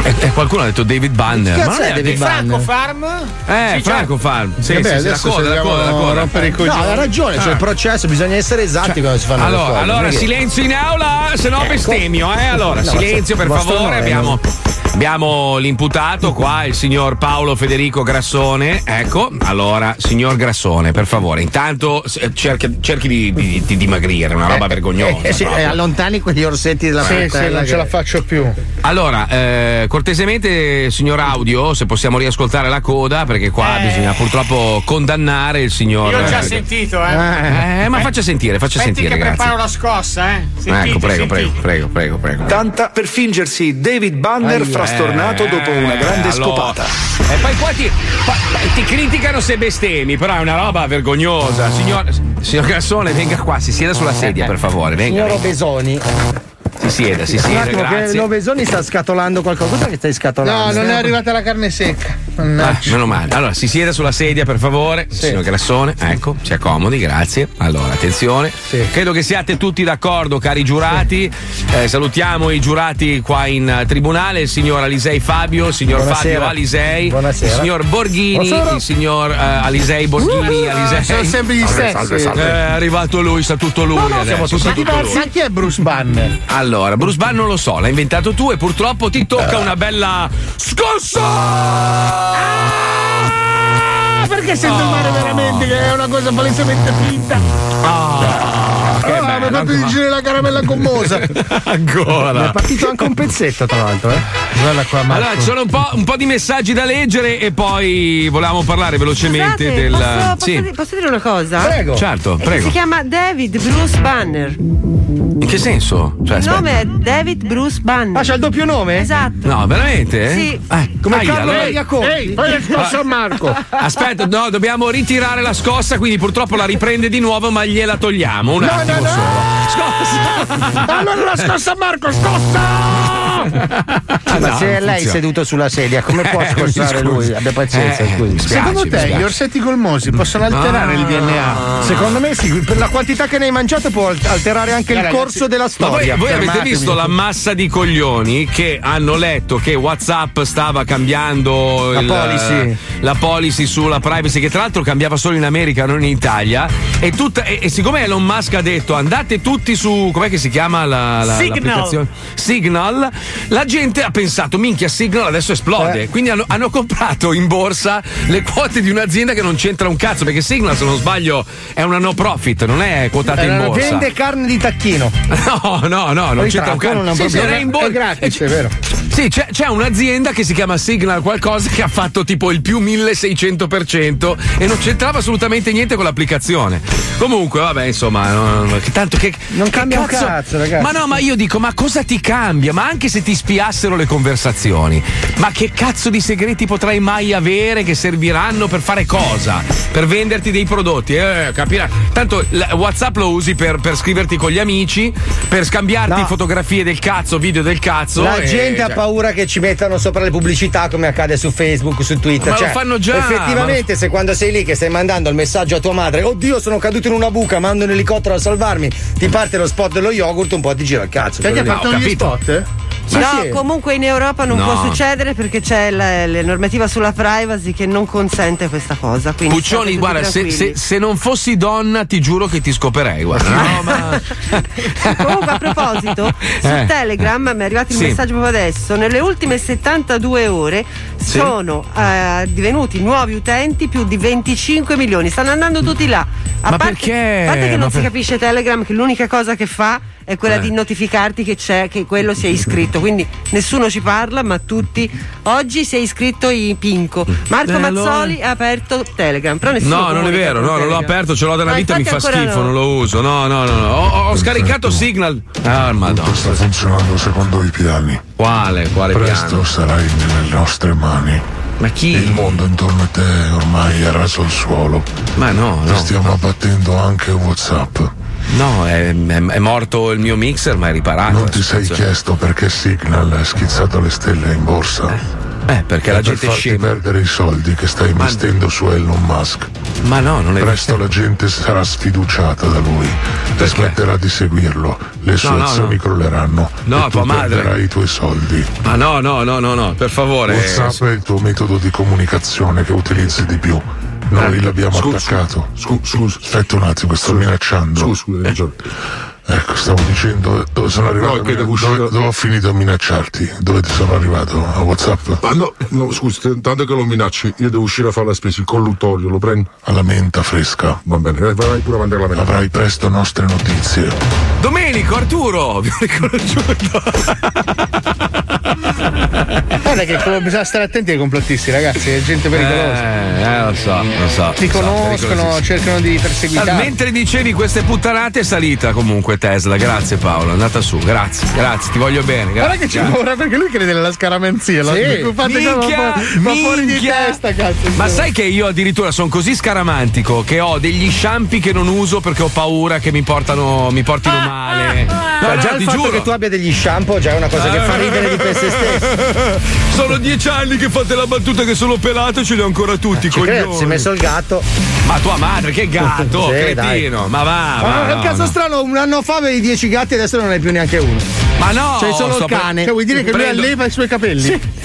E, e qualcuno ha detto David Banner. Ma non è David Franco Banner? Farm? Eh, Sì, Franco Farm. Sì, Vabbè, sì, sì, la coda, la coda, la coda. rompere i No, ha ragione, c'è Ah. il processo, bisogna essere esatti quando si fanno le Allora, cose. allora che- silenzio in aula, se no Ecco. bestemmio, eh? Allora, No, silenzio per favore. eh, Abbiamo, abbiamo l'imputato qua, il signor Paolo Federico Grassone. Ecco, allora, signor Grassone, per favore, intanto eh, cerchi, cerchi di, di- di dimagrire, una roba vergognosa. Eh, sì, eh, allontani quegli orsetti della Sì, sì, non ce che- la faccio più. Allora, eh, cortesemente, signor Audio, se possiamo riascoltare la coda, perché qua Eh. bisogna purtroppo condannare il signor. Io ho già eh, sentito, eh. eh, ma faccia sentire, faccia Aspetti sentire, che grazie. preparo la scossa, eh. Sentite, ecco, prego, prego, prego, prego, prego. Tanta per fingersi David Banner Aia. frastornato dopo una grande Eh, allora. scopata. E poi qua ti, ti criticano se bestemi, però è una roba vergognosa. Signor, signor Gassone, venga qua, si sieda sulla sedia, per favore. Venga, Signor venga. Si sieda, si Un sieda, attimo, che l'Obesoni sta scatolando qualcosa. Cos'è che stai scatolando? No, non è arrivata la carne secca. Ah, meno male. Allora, si sieda sulla sedia, per favore. Signor Grassone, ecco, si accomodi, grazie. Allora, attenzione. Credo che siate tutti d'accordo, cari giurati. Eh, salutiamo i giurati qua in eh, tribunale, il signor Alisei Fabio, il signor Buonasera. Fabio Alisei, Buonasera. il signor Borghini, Buonasera. il signor eh, Alisei Borghini, Alisei. sono sempre gli stessi. Eh, è arrivato lui, sa tutto lui. No, no, siamo tutti diversi. lui. Ma chi è Bruce Banner? Allora, Bruce Banner non lo so, l'hai inventato tu e purtroppo ti tocca una bella scossa! Ah, perché sento Oh. male veramente che è una cosa palesemente finta? Ah, Ah, mi ha bello, fatto digere la caramella gommosa. (laughs) Ancora. È partito anche un pezzetto, tra l'altro, eh. Guarda qua, Marco. Allora, ci sono un po', un po' di messaggi da leggere e poi volevamo parlare velocemente Scusate, del. posso, posso sì. posso dire una cosa? Prego. Certo, Eh, prego. Si chiama David Bruce Banner. In che senso? Cioè, Il aspetta. nome è David Bruce Banner. Ah, c'ha il doppio nome? Esatto. No, veramente? Sì. Eh, Come aia, Carlo Maria Conti. Ehi, fai la scossa a Marco. (laughs) Aspetta, no, dobbiamo ritirare la scossa, quindi purtroppo la riprende di nuovo, ma gliela togliamo. Un No, attimo no, no. Scossa! Allora la scossa Marco, scossa! Ah, ma No, se è lei funziona. seduto sulla sedia, come può Eh, scossare mi lui? Abbia pazienza, Eh, scusi. mi spiace, Secondo te gli orsetti colmosi possono alterare il DNA? Secondo me sì, per la quantità che ne hai mangiato può alterare anche il Ragazzi, corso della Ma voi, storia. voi avete visto la massa di coglioni che hanno letto che WhatsApp stava cambiando La il- policy. la policy sulla privacy, che tra l'altro cambiava solo in America, non in Italia. E, tutta- e- e siccome Elon Musk ha detto andate tutti su com'è che si chiama la, la- Signal. l'applicazione? Signal, la gente ha pensato, minchia, Signal adesso esplode. Eh. Quindi hanno, hanno comprato in borsa le quote di un'azienda che non c'entra un cazzo, perché Signal, se non sbaglio, è una no profit, non è quotata in Eh, borsa. Vende carne di tacchino. (laughs) No, no, no, non c'entra un Ritratto, non è un cazzo. Sì, sì, problema. è in bo- È gratis, è vero. Sì, c'è, c'è un'azienda che si chiama Signal qualcosa che ha fatto tipo il più 1600% e non c'entrava assolutamente niente con l'applicazione. Comunque, vabbè, insomma, non, che tanto che Non che cambia un cazzo, ragazzi. Ma no, ma io dico, ma cosa ti cambia? Ma anche se ti spiassero le conversazioni, ma che cazzo di segreti potrai mai avere che serviranno per fare cosa? Per venderti dei prodotti? Eh, capirai. Tanto WhatsApp lo usi per, per scriverti con gli amici, per scambiarti No. fotografie del cazzo, video del cazzo. La e- gente ha cioè- paura che ci mettano sopra le pubblicità come accade su Facebook, su Twitter. Ma lo Cioè, fanno già, Effettivamente, se quando sei lì che stai mandando il messaggio a tua madre, oddio, sono caduto in una buca, mando un elicottero a salvarmi, ti parte lo spot dello yogurt, un po' ti gira il cazzo. Perché ha fatto gli spot? Sì, no, sì. comunque in Europa non No. può succedere perché c'è la, la normativa sulla privacy che non consente questa cosa. Puccioni, guarda, se, se- se non fossi donna, ti giuro che ti scoperei. Guarda. (laughs) No, ma... Comunque a proposito, (laughs) su Eh. Telegram mi è arrivato il Sì. messaggio proprio adesso, nelle ultime 72 ore Sì. sono eh, divenuti nuovi utenti più di 25 milioni, stanno andando tutti là. A Ma parte, perché? a parte che Ma non si per- capisce Telegram che l'unica cosa che fa è quella Eh. di notificarti che c'è, che quello si è iscritto. Quindi nessuno ci parla, ma tutti. Oggi si è iscritto in Pinco. Marco Eh, allora? Mazzoli ha aperto Telegram. Però nessuno No, non è vero, no, non l'ho aperto, ce l'ho da una No, vita, mi fa schifo, no. non lo uso. No, no, no, no. Ho, ho scaricato Signal. Ah, madonna. Sta funzionando secondo i piani. Quale? Quale Presto piano? sarai nelle nostre mani. Ma chi? Il mondo intorno a te ormai è raso al suolo. Ma no, E no. stiamo abbattendo anche WhatsApp. No, è, è- è morto il mio mixer, ma è riparato. Non ti sei chiesto perché Signal è schizzato le stelle in borsa? Eh, perché la È per gente farti scema. perdere i soldi che stai investendo su Elon Musk. Ma no, non è Presto la gente sarà sfiduciata da lui e smetterà di seguirlo. Le sue No, no, azioni no. crolleranno No, e tu madre. perderai i tuoi soldi. Ma no, no, no, no, no, per favore. WhatsApp è il tuo metodo di comunicazione che utilizzi di più. Noi Eh, l'abbiamo scusa, attaccato. Scusa, aspetta un attimo, sto minacciando. Scusa, scusa, hai Ecco, stavo dicendo dove sono arrivato. No, che devo dove, uscire- dove ho finito a minacciarti? Dove ti sono arrivato? A WhatsApp? Ma no, no, scusi, t- tanto che lo minacci, io devo uscire a fare la spesa, il colluttorio, lo prendo. Alla menta fresca. Va bene, eh, vai pure avanti alla menta. Avrai presto nostre notizie. Domenico, Arturo, vi ho riconosciuto. Guarda che bisogna stare attenti ai complottisti, ragazzi, è gente pericolosa. Eh, eh, lo so, lo so. Ti so, conoscono, cercano di perseguitare. Allora, mentre dicevi queste puttanate è salita comunque Tesla, grazie Paolo, è andata su, grazie, grazie, ti voglio bene. Guarda che ci grazie. vorrà perché lui crede nella scaramanzia. la- Sì. fate Minchia, ma, ma fuori di minchia. testa, cazzo. Ma sai che io addirittura sono così scaramantico che ho degli shampoo che non uso perché ho paura che mi portano mi portino male. No, Ma già ti il fatto giuro. che tu abbia degli shampoo già è una cosa che fa ridere di per se (laughs) stesso. Sono dieci anni che fate la battuta che sono pelato e ce li ho ancora tutti, Ci credo, si è messo il gatto. Ma tua madre, che gatto, (laughs) Sì, cretino. dai. Ma va, Ma va, è un no, cazzo no. strano, un anno fa avevi 10 gatti e adesso non hai più neanche uno. Ma no! C'hai solo sto il pre- cane. Cioè, vuoi dire che lui Prendo- alleva i suoi capelli? (laughs)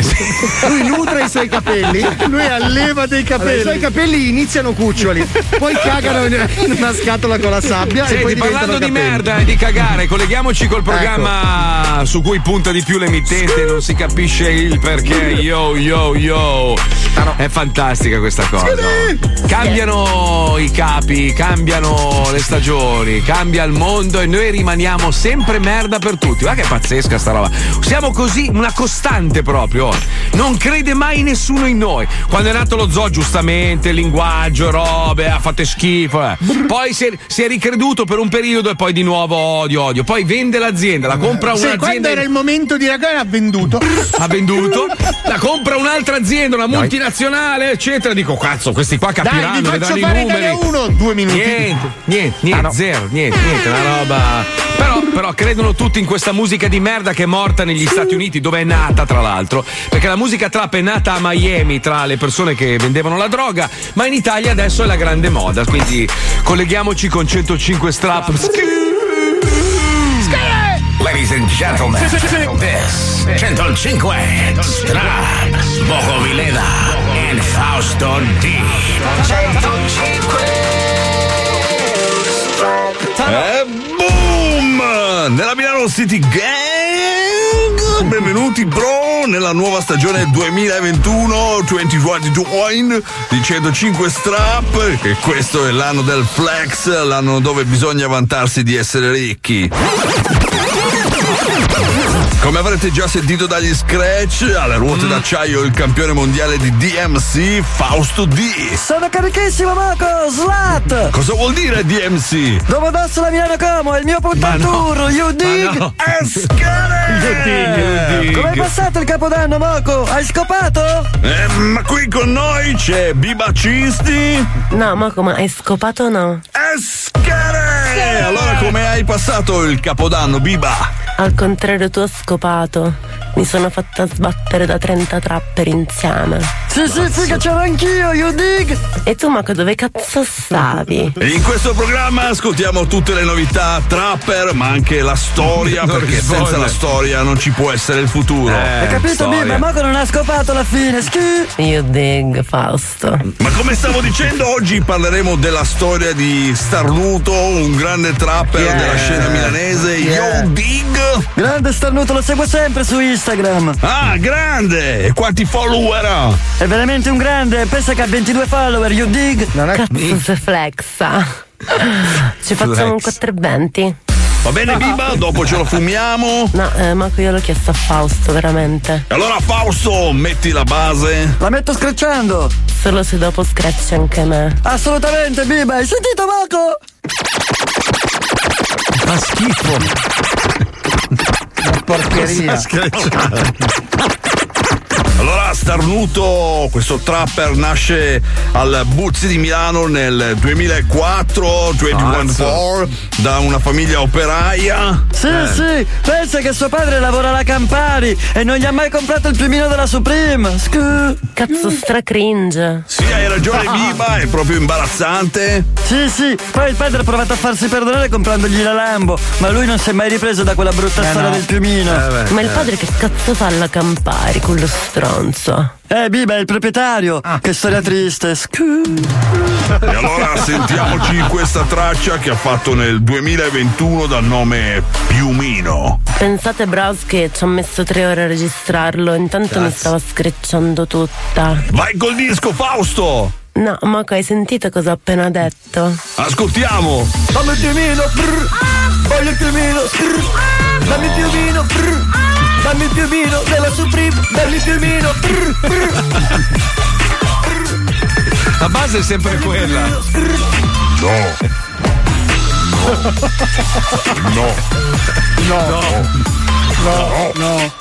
Lui nutre i suoi capelli. (laughs) Lui alleva dei Allora, capelli. I suoi capelli iniziano cuccioli, poi cagano in una scatola con la sabbia e Senti, poi parlando di capelli. merda e di cagare, colleghiamoci col programma su cui punta di più l'emittente, non si capisce il perché. Yo, yo, yo. È fantastica questa cosa. Cambiano i capi, cambiano le stagioni, cambia il mondo e noi rimaniamo sempre merda per tutti. Guarda che pazzesca sta roba. Siamo così, una costante proprio. Non crede mai nessuno in noi. Quando è nato lo zoo, giustamente, linguaggio, robe, ha fatto schifo. eh. Poi si è, si è ricreduto per un periodo e poi di nuovo odio, odio. Poi vende l'azienda, la compra Sì, un'azienda. quando era il momento di ragare ha venduto. ha venduto, la compra un'altra azienda, una multinazionale, eccetera. Dico, cazzo, questi qua Dai, capiranno, vi faccio vedranno i fare numeri. Italia 1, due minuti. Niente, niente, niente, Ah, no. zero, niente, niente, una roba. Però, però credono tutti in questa musica di merda che è morta negli Stati Uniti, dove è nata, tra l'altro. Perché la musica trap è nata a Miami tra le persone che vendevano la droga, ma in Italia adesso è la grande moda. Quindi colleghiamoci con 105 strap. Ladies and gentlemen, this 105 Strap, Boco Vileda and Fausto D. E boom! Nella Milano City Gang! Benvenuti bro nella nuova stagione 2021-2022 di 105 Strap e questo è l'anno del flex, l'anno dove bisogna vantarsi di essere ricchi. Come avrete già sentito dagli scratch, alle ruote d'acciaio il campione mondiale di DMC, Fausto D. Sono carichissimo, Moco! Slat! Cosa vuol dire DMC? Dopo Dosso la Milano Como, è il mio puntaturo, you dig? no. (laughs) Come hai passato il capodanno, Moco? Hai scopato? Eh, ma qui con noi c'è Biba Cisti. No, ma come hai scopato o no? Eh, allora come hai passato il capodanno, Biba? Al contrario, tu ho scopato. Mi sono fatta sbattere da 30 trapper insieme. Sì, sì, sì, che c'ero anch'io, you dig? E tu, Marco, dove cazzo stavi? In questo programma ascoltiamo tutte le novità trapper, ma anche la storia, (laughs) Non perché risponde. senza la storia non ci può essere il futuro. Hai capito, Bimba? Moco non ha scopato alla fine, schi! You dig, Fausto. Ma come stavo dicendo, oggi parleremo della storia di Starnuto, un grande trapper Yeah. della scena milanese, Yeah. Yo Big. Grande starnuto, lo seguo sempre su Instagram. Ah, grande! E quanti follower ha? È veramente un grande, pensa che ha 22 follower, you dig? Cazzo se flexa. Ci facciamo un Flex. 420? Va bene, Biba? Dopo ce lo fumiamo. No, eh, Marco, io l'ho chiesto a Fausto, veramente. E allora, Fausto, metti la base. La metto screcciando. Solo se dopo screcci anche me. Assolutamente, Biba, hai sentito Marco? Fa schifo. Porcheria. (laughs) Allora, Starnuto, questo trapper nasce al Buzzi di Milano nel 2004, 2014, da una famiglia operaia. Sì, Eh. sì, pensa che suo padre lavora alla Campari e non gli ha mai comprato il piumino della Supreme. Scu. Cazzo stra cringe. Sì, hai ragione, Biba, è proprio imbarazzante. Sì, sì, poi il padre ha provato a farsi perdonare comprandogli la Lambo, ma lui non si è mai ripreso da quella brutta Eh, storia no. del piumino. Ma il padre che cazzo fa alla Campari con lo stronzo? Eh, Biba è il proprietario. Che storia triste. Scu. E allora sentiamoci questa traccia che ha fatto nel 2021 dal nome Piumino. Pensate Bros che ci ho messo tre ore a registrarlo, intanto mi stava screcciando tutta. Vai col disco, Fausto! No, Marco, hai sentito cosa ho appena detto? Ascoltiamo! Dammi il piumino, brr. voglio il piumino, brr. dammi il piumino, brr. Dammi il piumino della Supreme, dammi il piumino, brr, brr. La base è sempre quella. No. No. No. No. No.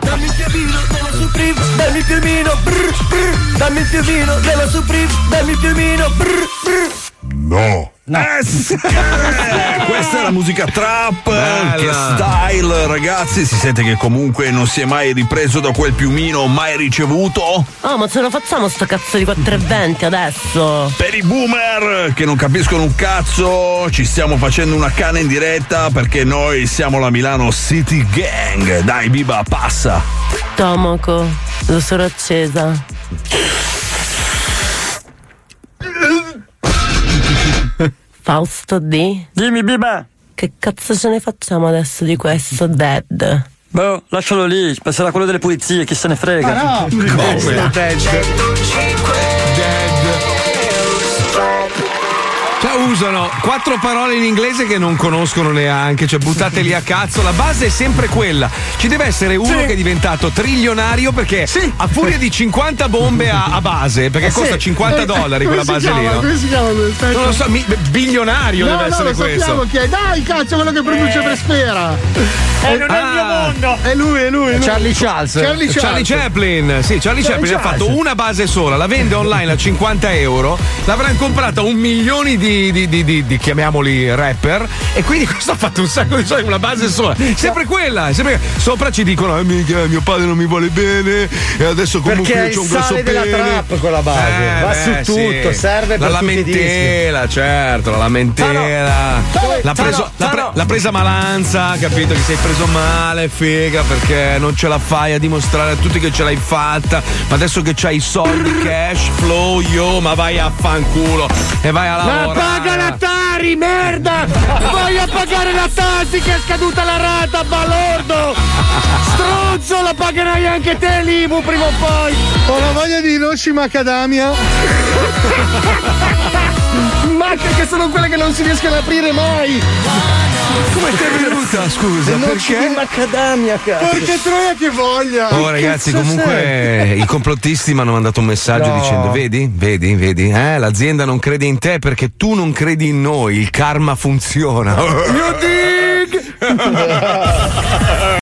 Dammi il piumino della Supreme, dammi il piumino, brr, brr. dammi il piumino della Supreme, dammi il piumino, brr, brr. No. Eh, sì. Eh, (laughs) questa è la musica trap, che style ragazzi, si sente che comunque non si è mai ripreso da quel piumino mai ricevuto. Oh, ma ce lo facciamo sto cazzo di 420 adesso? Per i boomer che non capiscono un cazzo, ci stiamo facendo una canna in diretta perché noi siamo la Milano City Gang. Dai, Biba, passa. Stomaco, lo sono accesa. (laughs) Fausto D. Dimmi, Biba. Che cazzo ce ne facciamo adesso di questo dead? Boh, lascialo lì, passerà quello delle pulizie, chi se ne frega. Ma no, Come? Cioè usano quattro parole in inglese che non conoscono neanche, cioè buttateli a cazzo, la base è sempre quella. Ci deve essere uno che è diventato trilionario perché a furia di 50 bombe a, a base, perché Eh sì. costa 50 Eh, dollari come quella si base lì, chiama? no? Come si chiama? Aspetta. Non lo so, mi- bilionario no, deve no, essere lo questo. sappiamo chi è. Dai, cazzo, quello che produce per Sfera. Eh, non è il mio mondo. È lui, è lui. è lui. Charlie Charles. Charlie Charles. Charlie Chaplin, sì, Charlie, Charlie Chaplin ha Charles. fatto una base sola, la vende online a 50 euro, l'avranno comprata un milione di, di- di- di- di, chiamiamoli rapper, e quindi (laughs) questo ha fatto un sacco di soldi, una base sola. Sempre quella, sempre sopra ci dicono: "Eh, mica, mio padre non mi vuole bene, e adesso comunque Perché è io ho il un grosso sale della pene." trap quella base. Va su beh, tutto, serve la per lamentela, certo, la lamentela. L'ha, preso- l'ha pre- l'ha presa Malanza, capito che sei preso male, figa, perché non ce la fai a dimostrare a tutti che ce l'hai fatta. Ma adesso che c'hai i soldi, cash, flow, yo, ma vai a fanculo e vai a lavorare. Paga la Tari, merda! Vai a pagare la Tasi che è scaduta la rata, balordo! Stronzo, la pagherai anche te l'Imu prima o poi! Ho la voglia di Hiroshi Macadamia. (laughs) Macchie che sono quelle che non si riescono ad aprire mai! Come ti è venuta, scusa? Perché? macadamia, cazzo. Perché troia che voglia! Oh ragazzi, comunque sei? i complottisti mi hanno mandato un messaggio No. dicendo: Vedi, vedi, vedi, eh, l'azienda non crede in te perché tu non credi in noi, il karma funziona. You dig! (laughs)